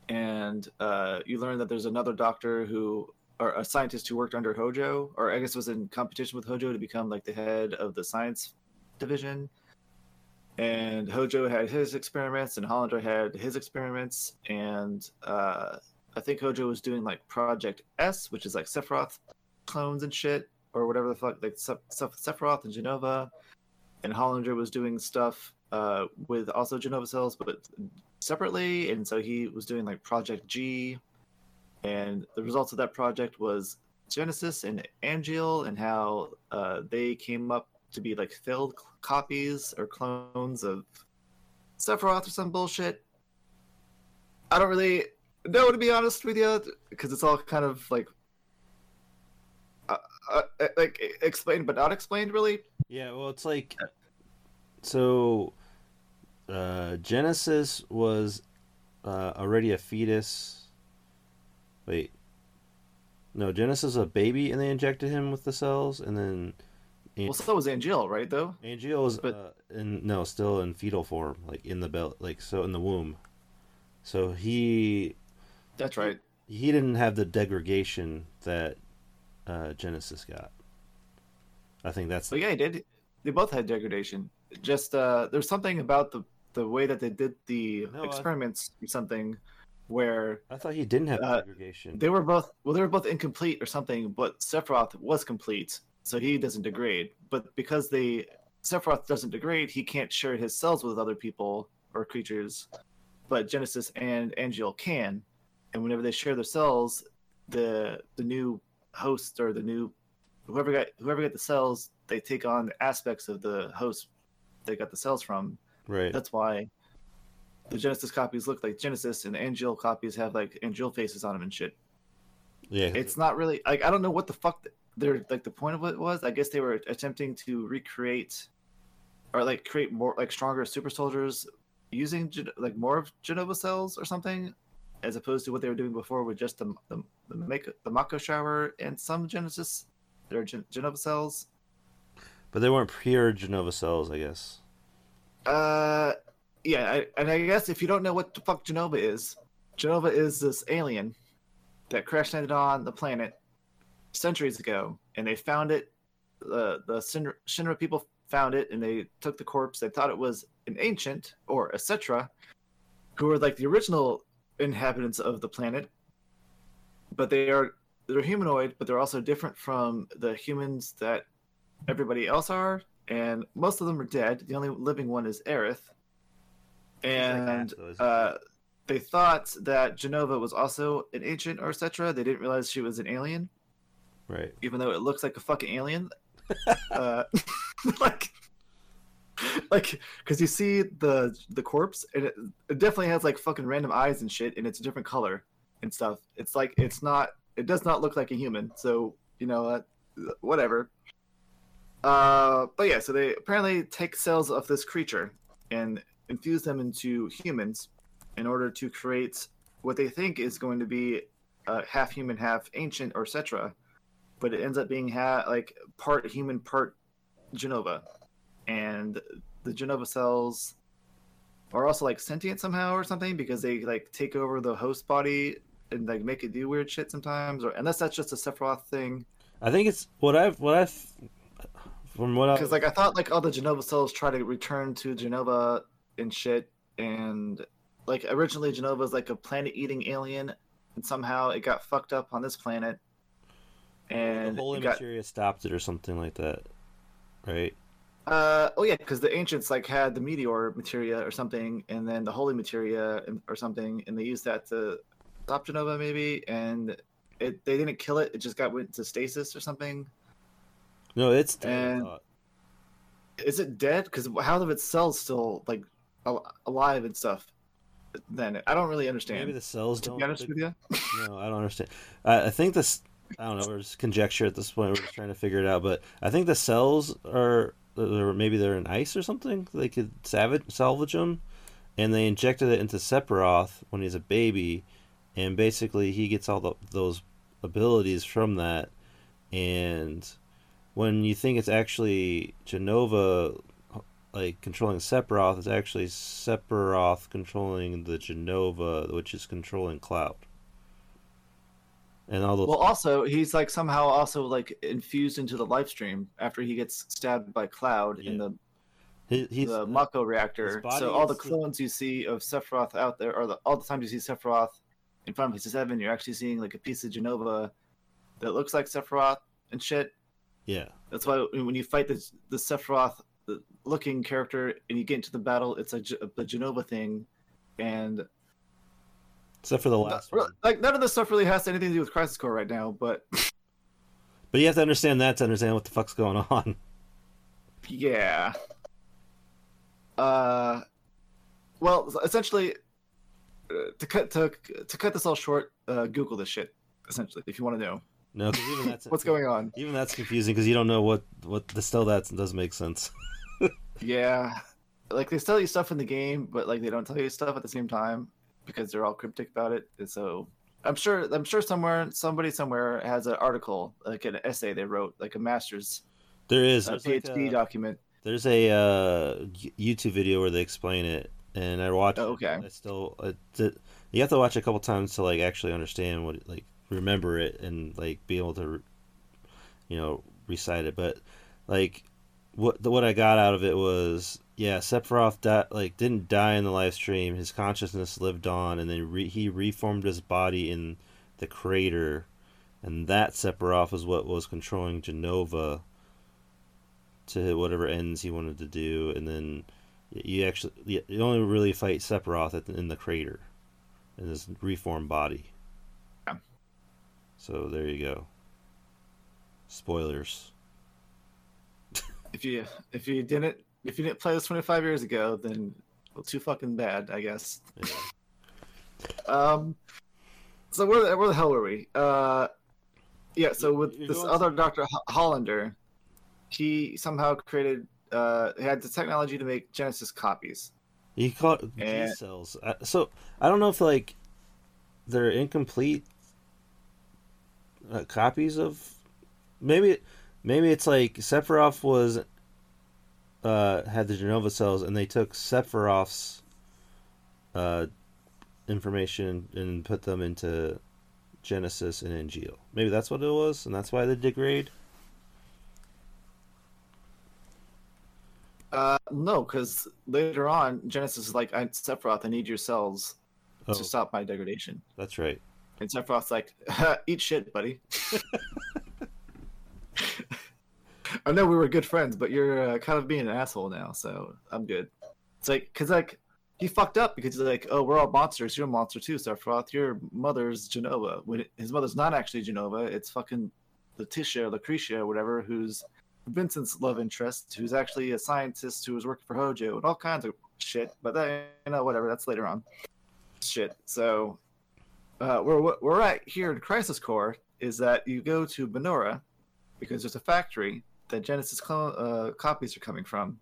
and uh, you learn that there's another doctor who, or a scientist who worked under Hojo, or I guess was in competition with Hojo to become like the head of the science division. And Hojo had his experiments, and Hollander had his experiments, and uh, I think Hojo was doing like Project S, which is like Sephiroth clones and shit, or whatever the fuck, like Se- Se- Sephiroth and Jenova. And Hollander was doing stuff uh, with also Jenova cells, but separately. And so he was doing like Project G. And the results of that project was Genesis and Angeal, and how uh, they came up to be like filled copies or clones of Sephiroth or some bullshit. I don't really know to be honest with you, because it's all kind of like, uh, uh, like explained but not explained, really. Yeah, well, it's like so. Uh, Genesis was uh, already a fetus. Wait, no, Genesis was a baby, and they injected him with the cells, and then Well, so was Angeal, right? Though. Angeal was But- uh, in no, still in fetal form, like in the belt, like so in the womb. So he That's right. he didn't have the degradation that uh, Genesis got. I think that's So yeah, he did. They both had degradation. Just uh, there's something about the the way that they did the No, I- experiments or something where I thought he didn't have Uh, degradation. they were both well they were both incomplete or something, but Sephiroth was complete, so he doesn't degrade. But because they Sephiroth doesn't degrade, he can't share his cells with other people or creatures. But Genesis and Angeal can, and whenever they share their cells, the the new host or the new whoever got whoever got the cells, they take on aspects of the host they got the cells from. right. That's why the Genesis copies look like Genesis, and the Angeal copies have like Angeal faces on them and shit. yeah. It's not really like I don't know what the fuck they're like. The point of what it was, I guess they were attempting to recreate or like create more like stronger super soldiers using like more of Jenova cells or something, as opposed to what they were doing before with just the the the, make, the Mako shower and some Genesis, their Gen- Jenova cells. but they weren't pure Jenova cells, I guess. Uh, yeah, I, and I guess if you don't know what the fuck Jenova is, Jenova is this alien that crash landed on the planet centuries ago, and they found it. Uh, the Shinra, Shinra people found it, and they took the corpse. They thought it was an ancient or a Cetra, who were like the original inhabitants of the planet, but they are they're humanoid, but they're also different from the humans that everybody else are, and most of them are dead. The only living one is Aerith. And uh, they thought that Jenova was also an ancient or Cetra They didn't realize she was an alien, Right. even though it looks like a fucking alien. uh, like, like, because you see the the corpse, and it, it definitely has like fucking random eyes and shit, and it's a different color and stuff. It's like it's not. It does not look like a human. So you know, uh, whatever. Uh, but yeah, so they apparently take cells of this creature and infuse them into humans in order to create what they think is going to be uh, half human, half ancient or Cetra But it ends up being ha- like part human, part Jenova, and the Jenova cells are also like sentient somehow or something because they like take over the host body and like make it do weird shit sometimes, or unless that's just a Sephiroth thing. I think it's what I've what I've from what Because like I thought like all the Jenova cells try to return to Jenova and shit, and like originally Jenova was like a planet-eating alien, and somehow it got fucked up on this planet, and the holy got materia stopped it or something like that, right? Uh oh yeah, because the ancients like had the meteor materia or something, and then the holy materia or something, and they used that to stop Jenova maybe, and it they didn't kill it; it just got went to stasis or something. No, it's dead, And- Is it dead? Because how of its cells still like alive and stuff? Then I don't really understand. maybe the cells to don't. be honest with you, No, I don't understand. I, I think this. I don't know. We're just conjecture at this point. We're just trying to figure it out. But I think the cells are, or maybe they're in ice or something. They could salvage salvage them, and they injected it into Sephiroth when he's a baby, and basically he gets all the, those abilities from that. And when you think it's actually Jenova like controlling Sephiroth is actually Sephiroth controlling the Jenova, which is controlling Cloud. And all those Well, also he's like somehow also like infused into the Lifestream after he gets stabbed by Cloud in the he, he's the Mako reactor. So all the is the- clones you see of Sephiroth out there, or the, all the times you see Sephiroth in Final Fantasy Seven, you're actually seeing like a piece of Jenova that looks like Sephiroth and shit. yeah. That's why when you fight the the Sephiroth looking character and you get into the battle, it's a, a Jenova thing, and Except for the last Not- one. like none of this stuff really has anything to do with Crisis Core right now. But But you have to understand that to understand what the fuck's going on. yeah, uh, well, essentially, uh, to cut to to cut this all short, uh, Google this shit. Essentially, if you want to know No, 'cause even that's what's going on. Even that's confusing because you don't know what what the still that doesn't make sense. Yeah, like they tell you stuff in the game, but like they don't tell you stuff at the same time because they're all cryptic about it. And so I'm sure I'm sure somewhere somebody somewhere has an article like an essay they wrote, like a master's There is a there's, like PhD a- document. there's a uh, YouTube video where they explain it, and I watched. Oh, okay. it. I still it- you have to watch it a couple times to like actually understand what like remember it and like be able to you know recite it. But like what the, what I got out of it was yeah, Sephiroth di- like didn't die in the Lifestream. His consciousness lived on, and then re- he reformed his body in the crater, and that Sephiroth was what was controlling Jenova to whatever ends he wanted to do, and then you actually you you only really fight Sephiroth at the, in the crater, in his reformed body. Yeah. So there you go. Spoilers. If you if you didn't if you didn't play this 25 years ago, then well, too fucking bad, I guess. Yeah. Um, so where the, where the hell were we? Uh, yeah. So with you're this going other Doctor Hollander, he somehow created uh had the technology to make Genesis copies. He call it G cells. Uh, So I don't know if like they're incomplete uh, copies of maybe maybe it's like Sephiroth was uh had the Jenova cells and they took Sephiroth's uh information and put them into Genesis and Angeal. Maybe that's what it was and that's why they degrade. Uh, no, because later on Genesis is like, I, Sephiroth, I need your cells Oh, to stop my degradation. that's right. And Sephiroth's like, eat shit, buddy. I know we were good friends, but you're uh, kind of being an asshole now, so I'm good. It's like, because like, he fucked up because he's like, oh, we're all monsters. You're a monster too, Sephiroth. Your mother's Jenova. When it, his mother's not actually Jenova, it's fucking Letitia, Lucretia, whatever, who's Vincent's love interest, who's actually a scientist who was working for Hojo and all kinds of shit. But that, you know, whatever. That's later on. Shit. So uh, where we're at here in Crisis Core is that you go to Banora because there's a factory that Genesis uh, copies are coming from,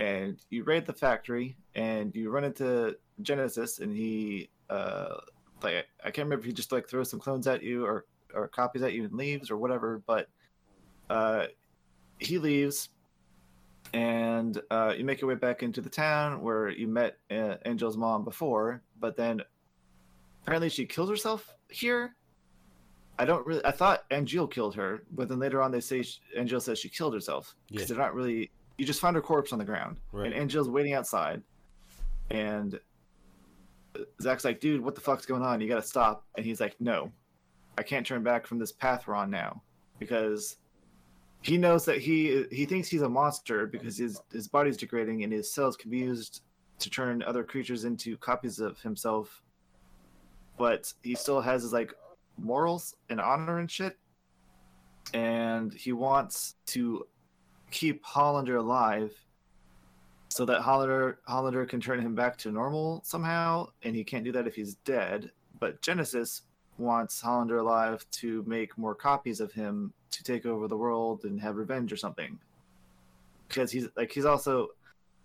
and you raid the factory and you run into Genesis and he uh, like I can't remember if he just like throws some clones at you or or copies at you and leaves or whatever, but uh, he leaves. And uh, you make your way back into the town where you met uh, Angeal's mom before, but then apparently she kills herself here. I don't really. I thought Angeal killed her, but then later on they say she, Angeal says she killed herself because Yeah. they're not really. You just found her corpse on the ground, Right. and Angeal's waiting outside, and uh, Zack's like, "Dude, what the fuck's going on? You gotta stop." And he's like, "No, I can't turn back from this path we're on now because." He knows that he he thinks he's a monster because his his body's degrading and his cells can be used to turn other creatures into copies of himself but he still has his like morals and honor and shit. And he wants to keep hollander alive so that hollander hollander can turn him back to normal somehow. And he can't do that if he's dead. But genesis wants hollander alive to make more copies of him to take over the world and have revenge or something. Because he's like he's also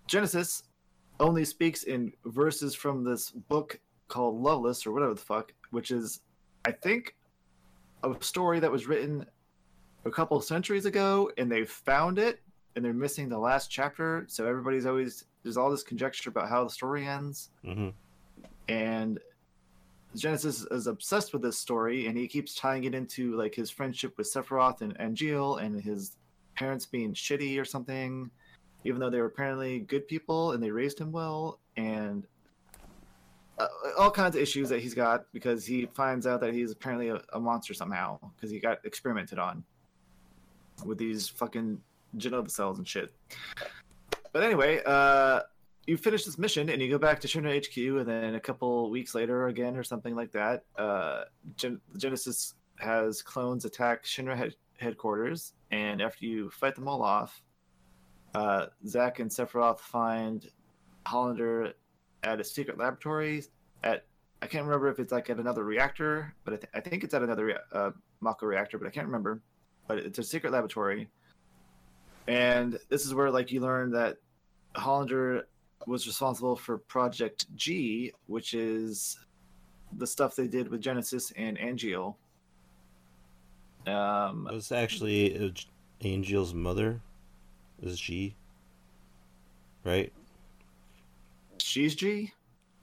genesis only speaks in verses from this book called Loveless or whatever the fuck, which is, I think, a story that was written a couple centuries ago, and they found it and they're missing the last chapter. So everybody's always there's all this conjecture about how the story ends, hmm and Genesis is obsessed with this story, and he keeps tying it into like his friendship with Sephiroth and Angeal, and his parents being shitty or something, even though they were apparently good people and they raised him well, and uh, all kinds of issues that he's got because he finds out that he's apparently a, a monster somehow because he got experimented on with these fucking Jenova cells and shit. But anyway, uh, you finish this mission and you go back to Shinra HQ, and then a couple weeks later, again or something like that, uh, Gen- Genesis has clones attack Shinra head- headquarters, and after you fight them all off, uh, Zack and Sephiroth find Hollander at a secret laboratory at I can't remember if it's like at another reactor, but I, th- I think it's at another rea- uh, Mako reactor, but I can't remember. But it's a secret laboratory, and this is where like you learn that Hollander was responsible for Project G, which is the stuff they did with Genesis and Angeal. Um, It was actually Angeal's mother. Is G. Right? She's G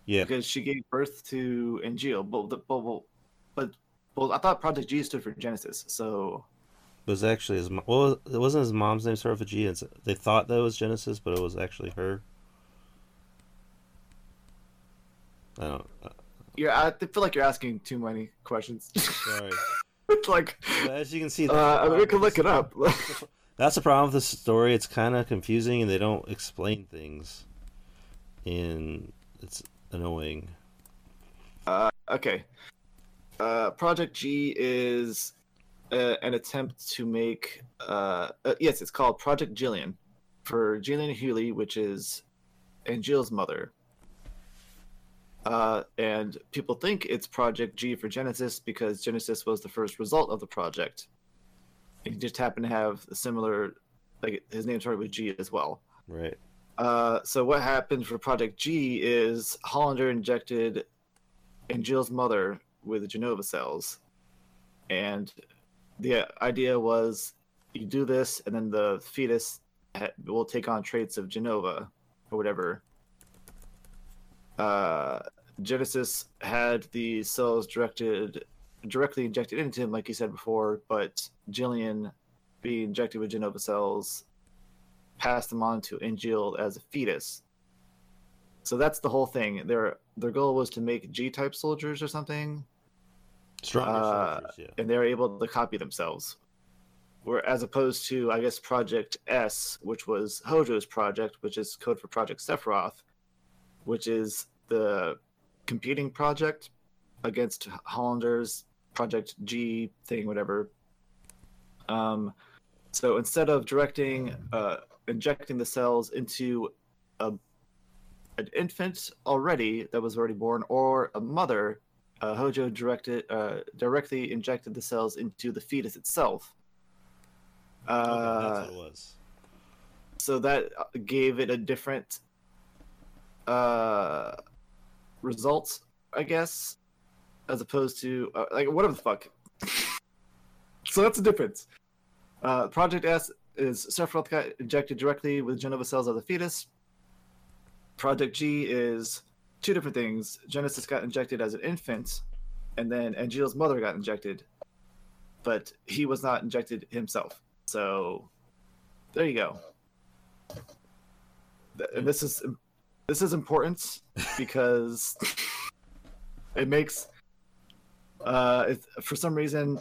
Yeah. because she gave birth to Angeal, but but but, but well, I thought Project G stood for Genesis, so It was actually his mom. Well, it wasn't his mom's name started with a G. It's, they thought that was Genesis, but it was actually her. I don't. Uh, yeah, I feel like you're asking too many questions. sorry. it's like, But as you can see, uh, I we can look it up. That's the problem with this story. It's kind of confusing, and they don't explain things, and it's annoying. Uh, okay. Uh, Project G is uh, an attempt to make. Uh, uh, yes, it's called Project Gillian for Gillian Hewley, which is Angeal's mother. Uh, and people think it's Project G for Genesis because Genesis was the first result of the project. He just happened to have a similar, like his name started with G as well. Right. Uh, so what happened for Project G is Hollander injected Angeal's mother with Jenova cells, and the idea was you do this, and then the fetus will take on traits of Jenova or whatever. Uh, Genesis had the cells directed directly injected into him, like you said before, but Gillian being injected with Jenova cells pass them on to Angeal as a fetus. So that's the whole thing. Their their goal was to make G type soldiers or something, Stronger Uh, soldiers, yeah. and they're able to copy themselves. Where as opposed to I guess Project S, which was Hojo's project, which is code for Project Sephiroth, which is the competing project against Hollander's Project G thing, whatever. Um, so instead of directing, uh, injecting the cells into a an infant already that was already born, or a mother, uh, Hojo directed uh, directly injected the cells into the fetus itself. Okay, Uh, that's what it was. so that uh, gave it a different uh result i guess as opposed to uh, like whatever the fuck so that's the difference uh project s is sephiroth got injected directly with jenova cells of the fetus. Project g is two different things. Genesis got injected as an infant and then angeal's mother got injected but he was not injected himself. So there you go. And this is this is important because it makes uh it, for some reason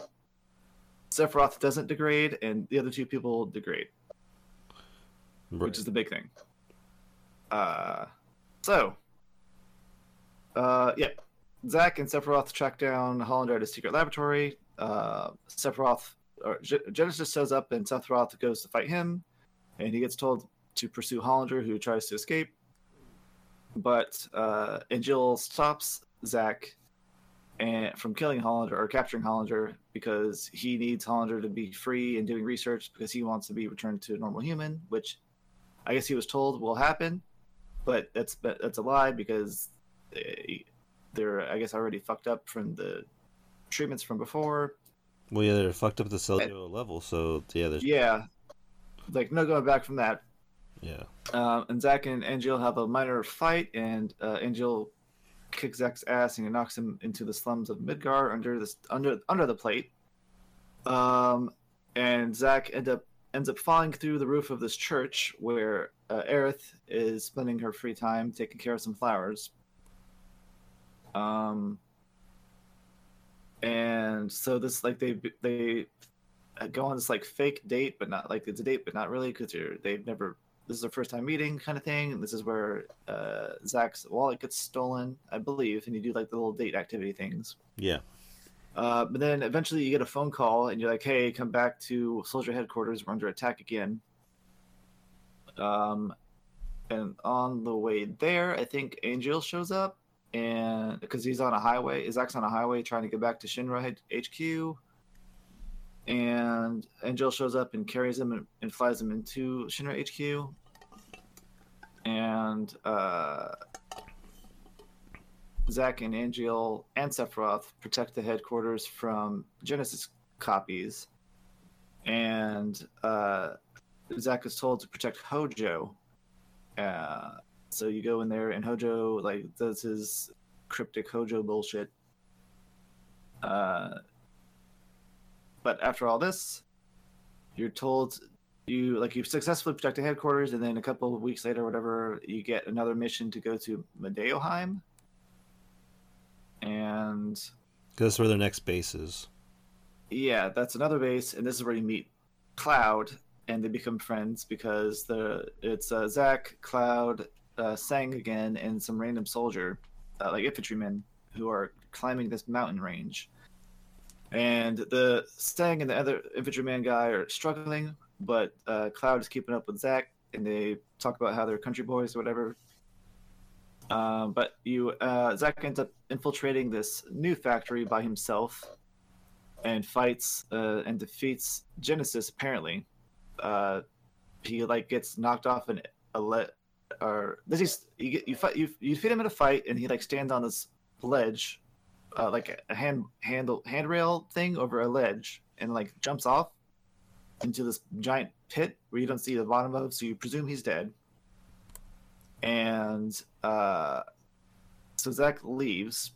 Sephiroth doesn't degrade and the other two people degrade, Right. which is the big thing. Uh so uh yeah. Zack and Sephiroth track down Hollander at a secret laboratory. Uh Sephiroth or Ge- Genesis shows up and Sephiroth goes to fight him and he gets told to pursue Hollander who tries to escape. But uh Angeal stops Zack and from killing Hollander or capturing Hollander because he needs Hollander to be free and doing research because he wants to be returned to a normal human, which I guess he was told will happen, but that's that's a lie because they, they're I guess already fucked up from the treatments from before. Well, yeah, they're fucked up at the cellular level, so yeah, there's Yeah, like no going back from that. Yeah. Um, and Zack and Angeal have a minor fight, and uh, Angeal kicks Zack's ass and he knocks him into the slums of Midgar under this under under the plate. Um, and Zack end up ends up falling through the roof of this church where uh, Aerith is spending her free time taking care of some flowers. Um, and so this like they they go on this like fake date, but not like it's a date, but not really because they've never. This is their first time meeting, kind of thing. And this is where uh, Zack's wallet gets stolen, I believe, and you do like the little date activity things. Yeah. Uh, but then eventually you get a phone call and you're like, hey, come back to soldier headquarters. We're under attack again. Um, and on the way there, I think Angeal shows up and because he's on a highway, Zack's on a highway trying to get back to Shinra HQ. And Angeal shows up and carries him and, and flies him into Shinra HQ. And uh, Zack and Angeal and Sephiroth protect the headquarters from Genesis copies, and uh, Zack is told to protect Hojo. Uh, so you go in there, and Hojo like does his cryptic Hojo bullshit. Uh, but after all this, you're told you like you've successfully protected headquarters, and then a couple of weeks later, whatever, you get another mission to go to Modeoheim and that's where their next base is. yeah, that's another base, and this is where you meet Cloud, and they become friends because the it's uh, Zack, Cloud, uh, Tseng again, and some random soldier, uh, like infantrymen, who are climbing this mountain range. And the Tseng and the other infantryman guy are struggling, but uh, Cloud is keeping up with Zack, and they talk about how they're country boys or whatever. Um, but you, uh, Zack ends up infiltrating this new factory by himself, and fights uh, and defeats Genesis. Apparently, uh, he like gets knocked off an a le- or this is you get you fight you you feed him in a fight, and he like stands on this ledge, uh, like a hand handle handrail thing over a ledge, and like jumps off into this giant pit where you don't see the bottom of, so you presume he's dead. And uh, so Zack leaves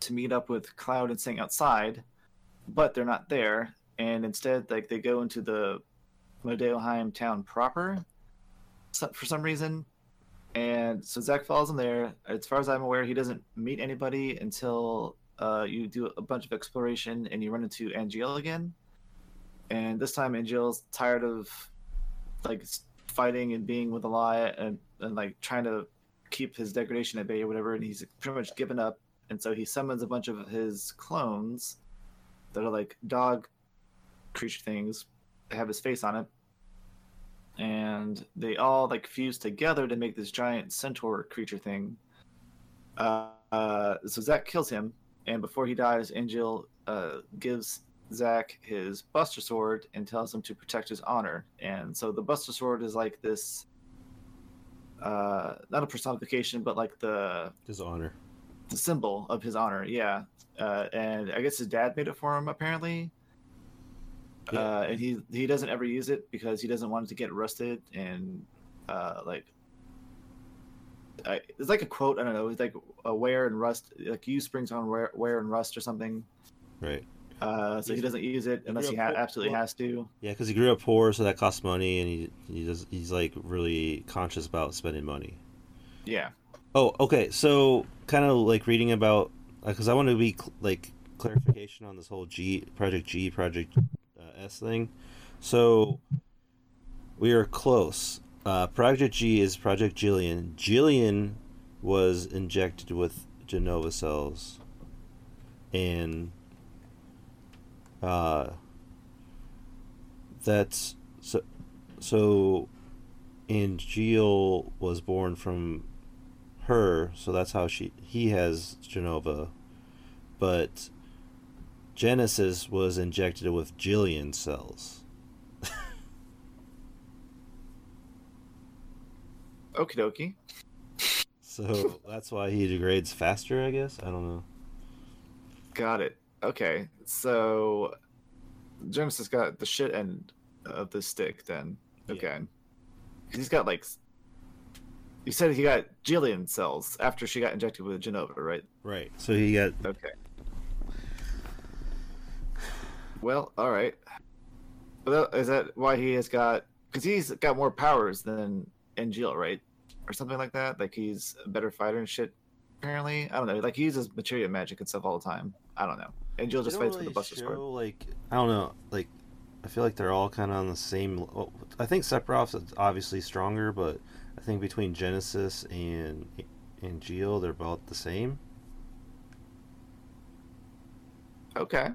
to meet up with Cloud and Tseng outside, but they're not there. And instead, like they go into the Modeoheim town proper for some reason. And so Zack follows him there. As far as I'm aware, he doesn't meet anybody until uh, you do a bunch of exploration and you run into Angeal again. And this time, Angeal's tired of like fighting and being with Elia and, and like trying to keep his degradation at bay or whatever. And he's pretty much given up. And so he summons a bunch of his clones that are like dog creature things that have his face on it. And they all like fuse together to make this giant centaur creature thing. Uh, uh, so Zack kills him, and before he dies, Angeal uh, gives Zack his Buster Sword and tells him to protect his honor. And so the Buster Sword is like this, uh, not a personification, but like the His honor. the symbol of his honor. Yeah, uh, and I guess his dad made it for him apparently. Yeah. Uh, and he he doesn't ever use it because he doesn't want it to get rusted and uh, like. I, it's like a quote. I don't know. It's like a wear and rust. Like use springs on wear, wear and rust or something. Right. Uh, so he He's- doesn't use it unless he grew ha- absolutely has to. Yeah, because he grew up poor, so that costs money, and he he does he's like really conscious about spending money. Yeah. Oh, okay. So kind of like reading about because I want to be cl- like clarification on this whole G Project G Project uh, S thing. So we are close. Uh, Project G is Project Gillian. Gillian was injected with Jenova cells, and uh, that's so. So, and Gil was born from her, so that's how she he has Jenova, but Genesis was injected with Gillian cells. Okie dokie. So that's why he degrades faster, I guess. I don't know. Got it. Okay. So Genesis got the shit end of the stick then. Yeah. Okay. 'Cause He's got like. You said he got Gillian cells after she got injected with Jenova, right? Right. So he got Okay. Well, all right. Is that why he has got? Because he's got more powers than Angeal, right? Or something like that. Like he's a better fighter and shit. Apparently, I don't know. Like he uses materia magic and stuff all the time. I don't know. Angeal just fights with really the Buster show, Sword. Like I don't know, like I feel like they're all kind of on the same. well, I think Sephiroth is obviously stronger, but I think between Genesis and and Geo, they're about the same. Okay.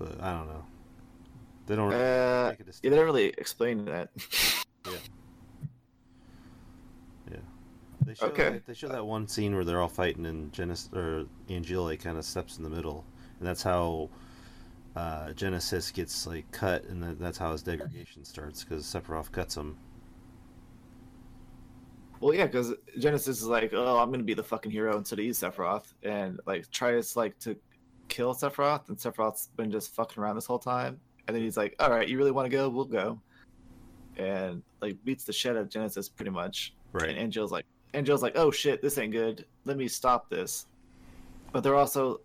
But I don't know. They don't. Uh, make a yeah, they didn't really explain that. They show Okay. that, they show that one scene where they're all fighting and Genesis or Angeal like kind of steps in the middle, and that's how uh, Genesis gets like cut, and that's how his degradation starts because Sephiroth cuts him. Well, yeah, because Genesis is like, oh, I'm gonna be the fucking hero instead of you, Sephiroth, and like tries like to kill Sephiroth, and Sephiroth's been just fucking around this whole time, and then he's like, all right, you really want to go? We'll go, and like beats the shit out of Genesis pretty much, Right. and Angeal's like, Angeal's like, oh shit, this ain't good. Let me stop this, but they're also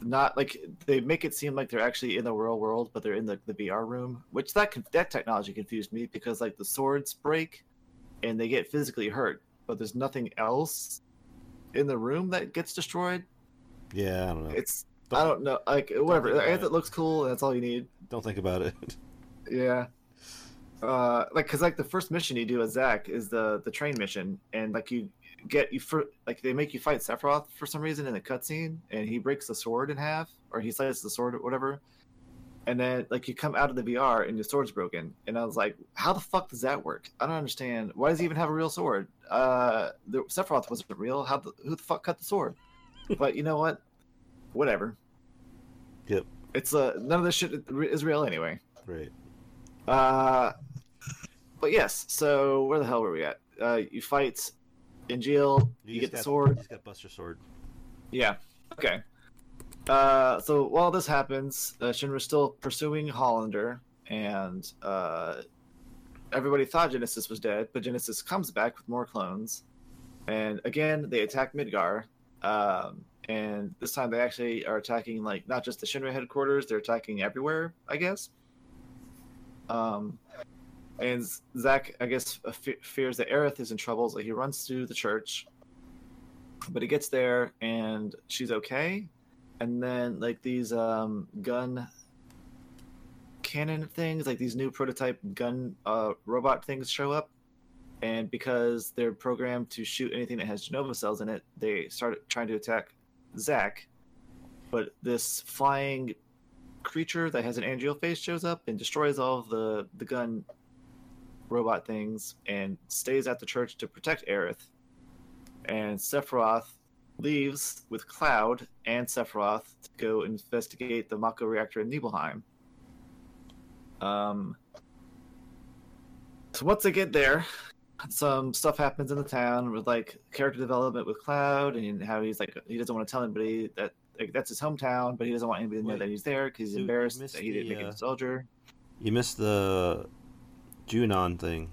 not like they make it seem like they're actually in the real world, but they're in the, the VR room, which that that technology confused me because like the swords break and they get physically hurt, but there's nothing else in the room that gets destroyed. Yeah, I don't know. It's I don't know, like whatever. If it. it looks cool, that's all you need. Don't think about it. Yeah. Uh, like, cause like the first mission you do as Zack is the the train mission, and like you get you for like they make you fight Sephiroth for some reason in the cutscene, and he breaks the sword in half, or he slices the sword or whatever, and then like you come out of the VR and your sword's broken, and I was like, how the fuck does that work? I don't understand. Why does he even have a real sword? Uh, the Sephiroth wasn't real. How the, who the fuck cut the sword? but you know what? Whatever. Yep. It's uh none of this shit is real anyway. right. Uh, but yes. So where the hell were we at? Uh, you fight Angeal. You, just get the sword. You just got Buster Sword. Yeah. Okay. Uh, so while this happens, uh, Shinra's still pursuing Hollander, and uh, everybody thought Genesis was dead, but Genesis comes back with more clones, and again they attack Midgar. Um, and this time they actually are attacking like not just the Shinra headquarters; they're attacking everywhere, I guess. Um, and Zack, I guess, fe- fears that Aerith is in trouble, so he runs to the church. But he gets there, and she's okay. And then, like these um, gun cannon things, like these new prototype gun uh, robot things, show up. And because they're programmed to shoot anything that has Jenova cells in it, they start trying to attack Zack. But this flying creature that has an angel face shows up and destroys all of the the gun robot things and stays at the church to protect Aerith. And Sephiroth leaves with Cloud and Sephiroth to go investigate the Mako reactor in Nibelheim. Um, so once they get there, some stuff happens in the town with like character development with Cloud and how he's like he doesn't want to tell anybody that like, that's his hometown, but he doesn't want anybody to know Wait. that he's there because he's embarrassed that he didn't the, make uh, a soldier. You missed the Junon thing.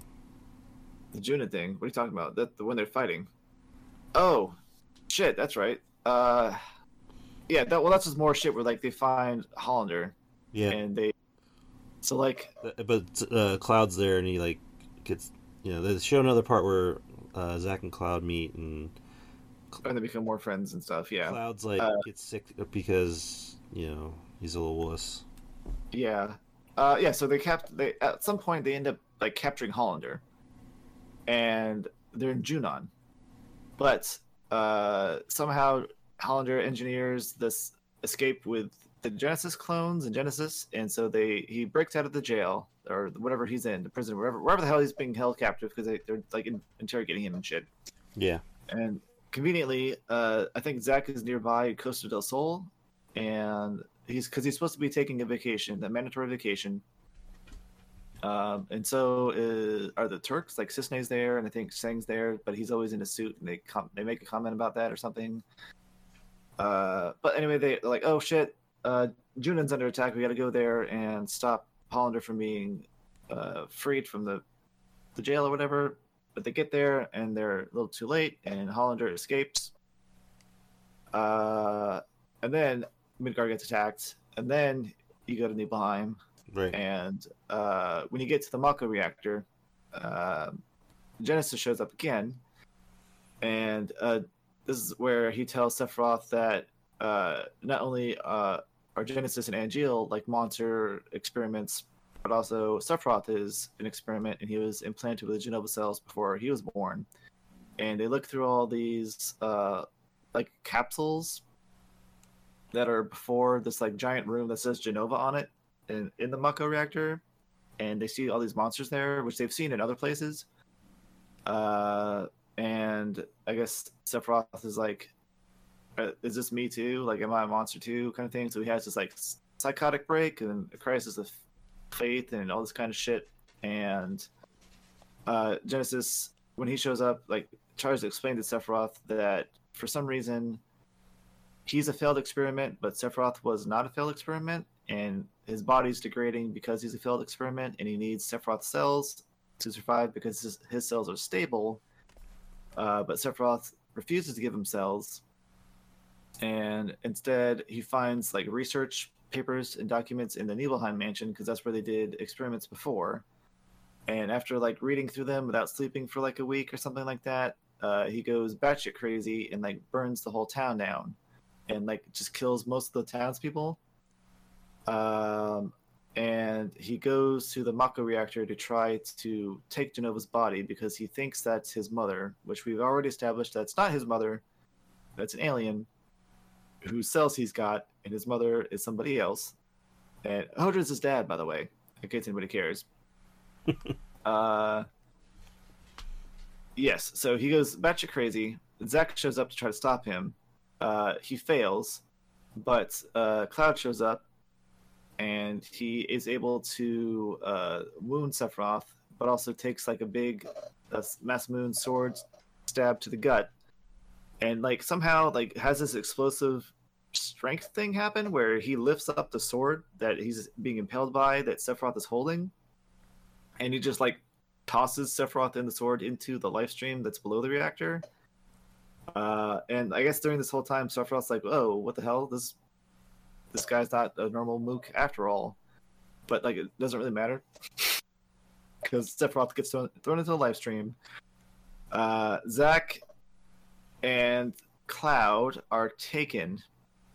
The Junon thing. What are you talking about? That the one they're fighting. Oh, shit. That's right. Uh, yeah. That well, that's just more shit where like they find Hollander Yeah, and they. So like, Uh, but uh, Cloud's there, and he like gets. You know, they show another part where uh, Zack and Cloud meet, and and they become more friends and stuff. Yeah. Cloud's like Uh, gets sick because you know he's a little wuss. Yeah. Uh, yeah. So they kept they at some point they end up like capturing Hollander, and they're in Junon, but uh, somehow Hollander engineers this escape with the Genesis clones and Genesis, and so they he breaks out of the jail or whatever he's in the prison, wherever wherever the hell he's being held captive because they, they're like in, interrogating him and shit. Yeah, And conveniently, uh, I think Zack is nearby Costa del Sol, and he's because he's supposed to be taking a vacation, a mandatory vacation. Um, and so uh, are the Turks. Like Cissnei's there, and I think Tseng's there, but he's always in a suit, and they com- they make a comment about that or something. Uh, but anyway, they- they're like, "Oh shit, uh, under attack. We got to go there and stop Hollander from being uh, freed from the the jail or whatever. But they get there and they're a little too late, and Hollander escapes. Uh, and then Midgar gets attacked, and then you go to Nibelheim, Right. and uh, when you get to the Mako reactor, uh, Genesis shows up again, and uh, this is where he tells Sephiroth that uh, not only uh, are Genesis and Angeal like monster experiments, but also Sephiroth is an experiment, and he was implanted with the Jenova cells before he was born. And they look through all these uh, like capsules that are before this like giant room that says Jenova on it, in in the Mako reactor, and they see all these monsters there, which they've seen in other places. Uh, and I guess Sephiroth is like, "Is this me too? Like, am I a monster too?" Kind of thing. So he has this like psychotic break and a crisis of faith and all this kind of shit. And uh, Genesis, when he shows up, like tries to explain to Sephiroth that for some reason he's a failed experiment, but Sephiroth was not a failed experiment, and his body's degrading because he's a failed experiment, and he needs Sephiroth cells to survive because his, his cells are stable. Uh, but Sephiroth refuses to give him cells, and instead he finds like research papers and documents in the Nibelheim mansion because that's where they did experiments before. And after like reading through them without sleeping for like a week or something like that, uh, he goes batshit crazy and like burns the whole town down and like just kills most of the townspeople. Um, and he goes to the Mako reactor to try to take Jenova's body because he thinks that's his mother, which we've already established that's not his mother. That's an alien whose cells he's got, and his mother is somebody else. And Hodrin's his dad, by the way, in case anybody cares. uh, yes, so he goes batshit crazy. Zack shows up to try to stop him. Uh, he fails, but uh, Cloud shows up, and he is able to uh, wound Sephiroth, but also takes like a big uh, Masamune sword stab to the gut, and like somehow like has this explosive strength thing happen where he lifts up the sword that he's being impaled by that Sephiroth is holding, and he just like tosses Sephiroth and the sword into the life stream that's below the reactor. Uh, and I guess during this whole time, Sephiroth's like, "Oh, what the hell? This this guy's not a normal mook after all." But like, it doesn't really matter because Sephiroth gets thrown, thrown into the Lifestream. Uh, Zack and Cloud are taken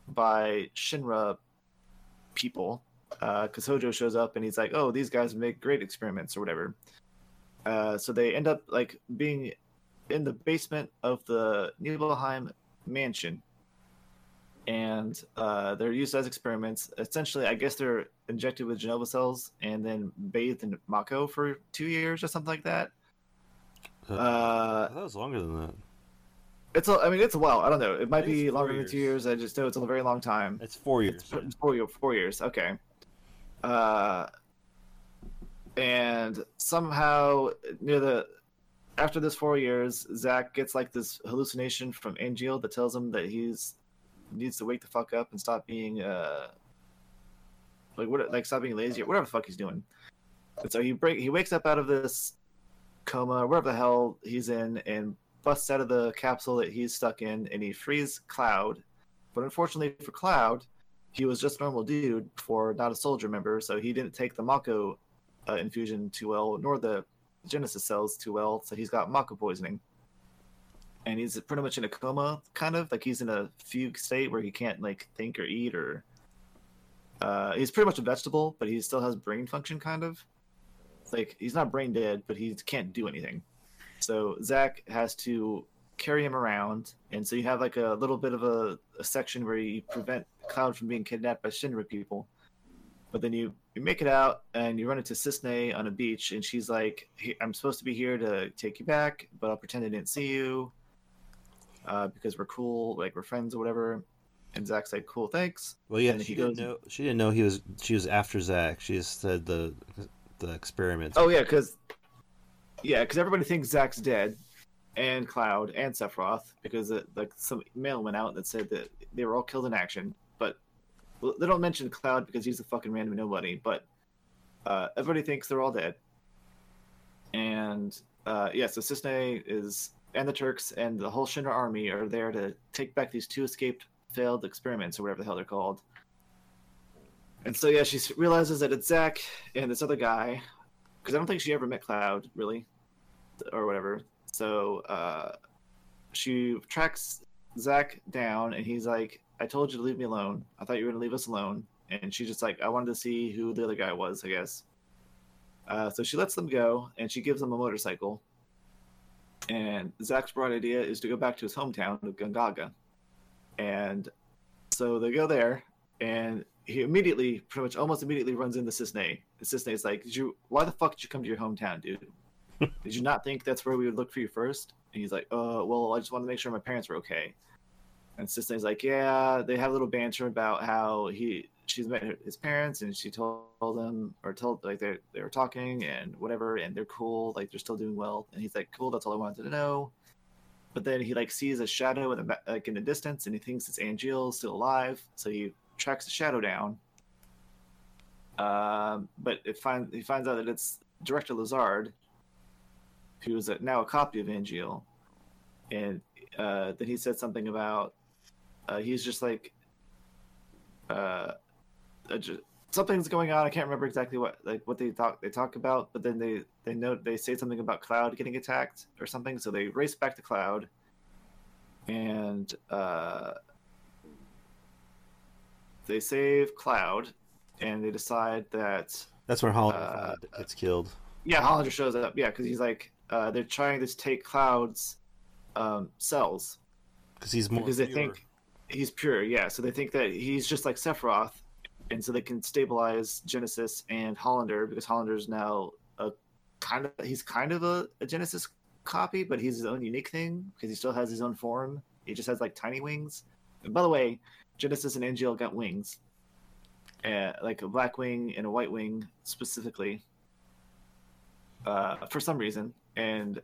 by Shinra people because Hojo shows up and he's like, "Oh, these guys make great experiments or whatever." Uh, so they end up like being in the basement of the Nibelheim mansion, and uh, they're used as experiments. Essentially, I guess they're injected with Jenova cells and then bathed in Mako for two years or something like that. Uh, Uh, that was longer than that. It's a, I mean, it's a while. I don't know. It might think be it's four longer than two years. years. I just know it's a very long time. It's four years. It's four, year- four years. Okay. Uh, and somehow near the after this four years, Zack gets like this hallucination from Angeal that tells him that he's needs to wake the fuck up and stop being uh like what like stop being lazy or whatever the fuck he's doing. And so he break he wakes up out of this coma, wherever the hell he's in, and busts out of the capsule that he's stuck in, and he frees Cloud. But unfortunately for Cloud, he was just a normal dude before, not a soldier member, so he didn't take the Mako uh, infusion too well, nor the Genesis cells too well, so he's got Mako poisoning. And he's pretty much in a coma, kind of like he's in a fugue state where he can't like think or eat or. Uh, he's pretty much a vegetable, but he still has brain function, kind of. Like he's not brain dead, but he can't do anything. So Zack has to carry him around, and so you have like a little bit of a, a section where you prevent Cloud from being kidnapped by Shinra people. But then you, you make it out, and you run into Cissnei on a beach, and she's like, "Hey, "I'm supposed to be here to take you back, but I'll pretend I didn't see you, uh, because we're cool, like we're friends or whatever." And Zack's like, "Cool, thanks." Well, yeah, And she he didn't goes- know. She didn't know he was. She was after Zack. She just said the the experiments. Oh yeah, because yeah, because everybody thinks Zack's dead, and Cloud and Sephiroth, because it, like some mail went out that said that they were all killed in action. But they don't mention Cloud because he's a fucking random nobody, but uh, everybody thinks they're all dead. And uh, yeah, so Cissnei is and the Turks and the whole Shinra army are there to take back these two escaped failed experiments or whatever the hell they're called. And so yeah, she realizes that it's Zack and this other guy, because I don't think she ever met Cloud really, or whatever. So uh, she tracks Zack down, and he's like, "I told you to leave me alone. I thought you were gonna leave us alone." And she's just like, "I wanted to see who the other guy was, I guess." Uh, so she lets them go, and she gives them a motorcycle. And Zack's bright idea is to go back to his hometown of Gongaga. And so they go there, and he immediately, pretty much almost immediately, runs into Cissnei. And Cissnei is like, did you, "Why the fuck did you come to your hometown, dude? did you not think that's where we would look for you first? And he's like, "Uh, well, I just wanted to make sure my parents were okay." And Cissnei's like, "Yeah." They have a little banter about how he, she's met his parents, and she told them, or told like they they were talking and whatever, and they're cool, like they're still doing well. And he's like, "Cool, that's all I wanted to know." But then he like sees a shadow in the like in the distance, and he thinks it's Angeal still alive. So he tracks the shadow down. Um, but it find he finds out that it's Director Lazard, who is a, now a copy of Angeal, and uh, then he said something about uh, he's just like uh, uh, something's going on. I can't remember exactly what like what they talk they talk about, but then they they note they say something about Cloud getting attacked or something. So they race back to Cloud, and uh, they save Cloud, and they decide that That's where Hollander Uh, gets killed. yeah, Hollander shows up. Yeah, because he's like uh, they're trying to take Cloud's um, cells Because he's more. because they pure. think he's pure. Yeah, so they think that he's just like Sephiroth, and so they can stabilize Genesis and Hollander because Hollander's now a kind of he's kind of a, a Genesis copy, but he's his own unique thing because he still has his own form. He just has like tiny wings. And by the way, Genesis and Angeal got wings, uh, like a black wing and a white wing specifically, uh, for some reason, and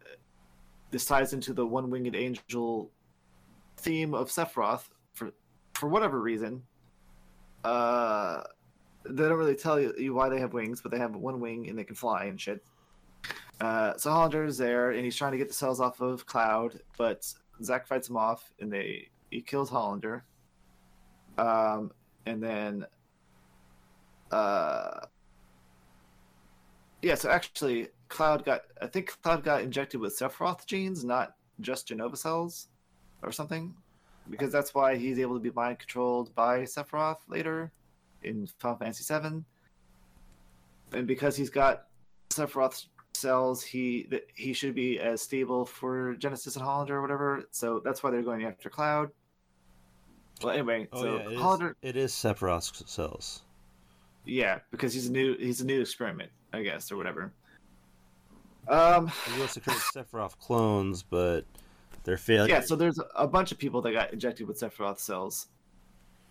this ties into the one-winged angel theme of Sephiroth for for whatever reason. Uh, they don't really tell you, you why they have wings, but they have one wing and they can fly and shit. Uh, so Hollander is there and he's trying to get the cells off of Cloud, but Zack fights him off and they he kills Hollander. Um, and then, uh, yeah. So actually, Cloud got I think Cloud got injected with Sephiroth genes, not just Jenova cells or something, because that's why he's able to be mind controlled by Sephiroth later in Final Fantasy VII, and because he's got Sephiroth's cells, he he should be as stable for Genesis and Hollander or whatever. So that's why they're going after Cloud. Well, anyway, Oh so yeah, it is, Hollander, it is Sephiroth's cells. yeah, because he's a new he's a new experiment, I guess, or whatever. Um, He wants to create Sephiroth clones, but they're failing. yeah, so there's a bunch of people that got injected with Sephiroth cells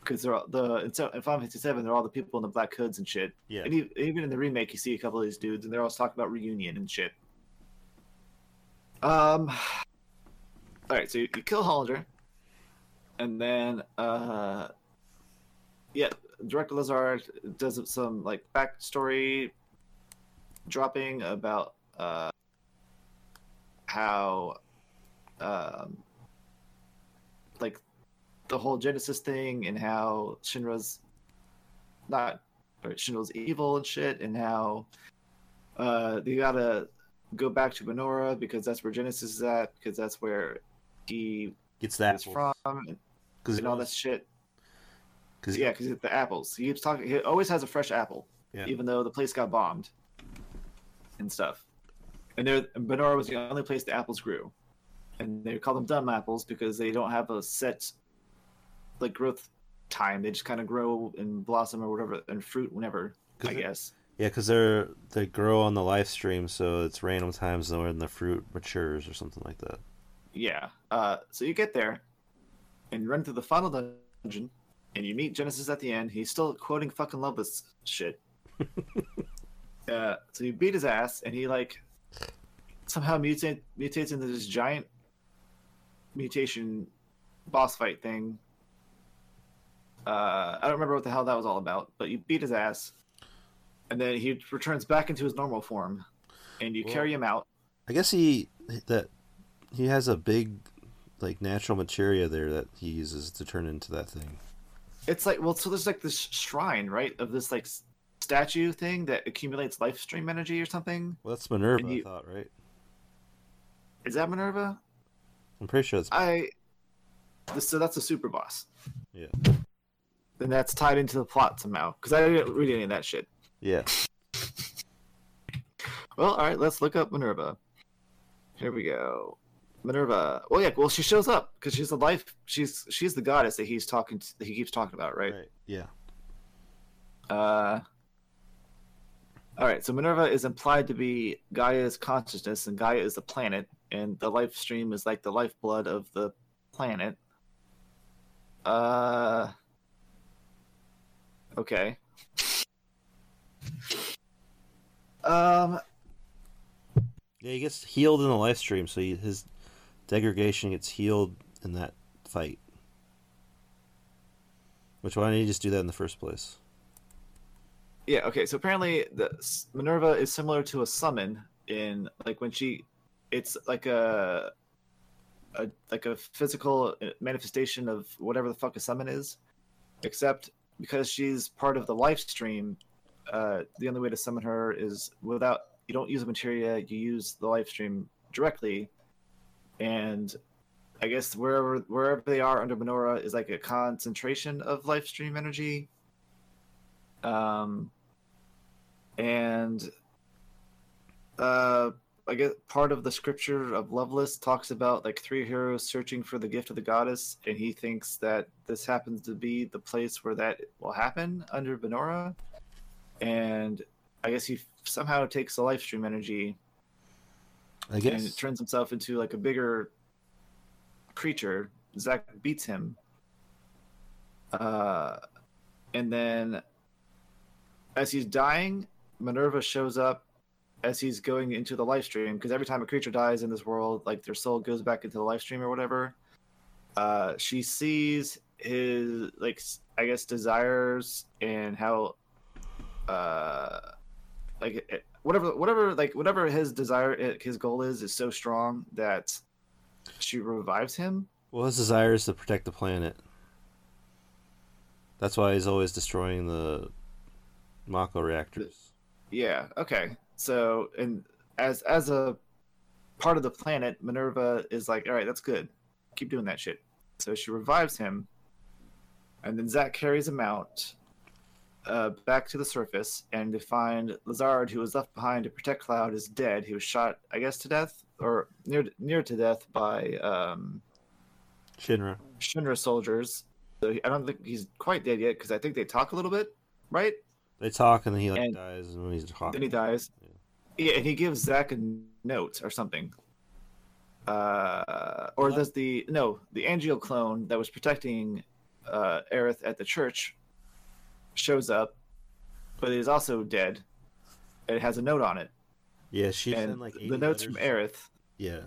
because they're all, the in, Final Fantasy Seven, they're all the people in the black hoods and shit. yeah. And even in the remake, you see a couple of these dudes, and they're always talking about reunion and shit. Um. All right, so you, you kill Hollander, and then uh, yeah, Director Lazard does some like backstory dropping about uh how um like the whole Genesis thing and how Shinra's not or Shinra's evil and shit and how uh they gotta go back to Banora because that's where Genesis is at because that's where he Gets that from and, because and all that shit. Because Yeah, because the apples. He keeps talking. He always has a fresh apple, Yeah. even though the place got bombed and stuff. And there, Banora was the only place the apples grew, and they call them dumb apples because they don't have a set like growth time. They just kind of grow and blossom or whatever and fruit whenever. I guess. yeah, because they're they grow on the Lifestream, so it's random times when the fruit matures or something like that. Yeah. Uh, so you get there and you run through the final dungeon, and you meet Genesis at the end. He's still quoting fucking Loveless shit. uh, so you beat his ass, and he like somehow mutate, mutates into this giant mutation boss fight thing. Uh, I don't remember what the hell that was all about, but you beat his ass, and then he returns back into his normal form, and you Well- carry him out. I guess he that he has a big like natural materia there that he uses to turn into that thing. It's like well, so there's like this shrine, right, of this like statue thing that accumulates life stream energy or something. Well, that's Minerva, you- I thought, right? Is that Minerva? I'm pretty sure it's I. So that's a super boss. yeah, Then that's tied into the plot somehow because I didn't read any of that shit. yeah. Well, all right, let's look up Minerva. Here we go. Minerva. Well, yeah. Well, she shows up because she's the life. She's she's the goddess that he's talking. To, that he keeps talking about, right? Right. Yeah. Uh. All right. So Minerva is implied to be Gaia's consciousness, and Gaia is the planet, and the life stream is like the lifeblood of the planet. Uh. Okay. Um. Yeah, he gets healed in the Lifestream, so he, his degradation gets healed in that fight. Which why didn't he just do that in the first place? Yeah. Okay. So apparently, the Minerva is similar to a summon in like when she, it's like a, a like a physical uh, manifestation of whatever the fuck a summon is, except because she's part of the life stream. Uh, the only way to summon her is without you don't use a materia, you use the life stream directly, and I guess wherever wherever they are under Banora is like a concentration of life stream energy. Um, and uh, I guess part of the scripture of Loveless talks about like three heroes searching for the gift of the goddess, and he thinks that this happens to be the place where that will happen under Banora. And I guess he somehow takes the life stream energy I and turns himself into like a bigger creature. Zack beats him. Uh, and then as he's dying, Minerva shows up as he's going into the life stream because every time a creature dies in this world, like their soul goes back into the life stream or whatever. Uh, she sees his like I guess desires and how uh like it- whatever whatever like whatever his desire eh, his goal is is so strong that she revives him. Well, his desire is to protect the planet. That's why he's always destroying the Mako reactors. yeah okay. So and as as a part of the planet minerva is like all right that's good. Keep doing that shit. So she revives him and then Zack carries him out uh, back to the surface and they find lazard who was left behind to protect cloud is dead he was shot i guess to death or near near to death by um Shinra. Shinra soldiers. So he- I don't think he's quite dead yet because I think they talk a little bit, right? They talk and then he like And- dies when he's talking. Then he dies. Yeah, and he gives Zack a note or something. Uh, or does the no the Angeal clone that was protecting uh, Aerith at the church shows up, but is also dead. And it has a note on it, Yeah, she and sent like the notes from letters. Aerith. Yeah.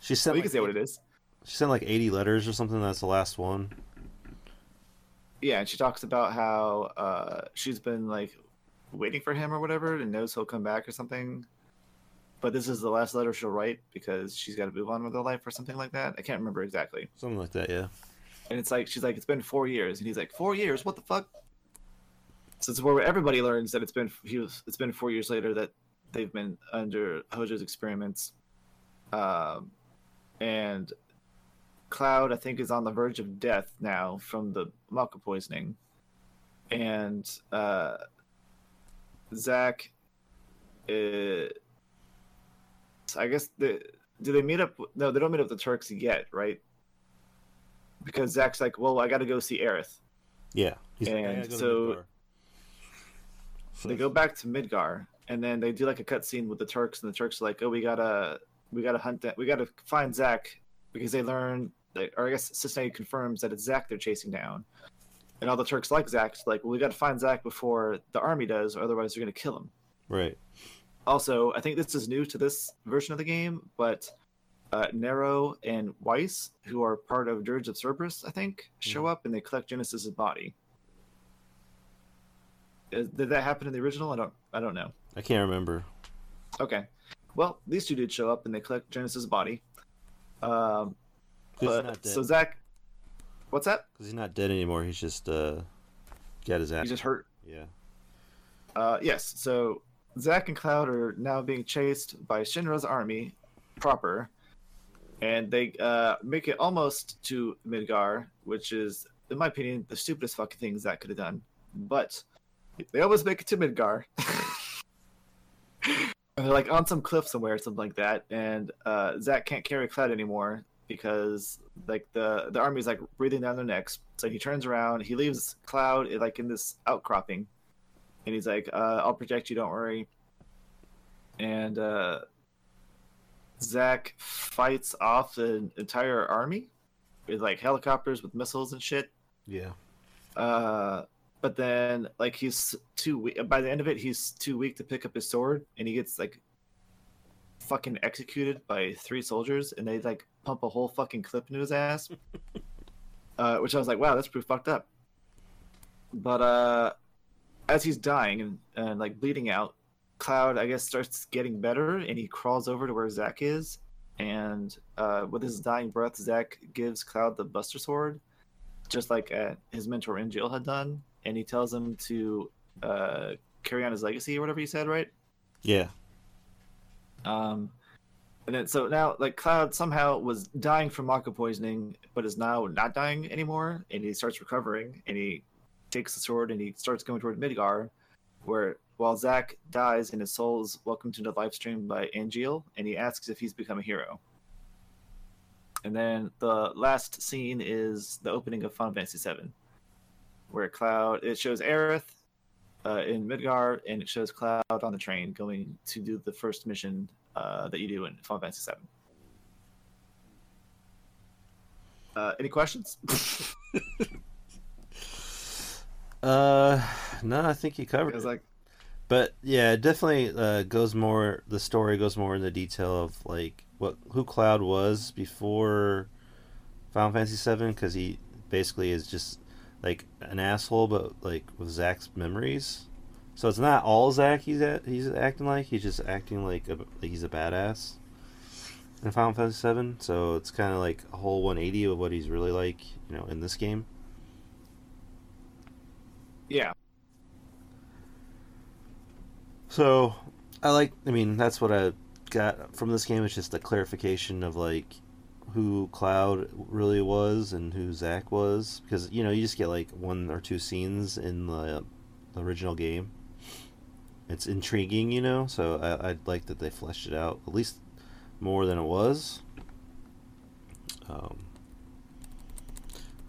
She Well, sent you like, can say what it is. she sent like 80 letters or something. That's the last one. Yeah, and she talks about how uh, she's been like waiting for him or whatever, and knows he'll come back or something. But this is the last letter she'll write because she's got to move on with her life or something like that. I can't remember exactly. Something like that, yeah. And it's like she's like, it's been four years, and he's like, four years? What the fuck? So it's where everybody learns that it's been he was it's been four years later that they've been under Hojo's experiments, um, and Cloud I think is on the verge of death now from the Mako poisoning, and uh, Zack, uh, I guess the do they meet up? No, they don't meet up with the Turks yet, right? Because Zack's like, well, I got to go see Aerith. Yeah. Like, And "I gotta go to so- So they go back to Midgar, and then they do like a cutscene with the Turks, and the Turks are like, "Oh, we gotta, we gotta hunt that, we gotta find Zack because they learn, that, or I guess Cissnei confirms that it's Zack they're chasing down." And all the Turks like Zack, so like, "Well, we gotta find Zack before the army does, or otherwise they're gonna kill him." Right. Also, I think this is new to this version of the game, but uh, Nero and Weiss, who are part of Dirge of Cerberus, I think, show Mhm. up and they collect Genesis's body. Did that happen in the original? I don't. I don't know. I can't remember. Okay. Well, these two did show up and they collect Genesis's body. Um, he's but not dead. so Zack, what's that? Because he's not dead anymore. He's just uh, got his ass. He just hurt. Yeah. Uh, yes. So Zack and Cloud are now being chased by Shinra's army proper, and they uh, make it almost to Midgar, which is, in my opinion, the stupidest fucking thing Zack could have done. But they almost make it to Midgar. they're like on some cliff somewhere, or something like that. And uh, Zack can't carry Cloud anymore because like the the army's like breathing down their necks. So he turns around, he leaves Cloud like in this outcropping and he's like, uh, "I'll protect you, don't worry." And uh, Zack fights off an entire army with like helicopters with missiles and shit. Yeah. Uh, but then, like, he's too weak. By the end of it, he's too weak to pick up his sword, and he gets like fucking executed by three soldiers, and they like pump a whole fucking clip into his ass. uh, which I was like, wow, that's pretty fucked up. But uh, as he's dying and, and like bleeding out, Cloud, I guess, starts getting better, and he crawls over to where Zack is, and uh, with his dying breath, Zack gives Cloud the Buster Sword, just like uh, his mentor Angeal had done, and he tells him to uh, carry on his legacy or whatever he said, right? Yeah. Um, and then so now like Cloud somehow was dying from Mako poisoning, but is now not dying anymore, and he starts recovering, and he takes the sword and he starts going toward Midgar, where while Zack dies and his soul is welcomed to the Lifestream by Angeal, and he asks if he's become a hero. And then the last scene is the opening of Final Fantasy VII, where Cloud it shows Aerith uh, in Midgar, and it shows Cloud on the train going to do the first mission uh, that you do in Final Fantasy VII. Uh, any questions? Uh, no, I think you covered it. like, But yeah, it definitely uh, goes more. The story goes more into detail of like what who Cloud was before Final Fantasy VII, because he basically is just like an asshole, but like with Zack's memories. So it's not all Zack he's at, he's acting like. He's just acting like, a, like he's a badass in Final Fantasy VII. So it's kind of like a whole 180 of what he's really like, you know, in this game. yeah, So, I like. I mean, that's what I got from this game. It's just a clarification of like who Cloud really was and who Zack was, because you know you just get like one or two scenes in the, the original game. It's intriguing, you know. So I, I'd like that they fleshed it out at least more than it was. Um,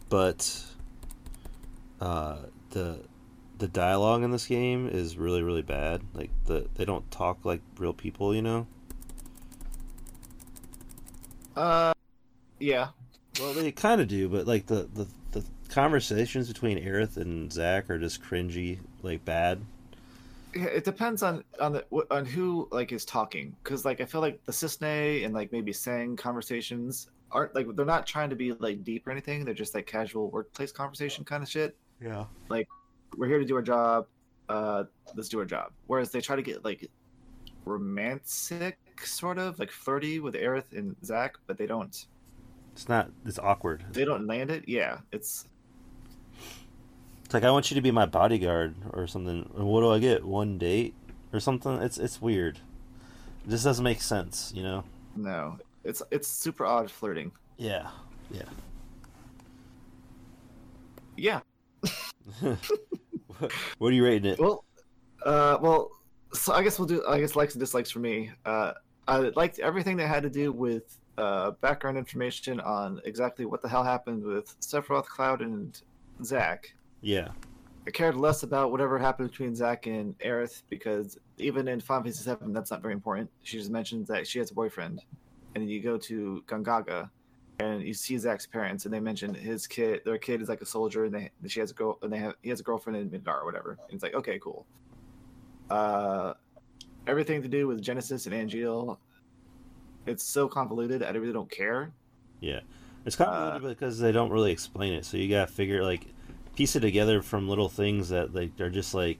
but uh, the the dialogue in this game is really really bad. Like the they don't talk like real people, you know. uh, yeah, Well, they kind of do, but like the, the the conversations between Aerith and Zack are just cringy, like bad. Yeah, it depends on on the on who like is talking because like I feel like the Cissnei and like maybe Tseng conversations aren't like they're not trying to be like deep or anything. They're just like casual workplace conversation kind of shit. Yeah. We're here to do our job. Uh, let's do our job. Whereas they try to get like romantic, sort of like flirty with Aerith and Zack, but they don't. It's not. It's awkward. They don't land it. Yeah, it's It's like I want you to be my bodyguard or something. And what do I get? One date or something? It's it's weird. This doesn't make sense, you know. no, it's it's super odd flirting. Yeah. Yeah. Yeah, what are you rating it? Well, uh, well, so I guess we'll do. I guess likes and dislikes for me. Uh, I liked everything that had to do with uh, background information on exactly what the hell happened with Sephiroth, Cloud, and Zack. Yeah. I cared less about whatever happened between Zack and Aerith because even in Final Fantasy VII, that's not very important. She just mentions that she has a boyfriend, and then you go to Gongaga, and you see Zack's parents, and they mention his kid. Their kid is like a soldier, and they she has a girl, and they have he has a girlfriend in Midgar or whatever. And it's like okay, cool. Uh, everything to do with Genesis and Angeal, it's so convoluted. I really don't care. Yeah, it's convoluted Uh, because they don't really explain it. So you gotta figure like piece it together from little things that like they're just like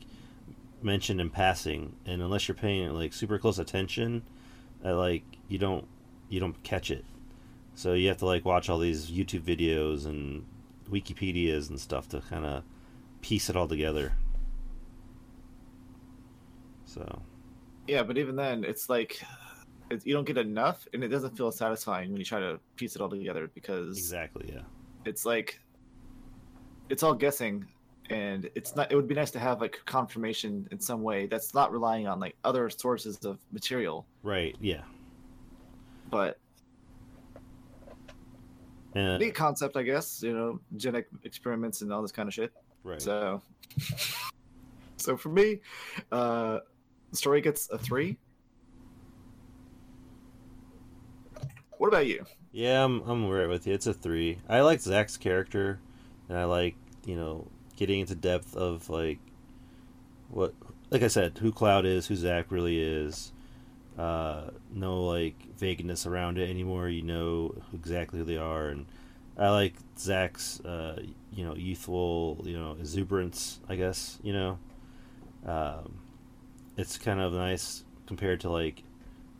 mentioned in passing, and unless you're paying like super close attention, uh, like you don't you don't catch it. So you have to like watch all these YouTube videos and Wikipedias and stuff to kind of piece it all together. So Yeah, but even then, it's like it, you don't get enough, and it doesn't feel satisfying when you try to piece it all together because exactly, yeah, it's like it's all guessing, and it's not. It would be nice to have like confirmation in some way that's not relying on like other sources of material, right, yeah. but And, neat concept, I guess. You know, genetic experiments and all this kind of shit. right. So, so for me, uh, the story gets a three. What about you? Yeah, I'm I'm right with you. It's a three. I like Zack's character, and I like you know getting into depth of like what, like I said, who Cloud is, who Zack really is. Uh, no like vagueness around it anymore. You know exactly who they are, and I like Zack's uh, you know youthful you know exuberance. I guess you know. Um, it's kind of nice compared to like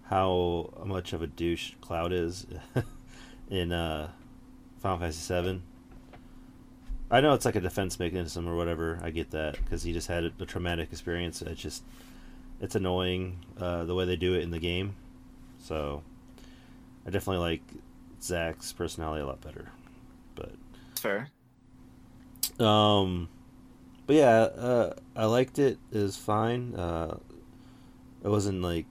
how much of a douche Cloud is in uh, Final Fantasy VII. I know it's like a defense mechanism or whatever. I get that because he just had a, a traumatic experience. It's just it's annoying uh, the way they do it in the game. So I definitely like Zack's personality a lot better. But It's fair. um, but yeah, uh, I liked it. It was fine. Uh, it wasn't like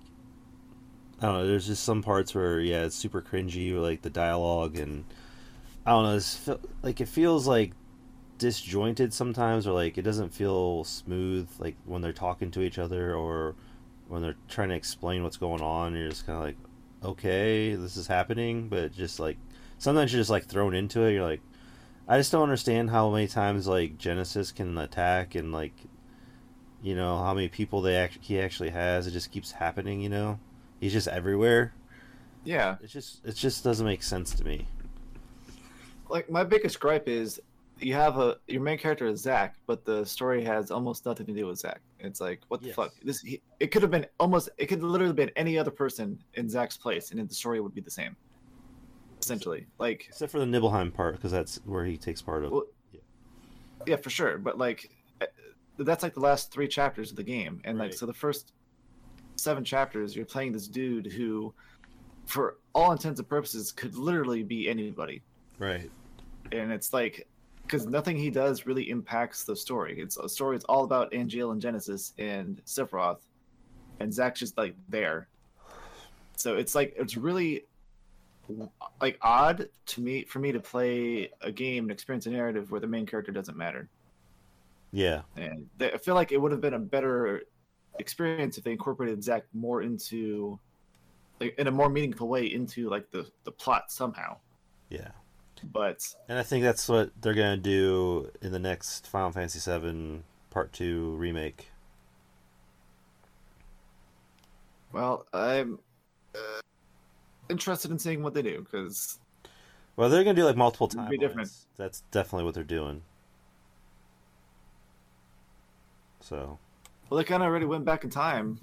I don't know. There's just some parts where yeah, it's super cringy, like the dialogue, and I don't know. It's like it feels like disjointed sometimes, or like it doesn't feel smooth, like when they're talking to each other, or when they're trying to explain what's going on. You're just kind of like, okay, this is happening, but just like sometimes you're just like thrown into it. You're like, I just don't understand how many times like Genesis can attack and like, you know, how many people they act- he actually has. It just keeps happening. You know, he's just everywhere. Yeah. It just it just doesn't make sense to me. Like my biggest gripe is you have a your main character is Zack, but the story has almost nothing to do with Zack. It's like what the Yes. fuck? This he, it could have been almost it could literally been any other person in Zack's place, and then the story would be the same. Essentially, like Except for the Nibelheim part, because that's where he takes part of. Well, yeah, for sure. But like, eh, that's like the last three chapters of the game, and like, so the first seven chapters, you're playing this dude who, for all intents and purposes, could literally be anybody, right. and it's like, because nothing he does really impacts the story. It's a story. It's all about Angeal and Genesis and Sephiroth, and Zack's just like there. So it's like it's really like odd to me for me to play a game and experience a narrative where the main character doesn't matter. Yeah. And th- I feel like it would have been a better experience if they incorporated Zack more into, like, in a more meaningful way into like the the plot somehow. Yeah. But And I think that's what they're gonna do in the next Final Fantasy VII Part Two remake. well, I'm uh, interested in seeing what they do because Well, they're gonna do like multiple It'd be different. timelines. That's definitely what they're doing. So well, they kind of already went back in time.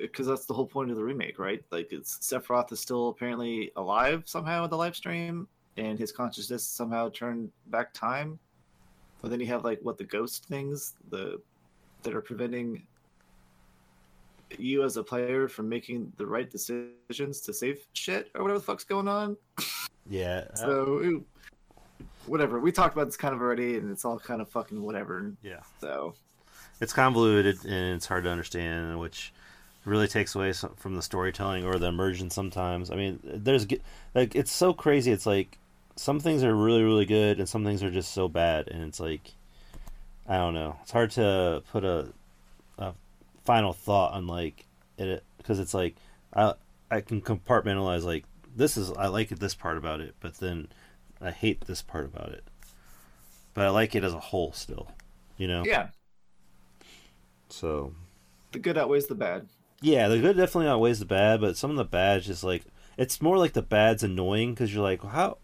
Because that's the whole point of the remake, right? Like, it's Sephiroth is still apparently alive somehow in the Lifestream, and his consciousness somehow turned back time. But then you have like what the ghost things, the that are preventing you as a player from making the right decisions to save shit or whatever the fuck's going on. yeah, So whatever. We talked about this kind of already, and it's all kind of fucking whatever. yeah, So it's convoluted and it's hard to understand, which really takes away from the storytelling or the immersion. Sometimes, I mean, there's like it's so crazy. It's like some things are really really good and some things are just so bad, and it's like I don't know. It's hard to put a a final thought on like it because it's like I I can compartmentalize like this is I like this part about it, but then I hate this part about it. But I like it as a whole still, you know. yeah, So the good outweighs the bad. yeah, the good definitely outweighs the bad, but some of the bad is just like it's more like the bad's annoying because you're like, how,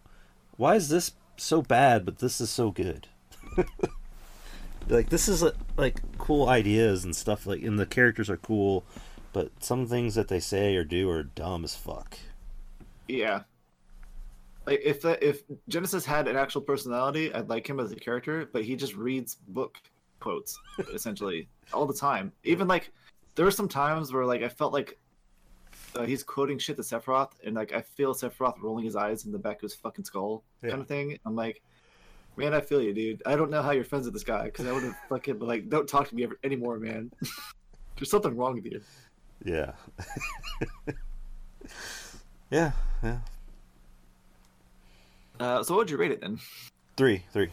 why is this so bad, but this is so good? like this is like cool ideas and stuff like, and the characters are cool, but some things that they say or do are dumb as fuck. Yeah. Like if the, if Genesis had an actual personality, I'd like him as a character, but he just reads book quotes essentially all the time. Even like there were some times where like I felt like uh, he's quoting shit to Sephiroth, and like I feel Sephiroth rolling his eyes in the back of his fucking skull, Yeah. kind of thing. I'm like, man, I feel you, dude. I don't know how you're friends with this guy because I would have fucking like, don't talk to me ever, anymore, man. There's something wrong with you. Yeah. yeah, yeah. Uh, so what would you rate it then? Three, three.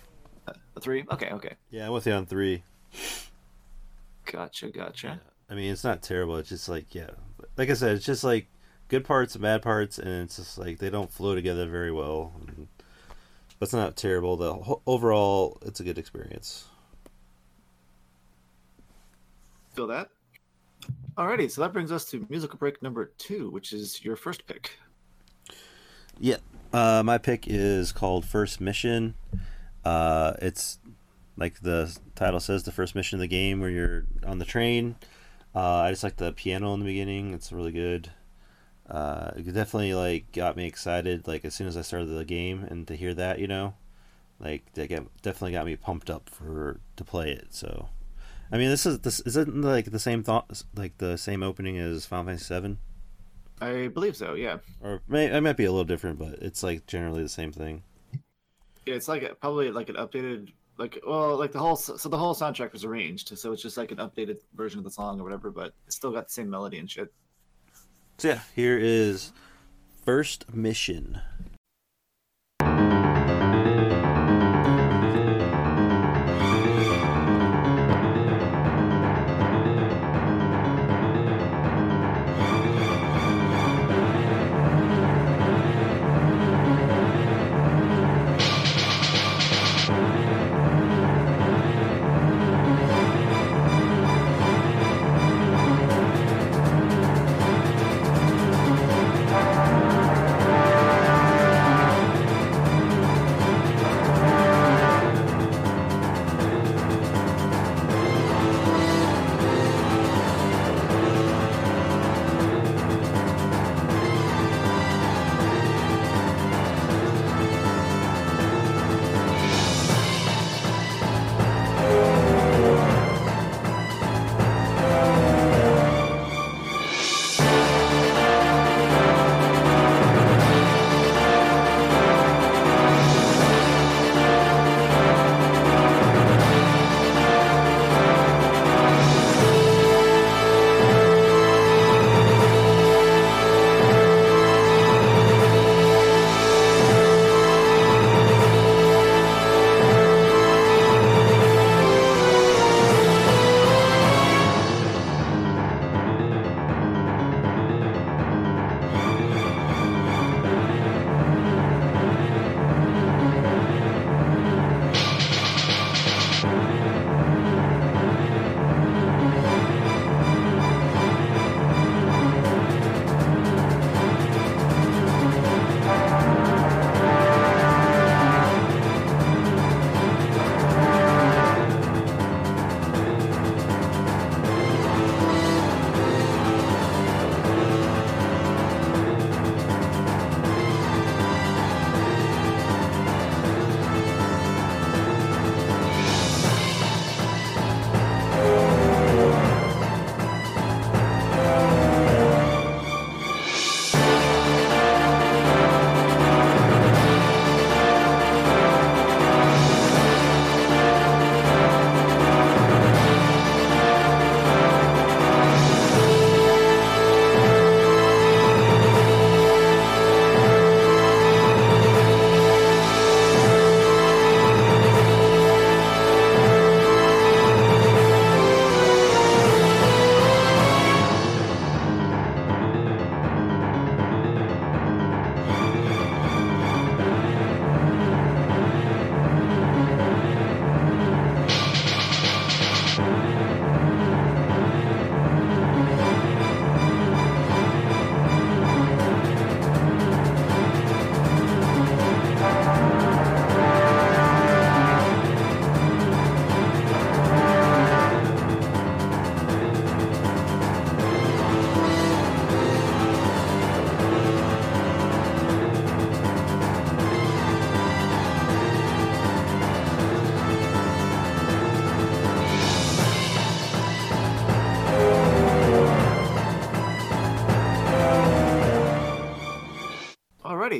A three? Okay, okay. Yeah, I'm with you on three. Gotcha, gotcha. I mean, it's not terrible. It's just like, yeah, like I said, it's just like good parts and bad parts, and it's just like they don't flow together very well. And, but it's not terrible. The overall, it's a good experience. Feel that? Alrighty, so that brings us to musical break number two, which is your first pick. Yeah, uh, my pick is called First Mission. Uh, it's like the title says, the first mission of the game where you're on the train. Uh, I just like the piano in the beginning; it's really good. Uh, it definitely like got me excited. Like as soon as I started the game, and to hear that, you know, like that got, definitely got me pumped up for to play it. So, I mean, this is this isn't like the same thought, like the same opening as Final Fantasy Seven, I believe so, yeah. or may, it might be a little different, but it's like generally the same thing. Yeah, it's like a, probably like an updated, like well, like the whole so the whole soundtrack was arranged, so it's just like an updated version of the song or whatever, but it's still got the same melody and shit. So yeah, here is first mission.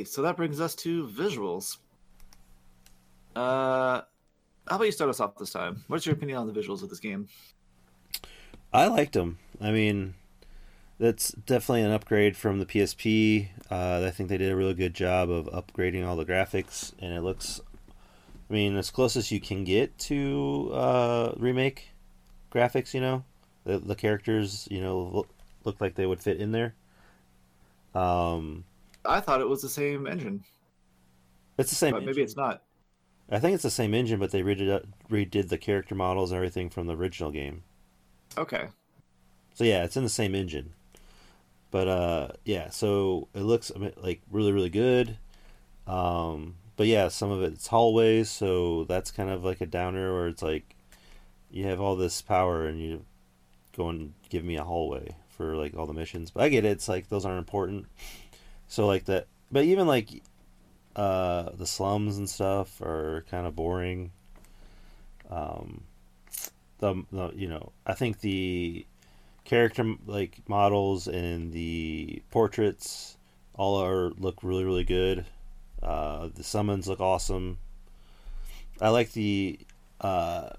So that brings us to visuals. Uh, how about you start us off this time? What's your opinion on the visuals of this game? I liked them. I mean, that's definitely an upgrade from the PSP. Uh, I think they did a really good job of upgrading all the graphics, and it looks, I mean, as close as you can get to uh, remake graphics. You know, the the characters, you know, look, look like they would fit in there. Um, I thought it was the same engine, it's the same. but maybe engine. it's not. I think it's the same engine, but they redid redid the character models and everything from the original game. Okay. So yeah, it's in the same engine. But uh, yeah, so it looks I mean, like really really good. Um, but yeah, some of it's hallways, so that's kind of like a downer where it's like you have all this power and you go and give me a hallway for like all the missions. But I get it; it's like those aren't important. So like that, but even like uh, the slums and stuff are kind of boring. Um, the, the you know I think the character like models and the portraits all are look really really good. Uh, the summons look awesome. I like the uh,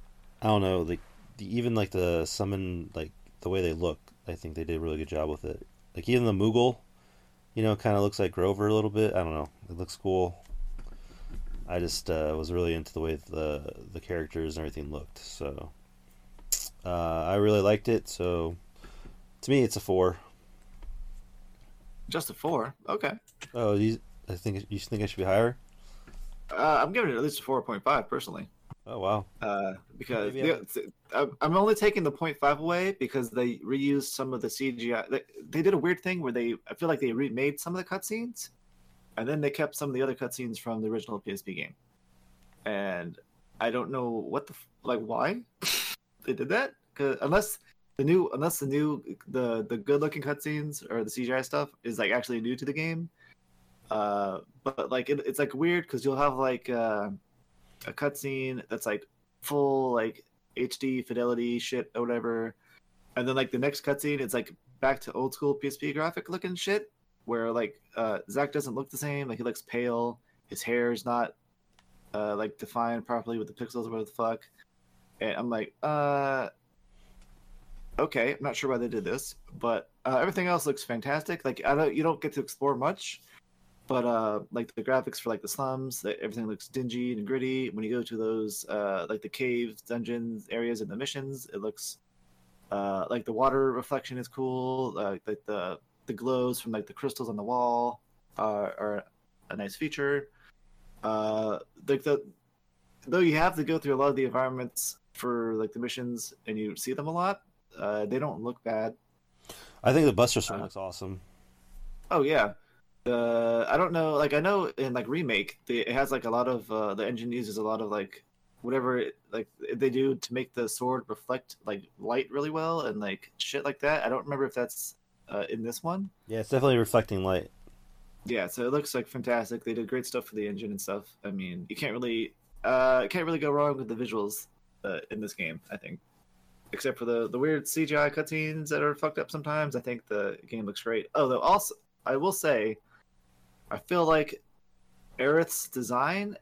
I don't know the, the even like the summon like the way they look. I think they did a really good job with it. Like even the Moogle, you know, it kind of looks like Grover a little bit. I don't know. It looks cool. I just uh, was really into the way the the characters and everything looked. So uh, I really liked it. So to me, it's a four. Just a four. Okay. Oh, you, I think you think I should be higher. Uh, I'm giving it at least a four point five personally. Oh wow. Uh, because Maybe I- I'm only taking the 0.5 away because they reused some of the CGI. They, they did a weird thing where they, I feel like they remade some of the cutscenes, and then they kept some of the other cutscenes from the original PSP game. And I don't know what the like why they did that. Cause unless the new, unless the new, the the good looking cutscenes or the CGI stuff is like actually new to the game. Uh, but like it, it's like weird because you'll have like uh, a cutscene that's like full like HD fidelity shit or whatever, and then like the next cutscene it's like back to old school PSP graphic looking shit where like uh, Zack doesn't look the same, like he looks pale, his hair is not uh, like defined properly with the pixels or whatever the fuck, and I'm like, uh, okay, I'm not sure why they did this, but uh, everything else looks fantastic. Like I don't, you don't get to explore much, but uh, like the graphics for like the slums, everything looks dingy and gritty. When you go to those uh, like the caves, dungeons, areas, and the missions, it looks uh, like the water reflection is cool. Uh, like the the glows from like the crystals on the wall are, are a nice feature. Uh, like the though you have to go through a lot of the environments for like the missions and you see them a lot. Uh, they don't look bad. I think the Buster Swing Uh, looks awesome. Oh yeah. The I don't know. Like I know in like remake, the, it has like a lot of uh, the engine uses a lot of like whatever it, like they do to make the sword reflect like light really well and like shit like that. I don't remember if that's uh, in this one. Yeah, it's definitely reflecting light. Yeah, so it looks like fantastic. They did great stuff for the engine and stuff. I mean, you can't really uh can't really go wrong with the visuals uh, in this game. I think, except for the the weird CGI cutscenes that are fucked up sometimes. I think the game looks great. Oh, though also I will say, I feel like Aerith's design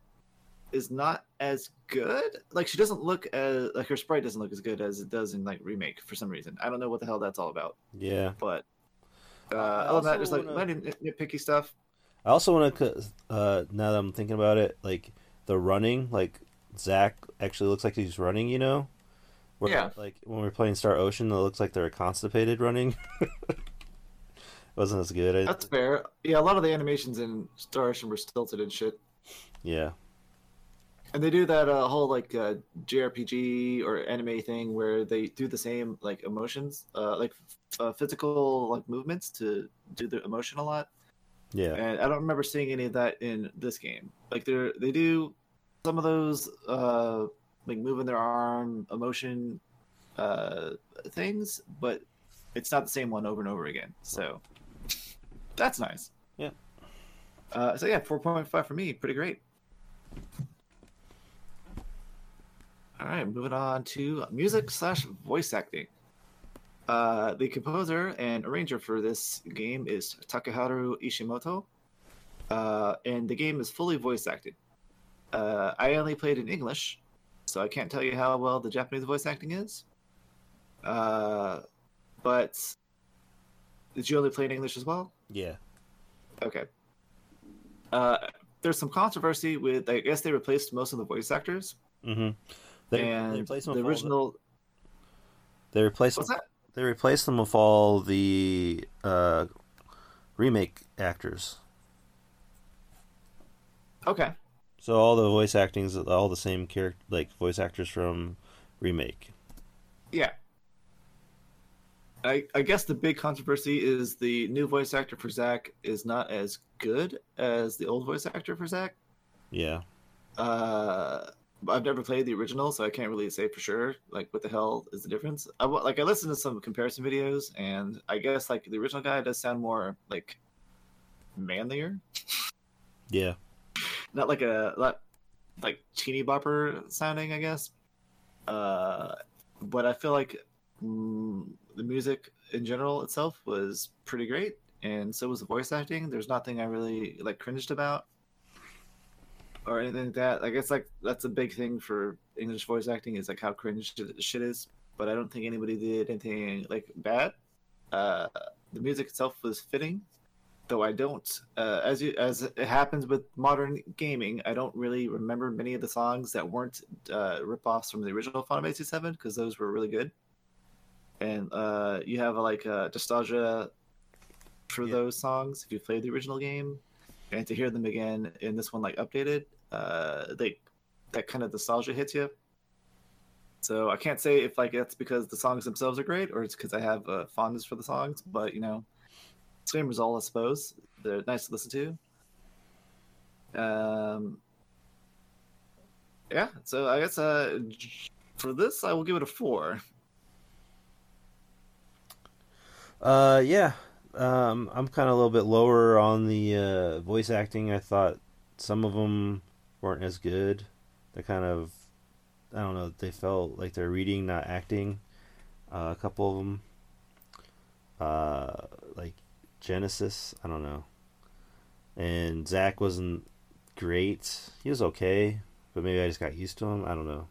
is not as good. Like she doesn't look as like her sprite doesn't look as good as it does in like remake for some reason. I don't know what the hell that's all about, Yeah. but. Uh, I other than that, just like wanna- nitpicky stuff. I also want to, uh, now that I'm thinking about it, like the running, like Zack actually looks like he's running. You know, Where, Yeah. Like when we're playing Star Ocean, it looks like they're constipated running. Wasn't as good. I, That's fair. Yeah, a lot of the animations in Star Ocean were stilted and shit. yeah. And they do that uh, whole like uh, JRPG or anime thing where they do the same like emotions, uh, like uh, physical like movements to do the emotion a lot. Yeah. And I don't remember seeing any of that in this game. Like they they do some of those uh, like moving their arm emotion uh, things, but it's not the same one over and over again. So that's nice. Yeah. Uh, so yeah, four point five for me, pretty great. All right, moving on to music slash voice acting. Uh, the composer and arranger for this game is Takaharu Ishimoto. uh, and the game is fully voice acted. Uh, I only played in English, so I can't tell you how well the Japanese voice acting is. Uh, but did you only play in English as well? Yeah. Okay. Uh, there's some controversy with. I guess they replaced most of the voice actors, Mm-hmm. They, and they replaced them the original. They replaced What's that? they replaced them with all the uh, remake actors. Okay. So all the voice acting's all the same character, like voice actors from remake. Yeah. I, I guess the big controversy is the new voice actor for Zack is not as good as the old voice actor for Zack. Yeah. Uh, I've never played the original, so I can't really say for sure. Like, what the hell is the difference? I like I listened to some comparison videos, and I guess like the original guy does sound more like manlier, Yeah. not like a not like teeny bopper sounding, I guess. Uh, but I feel like the music in general itself was pretty great, and so was the voice acting. There's nothing I really like cringed about or anything like that. I guess like that's a big thing for English voice acting is like how cringe shit is. But I don't think anybody did anything like bad. Uh, the music itself was fitting, though I don't. Uh, as you as it happens with modern gaming, I don't really remember many of the songs that weren't uh, ripoffs from the original Final Fantasy VII because those were really good. And uh, you have like uh, nostalgia for Yeah. those songs if you played the original game, and to hear them again in this one like updated, uh, they that kind of nostalgia hits you. So I can't say if like that's because the songs themselves are great or it's because I have a fondness for the songs, but you know, same result, I suppose. They're nice to listen to. Um, yeah. So I guess uh, for this, I will give it a four. Uh, yeah. Um, I'm kind of a little bit lower on the uh, voice acting. I thought some of them weren't as good. They kind of, I don't know. They felt like they're reading, not acting. Uh, a couple of them, uh, like Genesis. I don't know. And Zack wasn't great. He was okay, but maybe I just got used to him. I don't know.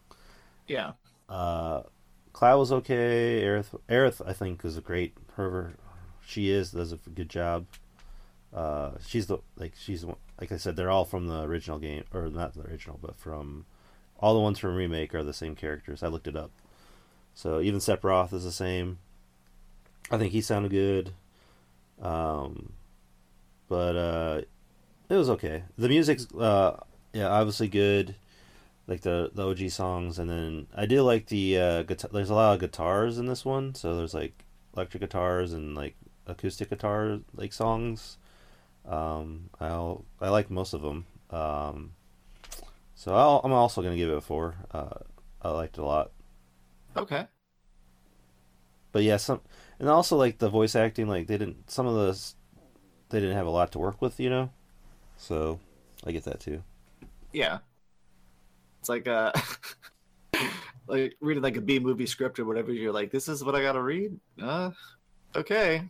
Yeah. Uh, Cloud was okay. Aerith, Aerith, I think, is a great. Her, she is does a good job. Uh, she's the like she's like I said, they're all from the original game, or not the original, but from all the ones from remake are the same characters. I looked it up, so even Sephiroth is the same. I think he sounded good, um, but uh, it was okay. The music's uh, yeah, obviously good like the the OG songs, and then I do like the uh, guitar. There's a lot of guitars in this one, so there's like electric guitars and like acoustic guitar like songs. Um, I I like most of them. Um, so I'll, I'm also gonna give it a four. Uh, I liked it a lot, Okay. but yeah, some and also like the voice acting. Like they didn't some of the they didn't have a lot to work with, you know. So I get that too. Yeah. It's like uh like reading like a B movie script or whatever, you're like, this is what I gotta read? Uh okay.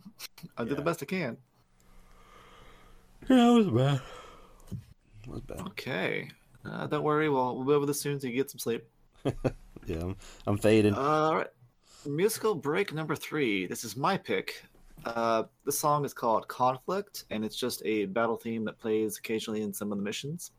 I'll do the best I can. Yeah, it was bad. It was bad. Okay. Uh, don't worry, we'll we'll be over this soon so you get some sleep. Yeah, I'm, I'm fading. All right. Musical break number three. This is my pick. Uh, the song is called Conflict, and it's just a battle theme that plays occasionally in some of the missions.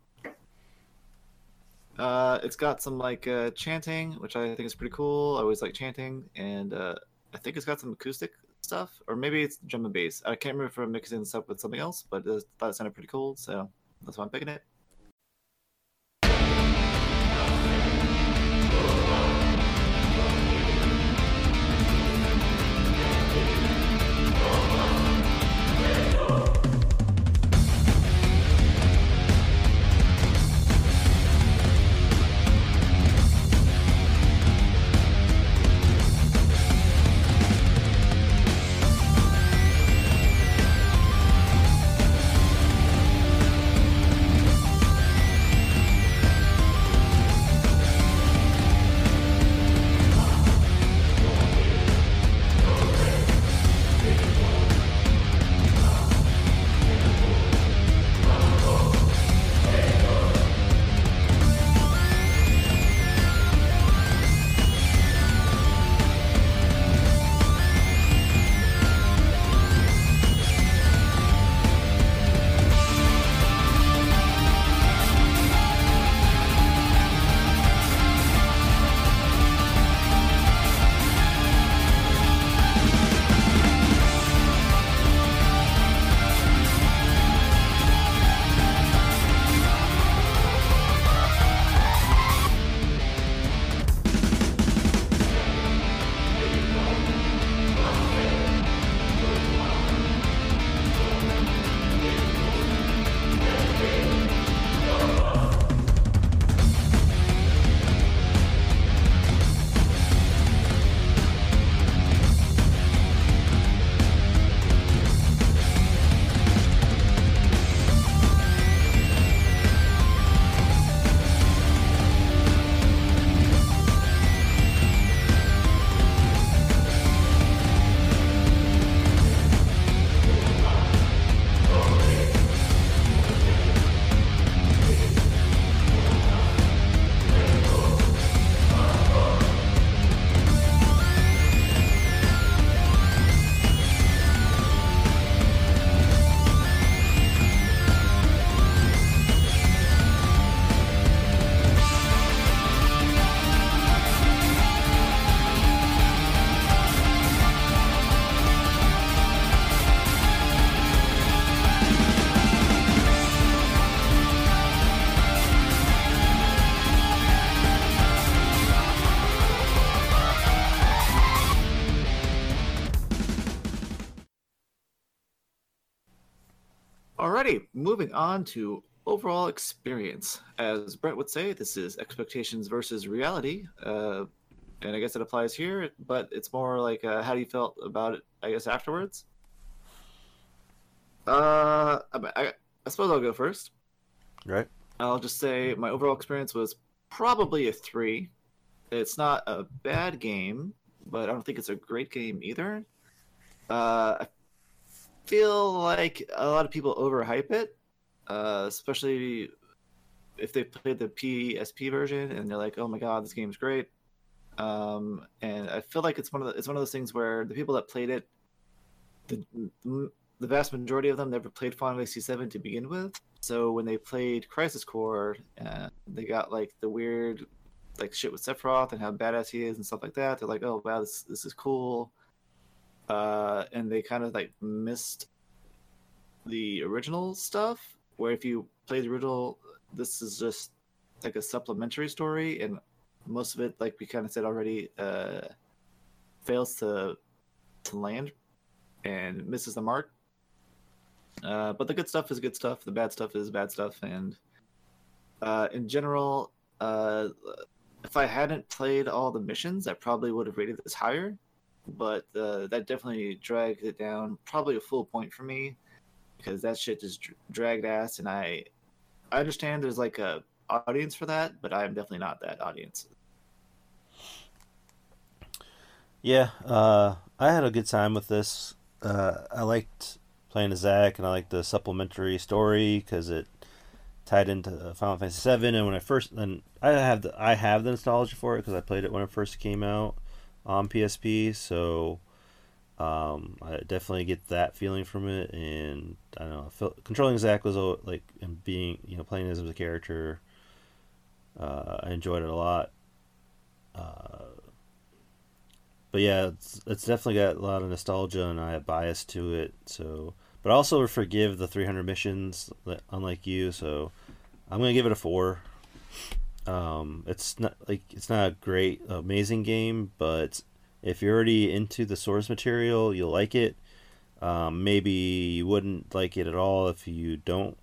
Uh, it's got some like uh, chanting, which I think is pretty cool. I always like chanting, and uh, I think it's got some acoustic stuff, or maybe it's drum and bass. I can't remember if I'm mixing this up with something else, but it sounded pretty cool, so that's why I'm picking it. Moving on to overall experience. As Brett would say, this is expectations versus reality. Uh, and I guess it applies here, but it's more like uh, how do you felt about it, I guess, afterwards? Uh, I, I, I suppose I'll go first. Right. I'll just say my overall experience was probably a three. It's not a bad game, but I don't think it's a great game either. Uh, I feel like a lot of people overhype it, uh, especially if they played the PSP version and they're like, "Oh my god, this game's great." Um, and I feel like it's one of the, it's one of those things where the people that played it, the the vast majority of them never played Final Fantasy VII to begin with. So when they played Crisis Core, uh, they got like the weird like shit with Sephiroth and how badass he is and stuff like that. They're like, "Oh wow, this this is cool," uh, and they kind of like missed the original stuff. Where if you play the original, this is just like a supplementary story, and most of it, like we kind of said already, uh, fails to to land and misses the mark. Uh, but the good stuff is good stuff. The bad stuff is bad stuff, and uh, in general, uh, if I hadn't played all the missions, I probably would have rated this higher. But uh, that definitely dragged it down, probably a full point for me, because that shit just dr- dragged ass, and I, I understand there's like a audience for that, but I'm definitely not that audience. Yeah, uh, I had a good time with this. Uh, I liked playing as Zack, and I liked the supplementary story because it tied into Final Fantasy VII. And when I first, and I have the I have the nostalgia for it because I played it when it first came out on PSP. So um, I definitely get that feeling from it. And I don't know, I felt, controlling Zack was like and being you know playing as a character. Uh, I enjoyed it a lot. Uh, but yeah, it's, it's definitely got a lot of nostalgia, and I have bias to it. So, but I also forgive the 300 missions, unlike you. So, I'm gonna give it a four. Um, it's not like it's not a great, amazing game, but if you're already into the source material, you'll like it. Um, maybe you wouldn't like it at all if you don't.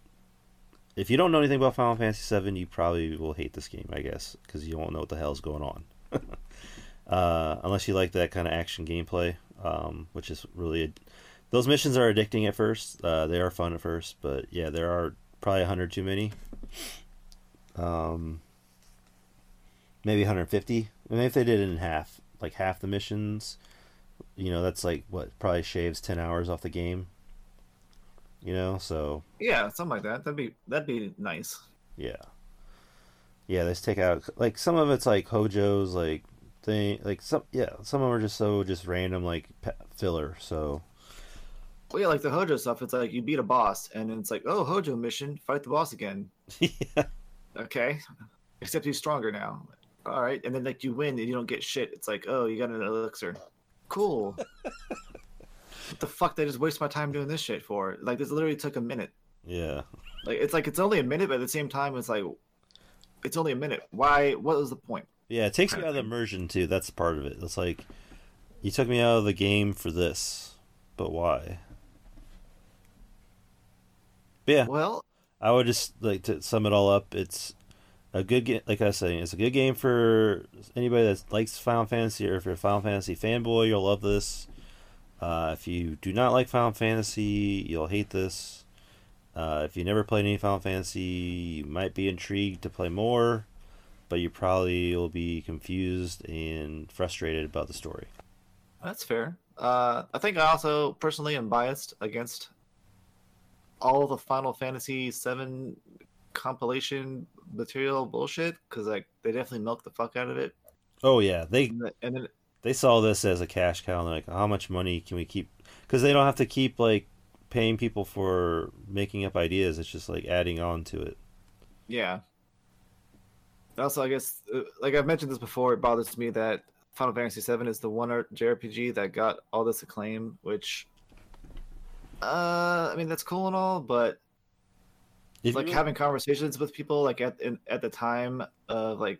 If you don't know anything about Final Fantasy VII, you probably will hate this game, I guess, because you won't know what the hell's going on. uh, unless you like that kind of action gameplay, um, which is really those missions are addicting at first. Uh, they are fun at first, but yeah, there are probably hundred too many. Um, maybe 150. I mean, if they did it in half, like half the missions, you know, that's like what probably shaves 10 hours off the game. You know, so yeah, something like that. That'd be that'd be nice. Yeah. Yeah, let's take out like some of it's like Hojo's like thing, like some yeah, some of them are just so just random like filler. So well, yeah, like the Hojo stuff. It's like you beat a boss, and it's like, oh, Hojo mission, fight the boss again. yeah. Okay, except he's stronger now. All right, and then like you win and you don't get shit. It's like, oh, you got an elixir. Cool. what the fuck? Did I just waste my time doing this shit for? Like this literally took a minute. Yeah. Like it's like it's only a minute, but at the same time, it's like it's only a minute. Why? What was the point? Yeah, it takes you out of the immersion too. That's part of it. It's like you took me out of the game for this, but why? But yeah. Well, I would just like to sum it all up. It's a good game. Like I was saying, it's a good game for anybody that likes Final Fantasy, or if you're a Final Fantasy fanboy, you'll love this. Uh, if you do not like Final Fantasy, you'll hate this. Uh, if you never played any Final Fantasy, you might be intrigued to play more, but you probably will be confused and frustrated about the story. That's fair. Uh, I think I also personally am biased against all the Final Fantasy VII compilation material bullshit because like they definitely milked the fuck out of it. Oh yeah, they and, the, and then they saw this as a cash cow. And like, how much money can we keep? Because they don't have to keep like paying people for making up ideas. It's just like adding on to it. Yeah. Also, I guess, uh, like I've mentioned this before, it bothers me that Final Fantasy VII is the one JRPG that got all this acclaim, which, uh, I mean, that's cool and all, but if like mm-hmm. having conversations with people like at in, at the time of like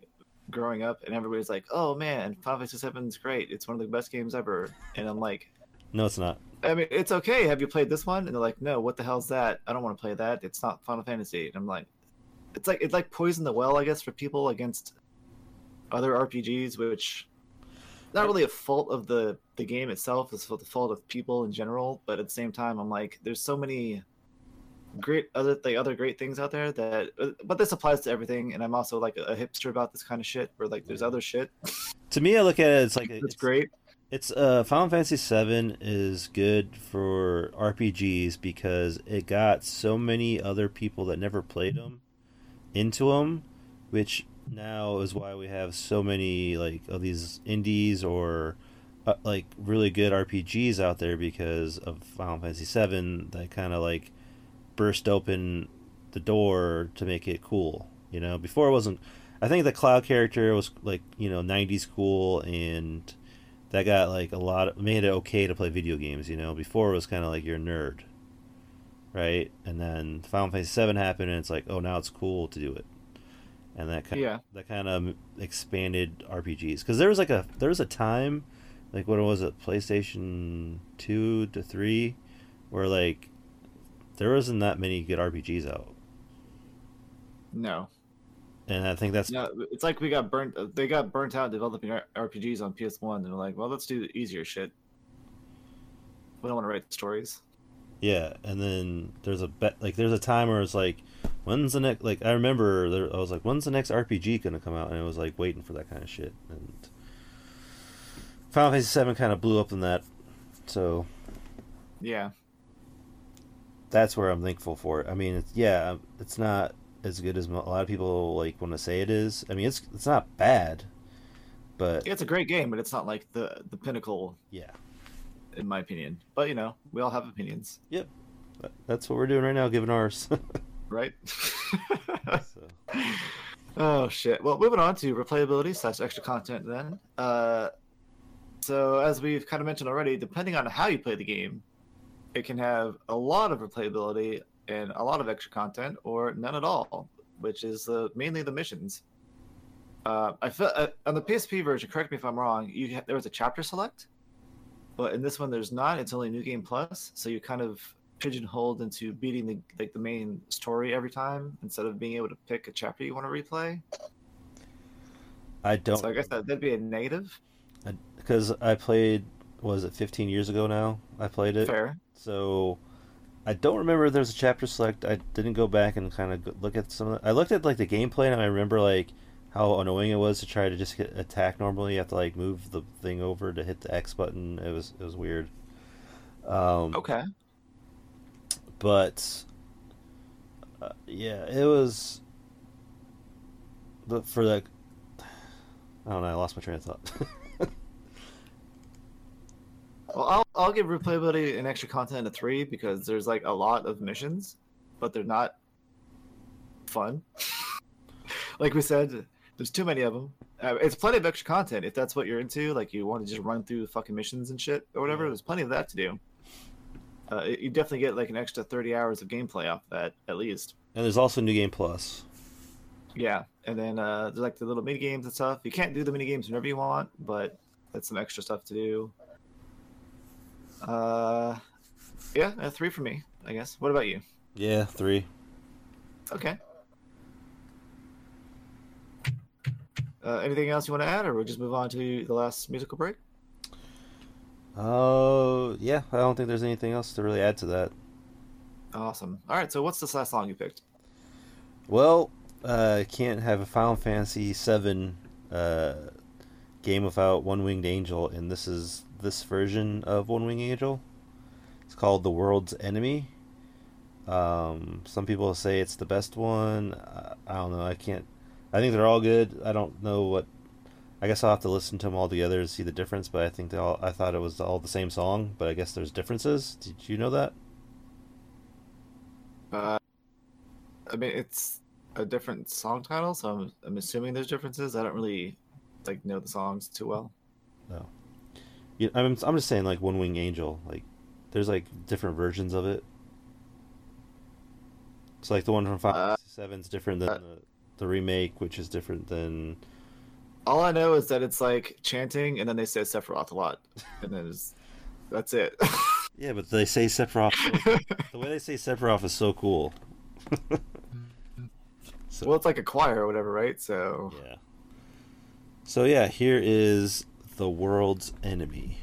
growing up, and everybody's like, "Oh man, Final Fantasy VII is great. It's one of the best games ever," and I'm like, "No, it's not." I mean, it's okay. Have you played this one? And they're like, no. What the hell's that? I don't want to play that. It's not Final Fantasy. And I'm like, it's like it's like poison the well, I guess, for people against other RPGs, which not really a fault of the the game itself. It's the fault of people in general. But at the same time, I'm like, there's so many great other the other great things out there that uh, but this applies to everything and i'm also like a, hipster about this kind of shit where like there's other shit To me, I look at it. It's like it's great It's uh, Final Fantasy VII is good for RPGs because it got so many other people that never played them into them, which now is why we have so many like of these indies or uh, like really good RPGs out there because of Final Fantasy VII that kind of like burst open the door to make it cool. You know, before it wasn't. I think the Cloud character was like you know '90s cool and that got like a lot of, made it okay to play video games you know before it was kind of like you're a nerd right and then final fantasy 7 happened and it's like oh now it's cool to do it and that kind Yeah. of, that kind of expanded rpgs because there was like a there was a time like what was it playstation 2 to 3 where like there wasn't that many good rpgs out no and i think that's no it's like we got burnt they got burnt out developing rpgs on ps1 and they're like well let's do the easier shit we don't want to write stories Yeah, and then there's a bet like there's a time where it's like, when's the next? Like I remember there, I was like, when's the next RPG gonna come out? And I was like waiting for that kind of shit. And Final Fantasy Seven kind of blew up in that, so yeah that's where I'm thankful for it. I mean, it's, yeah, it's not as good as a lot of people like want to say it is. I mean, it's it's not bad, but it's a great game but it's not like the the pinnacle yeah, in my opinion but you know we all have opinions that- that's what we're doing right now, giving ours. right so, Oh shit. Well, moving on to replayability slash extra content then. Uh, so as we've kind of mentioned already, depending on how you play the game, it can have a lot of replayability and a lot of extra content, or none at all, which is uh, mainly the missions. Uh, I feel uh, on the PSP version. Correct me if I'm wrong. You ha- there was a chapter select, but in this one there's not. It's only New Game Plus, so you kind of pigeonholed into beating the like the main story every time instead of being able to pick a chapter you want to replay. I don't So I guess that, that'd be a negative. because I played. Was it 15 years ago now? I played it. Fair. So I don't remember if there's a chapter select. I didn't go back and kind of look at some of the, I looked at like the gameplay and I remember like how annoying it was to try to just get attack normally. You have to like move the thing over to hit the X button. It was it was weird. Um, Okay. but uh, yeah, it was. But for like, I don't know. I lost my train of thought. Well, I'll I'll give replayability and extra content a three because there's like a lot of missions, but they're not fun. like we said, there's too many of them. Uh, it's plenty of extra content if that's what you're into. Like you want to just run through fucking missions and shit or whatever. There's plenty of that to do. Uh, you definitely get like an extra 30 hours of gameplay off that at least. and there's also New Game Plus. Yeah, and then uh, there's like the little mini games and stuff. You can't do the mini games whenever you want, but that's some extra stuff to do. Uh, yeah, a three for me, I guess. What about you? Yeah, three. Okay. Uh, anything else you want to add, or we'll just move on to the last musical break? Oh, yeah. I don't think there's anything else to really add to that. Awesome. All right, so what's this last song you picked? Well, uh, I can't have a Final Fantasy VII uh, game without One Winged Angel, and this is this version of One Winged Angel. It's called The World's Enemy. Um, some people say it's the best one. I, I don't know. I can't. I think they're all good. I don't know what. I guess I'll have to listen to them all together to see the difference. But I think they all. I thought it was all the same song, but I guess there's differences. Did you know that? Uh, I mean, it's a different song title, so I'm, I'm assuming there's differences. I don't really like know the songs too well. Yeah, I'm I'm just saying like One Wing Angel, like there's like different versions of it. It's like the one from five Uh, Seven's different than uh, the, the remake, which is different than All I know is that it's like chanting, and then they say Sephiroth a lot, and then it's, that's it. Yeah, but they say Sephiroth. The way they say Sephiroth is so cool. so, Well, it's like a choir or whatever, right? So yeah. So yeah, here is the world's enemy.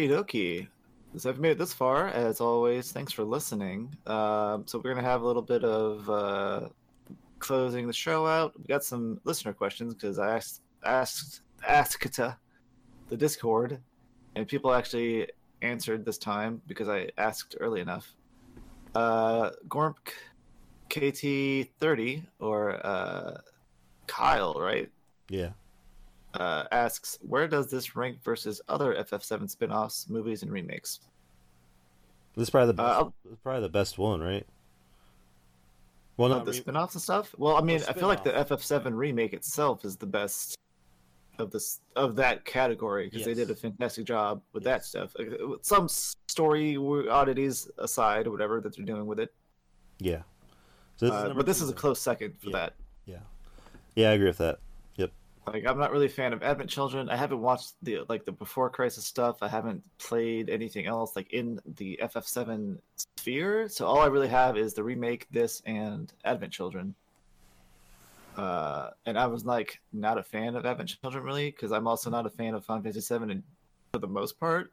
Okie dokie. So I've made it this far. As always, thanks for listening. Um, so we're gonna have a little bit of uh, closing the show out. We got some listener questions because I asked asked asked the Discord, and people actually answered this time because I asked early enough. Uh, Gormp KT thirty or uh, Kyle, right? Yeah. Uh, asks, where does this rank versus other FF7 spin-offs, movies, and remakes? This is probably the Uh, best, this probably the best one, right? Well, not the re- spin-offs and stuff? Well, I mean, I feel like the. FF7 remake itself is the best of this of that category because they did a fantastic job with that stuff. Uh, with Some story oddities aside, or whatever that they're doing with it, yeah. So this uh, but this is a close second for Yeah. that. Yeah, yeah, I agree with that. Like, I'm not really a fan of Advent Children. I haven't watched the like the Before Crisis stuff. I haven't played anything else like in the FF7 sphere. So all I really have is the remake, this, and Advent Children. Uh, and I was like not a fan of Advent Children really because I'm also not a fan of Final Fantasy VII and for the most part.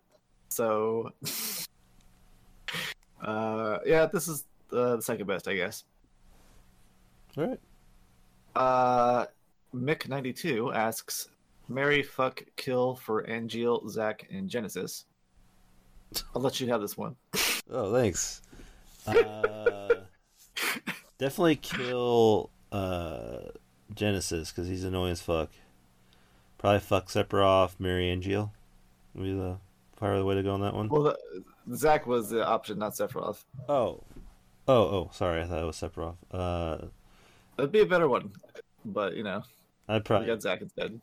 So, uh, yeah, this is uh, the second best, I guess. All right. Uh, Mick92 asks, Mary, fuck, kill for Angeal, Zack, and Genesis. I'll let you have this one. Oh, thanks. Uh, definitely kill uh, Genesis because he's annoying as fuck. Probably fuck Sephiroth, Mary Angeal. Would be the probably the way to go on that one. Well, the, Zack was the option, not Sephiroth. Oh, oh, oh. Sorry, I thought it was Sephiroth. Uh, That'd be a better one, but you know, I'd we probably got Zack instead.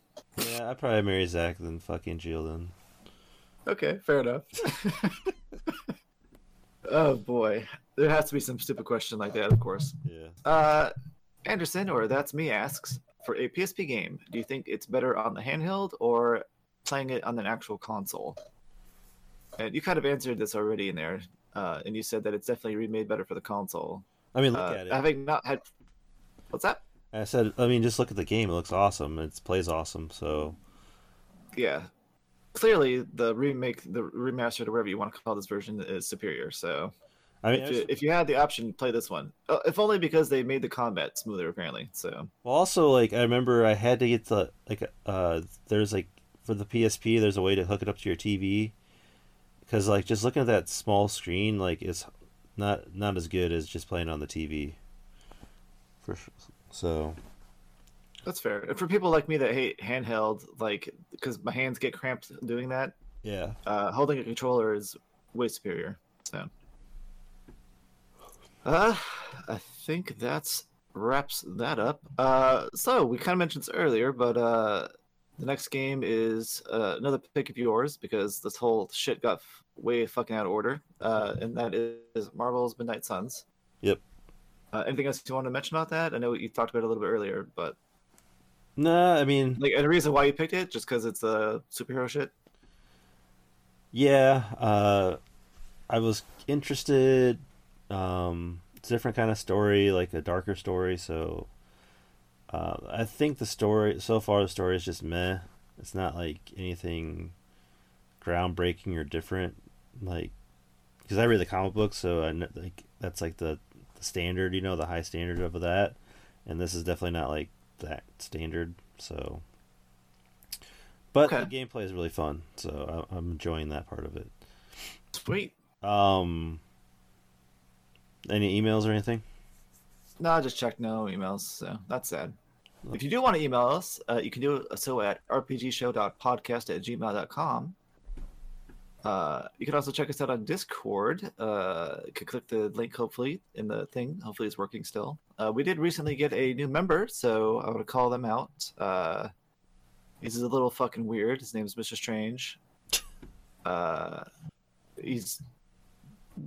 yeah, I'd probably marry Zack than fucking Jill then. Okay, fair enough. oh boy, there has to be some stupid question like that, of course. Yeah. Uh, Anderson, or that's me, asks for a PSP game. Do you think it's better on the handheld or playing it on an actual console? And you kind of answered this already in there, uh, and you said that it's definitely remade better for the console. I mean, look Uh, at it. Having not had, what's that? I said, I mean, just look at the game. It looks awesome. It plays awesome. So Yeah, clearly the remake, the remastered, or whatever you want to call this version, is superior. So I mean, if you, if you had the option, play this one. Uh, if only because they made the combat smoother, apparently. So Well, also like I remember I had to get the like uh there's like for the PSP there's a way to hook it up to your TV because like just looking at that small screen like it's not not as good as just playing on the TV. For sure. So That's fair. And for people like me that hate handheld, like because my hands get cramped doing that, yeah, uh, holding a controller is way superior. So, uh, I think that's wraps that up. Uh, so we kind of mentioned this earlier, but uh, the next game is uh, another pick of yours because this whole shit got f- way fucking out of order, uh, and that is Marvel's Midnight Suns. Yep. Uh, anything else you want to mention about that? I know you talked about it a little bit earlier, but nah, I mean like, the reason why you picked it just because it's a uh, superhero shit. yeah, uh, I was interested. Um, it's a different kind of story, like a darker story. So uh, I think the story so far the story is just meh. It's not like anything groundbreaking or different. Like because I read the comic book, so I kn- like that's like the standard, you know, the high standard of that. And this is definitely not like that standard. So, but Okay. the gameplay is really fun, so I, I'm enjoying that part of it. Sweet. Um, any emails or anything? No, I just checked no emails, so that's sad. If you do want to email us, uh, you can do so at rpgshow.podcast at gmail.com. Uh, you can also check us out on Discord. Uh, you can click the link, hopefully, in the thing. Hopefully, it's working still. Uh, we did recently get a new member, so I want to call them out. Uh, he's a little fucking weird. His name's Mr. Strange. Uh, he's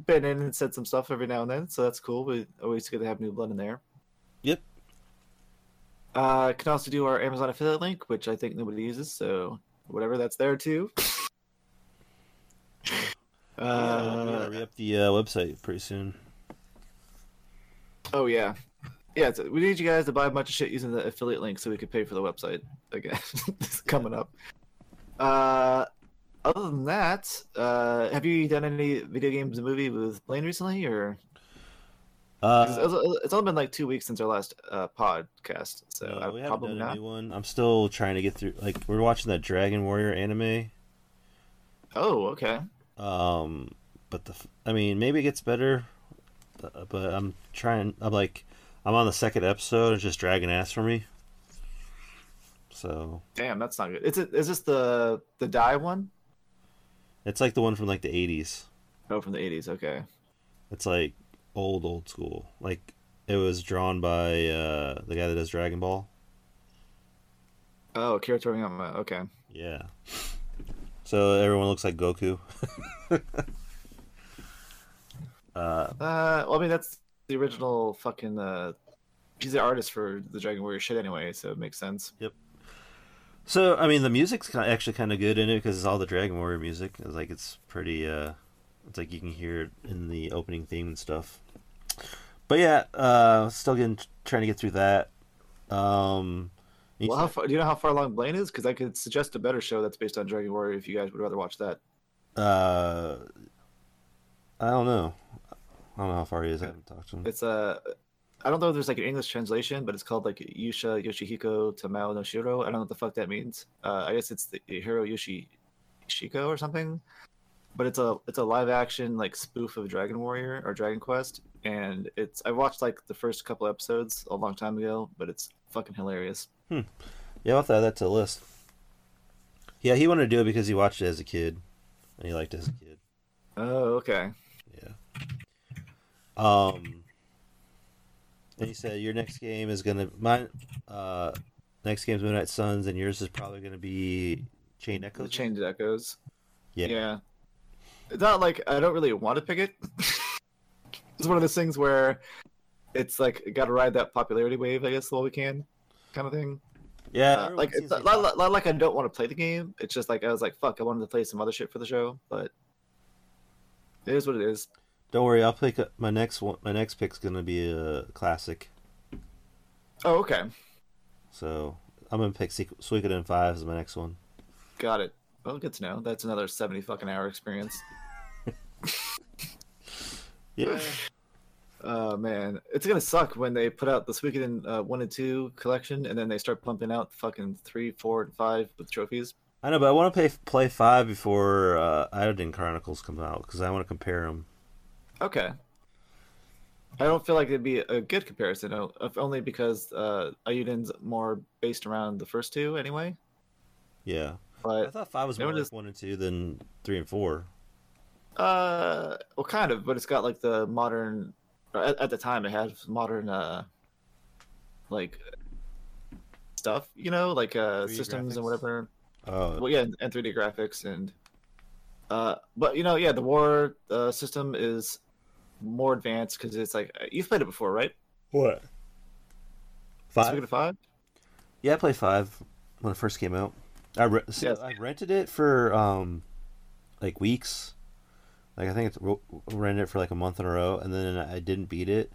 been in and said some stuff every now and then, so that's cool. We always good to have new blood in there. Yep. Uh, can also do our Amazon affiliate link, which I think nobody uses, so whatever, that's there too. Uh, Uh, re up the uh, website pretty soon. oh yeah, yeah. So we need you guys to buy a bunch of shit using the affiliate link so we could pay for the website again. it's coming up. Uh, other than that, uh, have you done any video games and movie with Blaine recently, or? Uh, it's, it's only been like two weeks since our last uh, podcast, so no, I we haven't probably done not. I'm still trying to get through. Like we're watching that Dragon Warrior anime. Oh, okay. Um, but the I mean, maybe it gets better. uh, But I'm trying. I'm like, I'm on the second episode. It's just dragging ass for me. So Damn, that's not good. Is it? Is this the the die one? it's like the one from like the 80s. Oh, from the eighties. Okay. It's like old old school. Like it was drawn by uh the guy that does Dragon Ball. Oh, Kira Toriyama. Okay. Yeah. So everyone looks like Goku. uh, Uh, well, I mean that's the original fucking. Uh, he's the artist for the Dragon Warrior shit anyway, so it makes sense. Yep. So I mean, the music's actually kind of good in it because it's all the Dragon Warrior music. It's like it's pretty. uh It's like you can hear it in the opening theme and stuff. But yeah, uh still getting trying to get through that. Um, Well, how far, do you know how far along Blaine is? Because I could suggest a better show that's based on Dragon Warrior if you guys would rather watch that. uh, I don't know. I don't know how far he is. I haven't talked to him. It's Uh, I don't know if there's like an English translation, but it's called like Yusha Yoshihiko to Mao no Shiro. I don't know what the fuck that means. Uh, I guess it's the Hiro Yoshi Shiko or something. But it's a it's a live action like spoof of Dragon Warrior or Dragon Quest, and it's I watched like the first couple episodes a long time ago, but it's fucking hilarious. Yeah, I'll have to add that to the list. Yeah, he wanted to do it because he watched it as a kid, and he liked it as a kid. Oh, okay. Yeah. Um. And he said your next game is gonna mine. Uh, next game's Midnight Suns, and yours is probably gonna be Chain Echoes. Chained Echoes. Yeah. Yeah. It's not like I don't really want to pick it. it's one of those things where it's like got to ride that popularity wave, I guess, while we can, kind of thing. Yeah. Uh, like it's not, not, not like I don't want to play the game. It's just like I was like, fuck, I wanted to play some other shit for the show, but it is what it is. Don't worry, I'll pick up my next one. My next pick's gonna be a classic. Oh, okay, So I'm gonna pick Sequ- Suikoden Five as my next one. got it. Well, good to know. That's another seventy fucking hour experience. Yeah. Oh man, it's gonna suck when they put out the Suikoden uh, one and two collection, and then they start pumping out fucking three, four, and five with trophies. I know, but I want to play play five before uh, Eiyuden Chronicles come out because I want to compare them. Okay. I don't feel like it'd be a good comparison, if only because uh, Eiyuden's more based around the first two anyway. Yeah, but I thought five was more like is. one and two than three and four. uh, well, kind of. But it's got like the modern. At, at the time, it had modern, uh, like stuff, you know, like uh, 3D systems and whatever. Oh, Well, yeah, and, and 3D graphics and. Uh, but you know, yeah, the war uh, system is more advanced because it's like you've played it before, right? what? Five. Suikoden five. Yeah, I played five when it first came out. I re- so Yes. I rented it for um, like weeks. Like I think it's rented it for like a month in a row, and then I didn't beat it,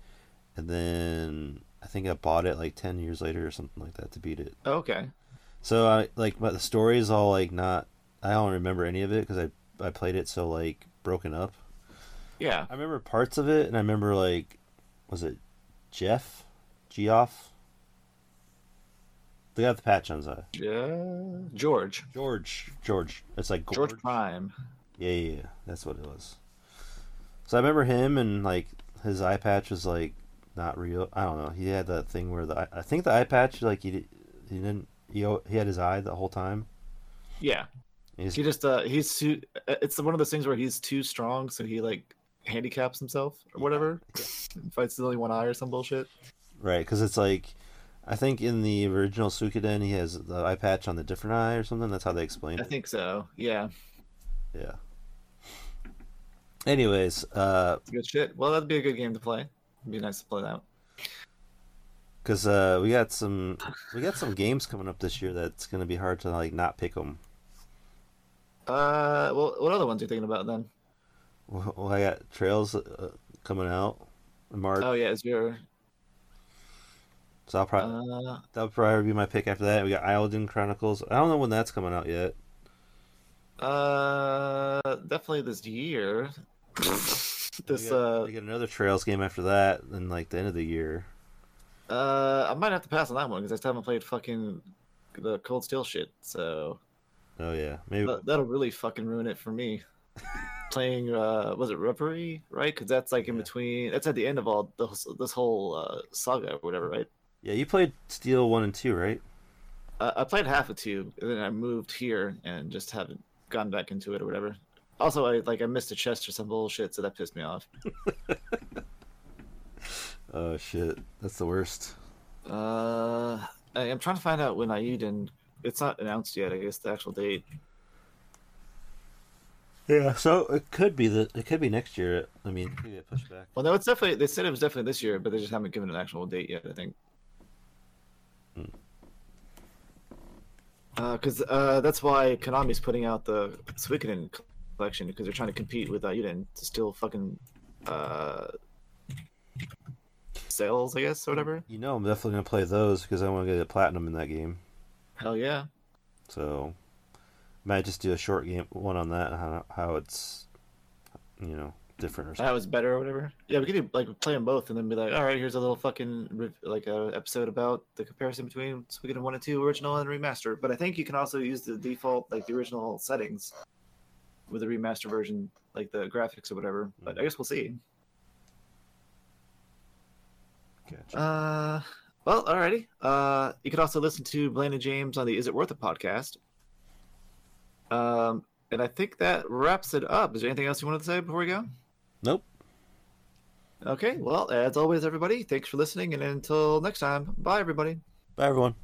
and then I think I bought it like ten years later or something like that to beat it. Oh, okay. So I like, but the story is all like not. I don't remember any of it because I I played it so like broken up. Yeah. I remember parts of it, and I remember like, was it Jeff, Geoff, They got the patch on his eye. Yeah. George. George, George. It's like George George. Prime. Yeah, yeah, yeah, that's what it was. So I remember him, and like his eye patch was like not real. I don't know. He had that thing where the I think the eye patch like he he didn't he he had his eye the whole time. Yeah, He's, he just uh he's too. uh, It's one of those things where he's too strong, so he like handicaps himself or whatever. Fights with only one eye or some bullshit. right because it's like I think in the original Suikoden he has the eye patch on the different eye or something. That's how they explain it. I think so. Yeah, Yeah. Anyways, uh, good shit. Well, that'd be a good game to play. It'd be nice to play that. cause uh, we got some we got some games coming up this year that's gonna be hard to like not pick them. Uh, well, what other ones are you thinking about then? Well, I got Trails uh, coming out in March, Oh yeah, is your so I'll probably uh that'll probably be my pick after that. We got Eiyuden Chronicles. I don't know when that's coming out yet. uh definitely this year. We this got, uh another Trails game after that, and like the end of the year. uh I might have to pass on that one because I still haven't played fucking the Cold Steel shit. So Oh yeah, maybe. that, that'll really fucking ruin it for me. Playing uh was it Reverie right? Because that's like in Yeah. between. That's at the end of all this this whole uh, saga or whatever, right? Yeah, you played Steel one and two, right? Uh, I played half of two, and then I moved here and just haven't gone back into it or whatever. Also, I like I missed a chest or some bullshit, so that pissed me off. Oh shit, that's the worst. Uh, I, I'm trying to find out when Eiyuden. It's not announced yet. I guess the actual date. Yeah, so it could be the it could be next year. I mean, it could get pushed back. Well, no, it's definitely. They said it was definitely this year, but they just haven't given an actual date yet. I think. Hmm. Because uh, that's why Konami's putting out the Suikoden collection because they're trying to compete with Eiyuden to still fucking uh, sales, I guess, or whatever. You know, I'm definitely gonna play those because I want to get a platinum in that game. Hell yeah. So, might just do a short game one on that how how it's, you know, different or something. That was better or whatever. Yeah, we could do, like play them both and then be like, all right, here's a little fucking like a episode about the comparison between Suikoden one and two original and remaster. But I think you can also use the default like the original settings with the remaster version, like the graphics or whatever. But I guess we'll see. Gotcha. Uh, well, alrighty. Uh, you can also listen to Blaine and James on the Is It Worth It podcast. Um, and I think that wraps it up. Is there anything else you wanted to say before we go? Nope. Okay, well, as always, everybody, thanks for listening, and until next time, bye, everybody. Bye everyone.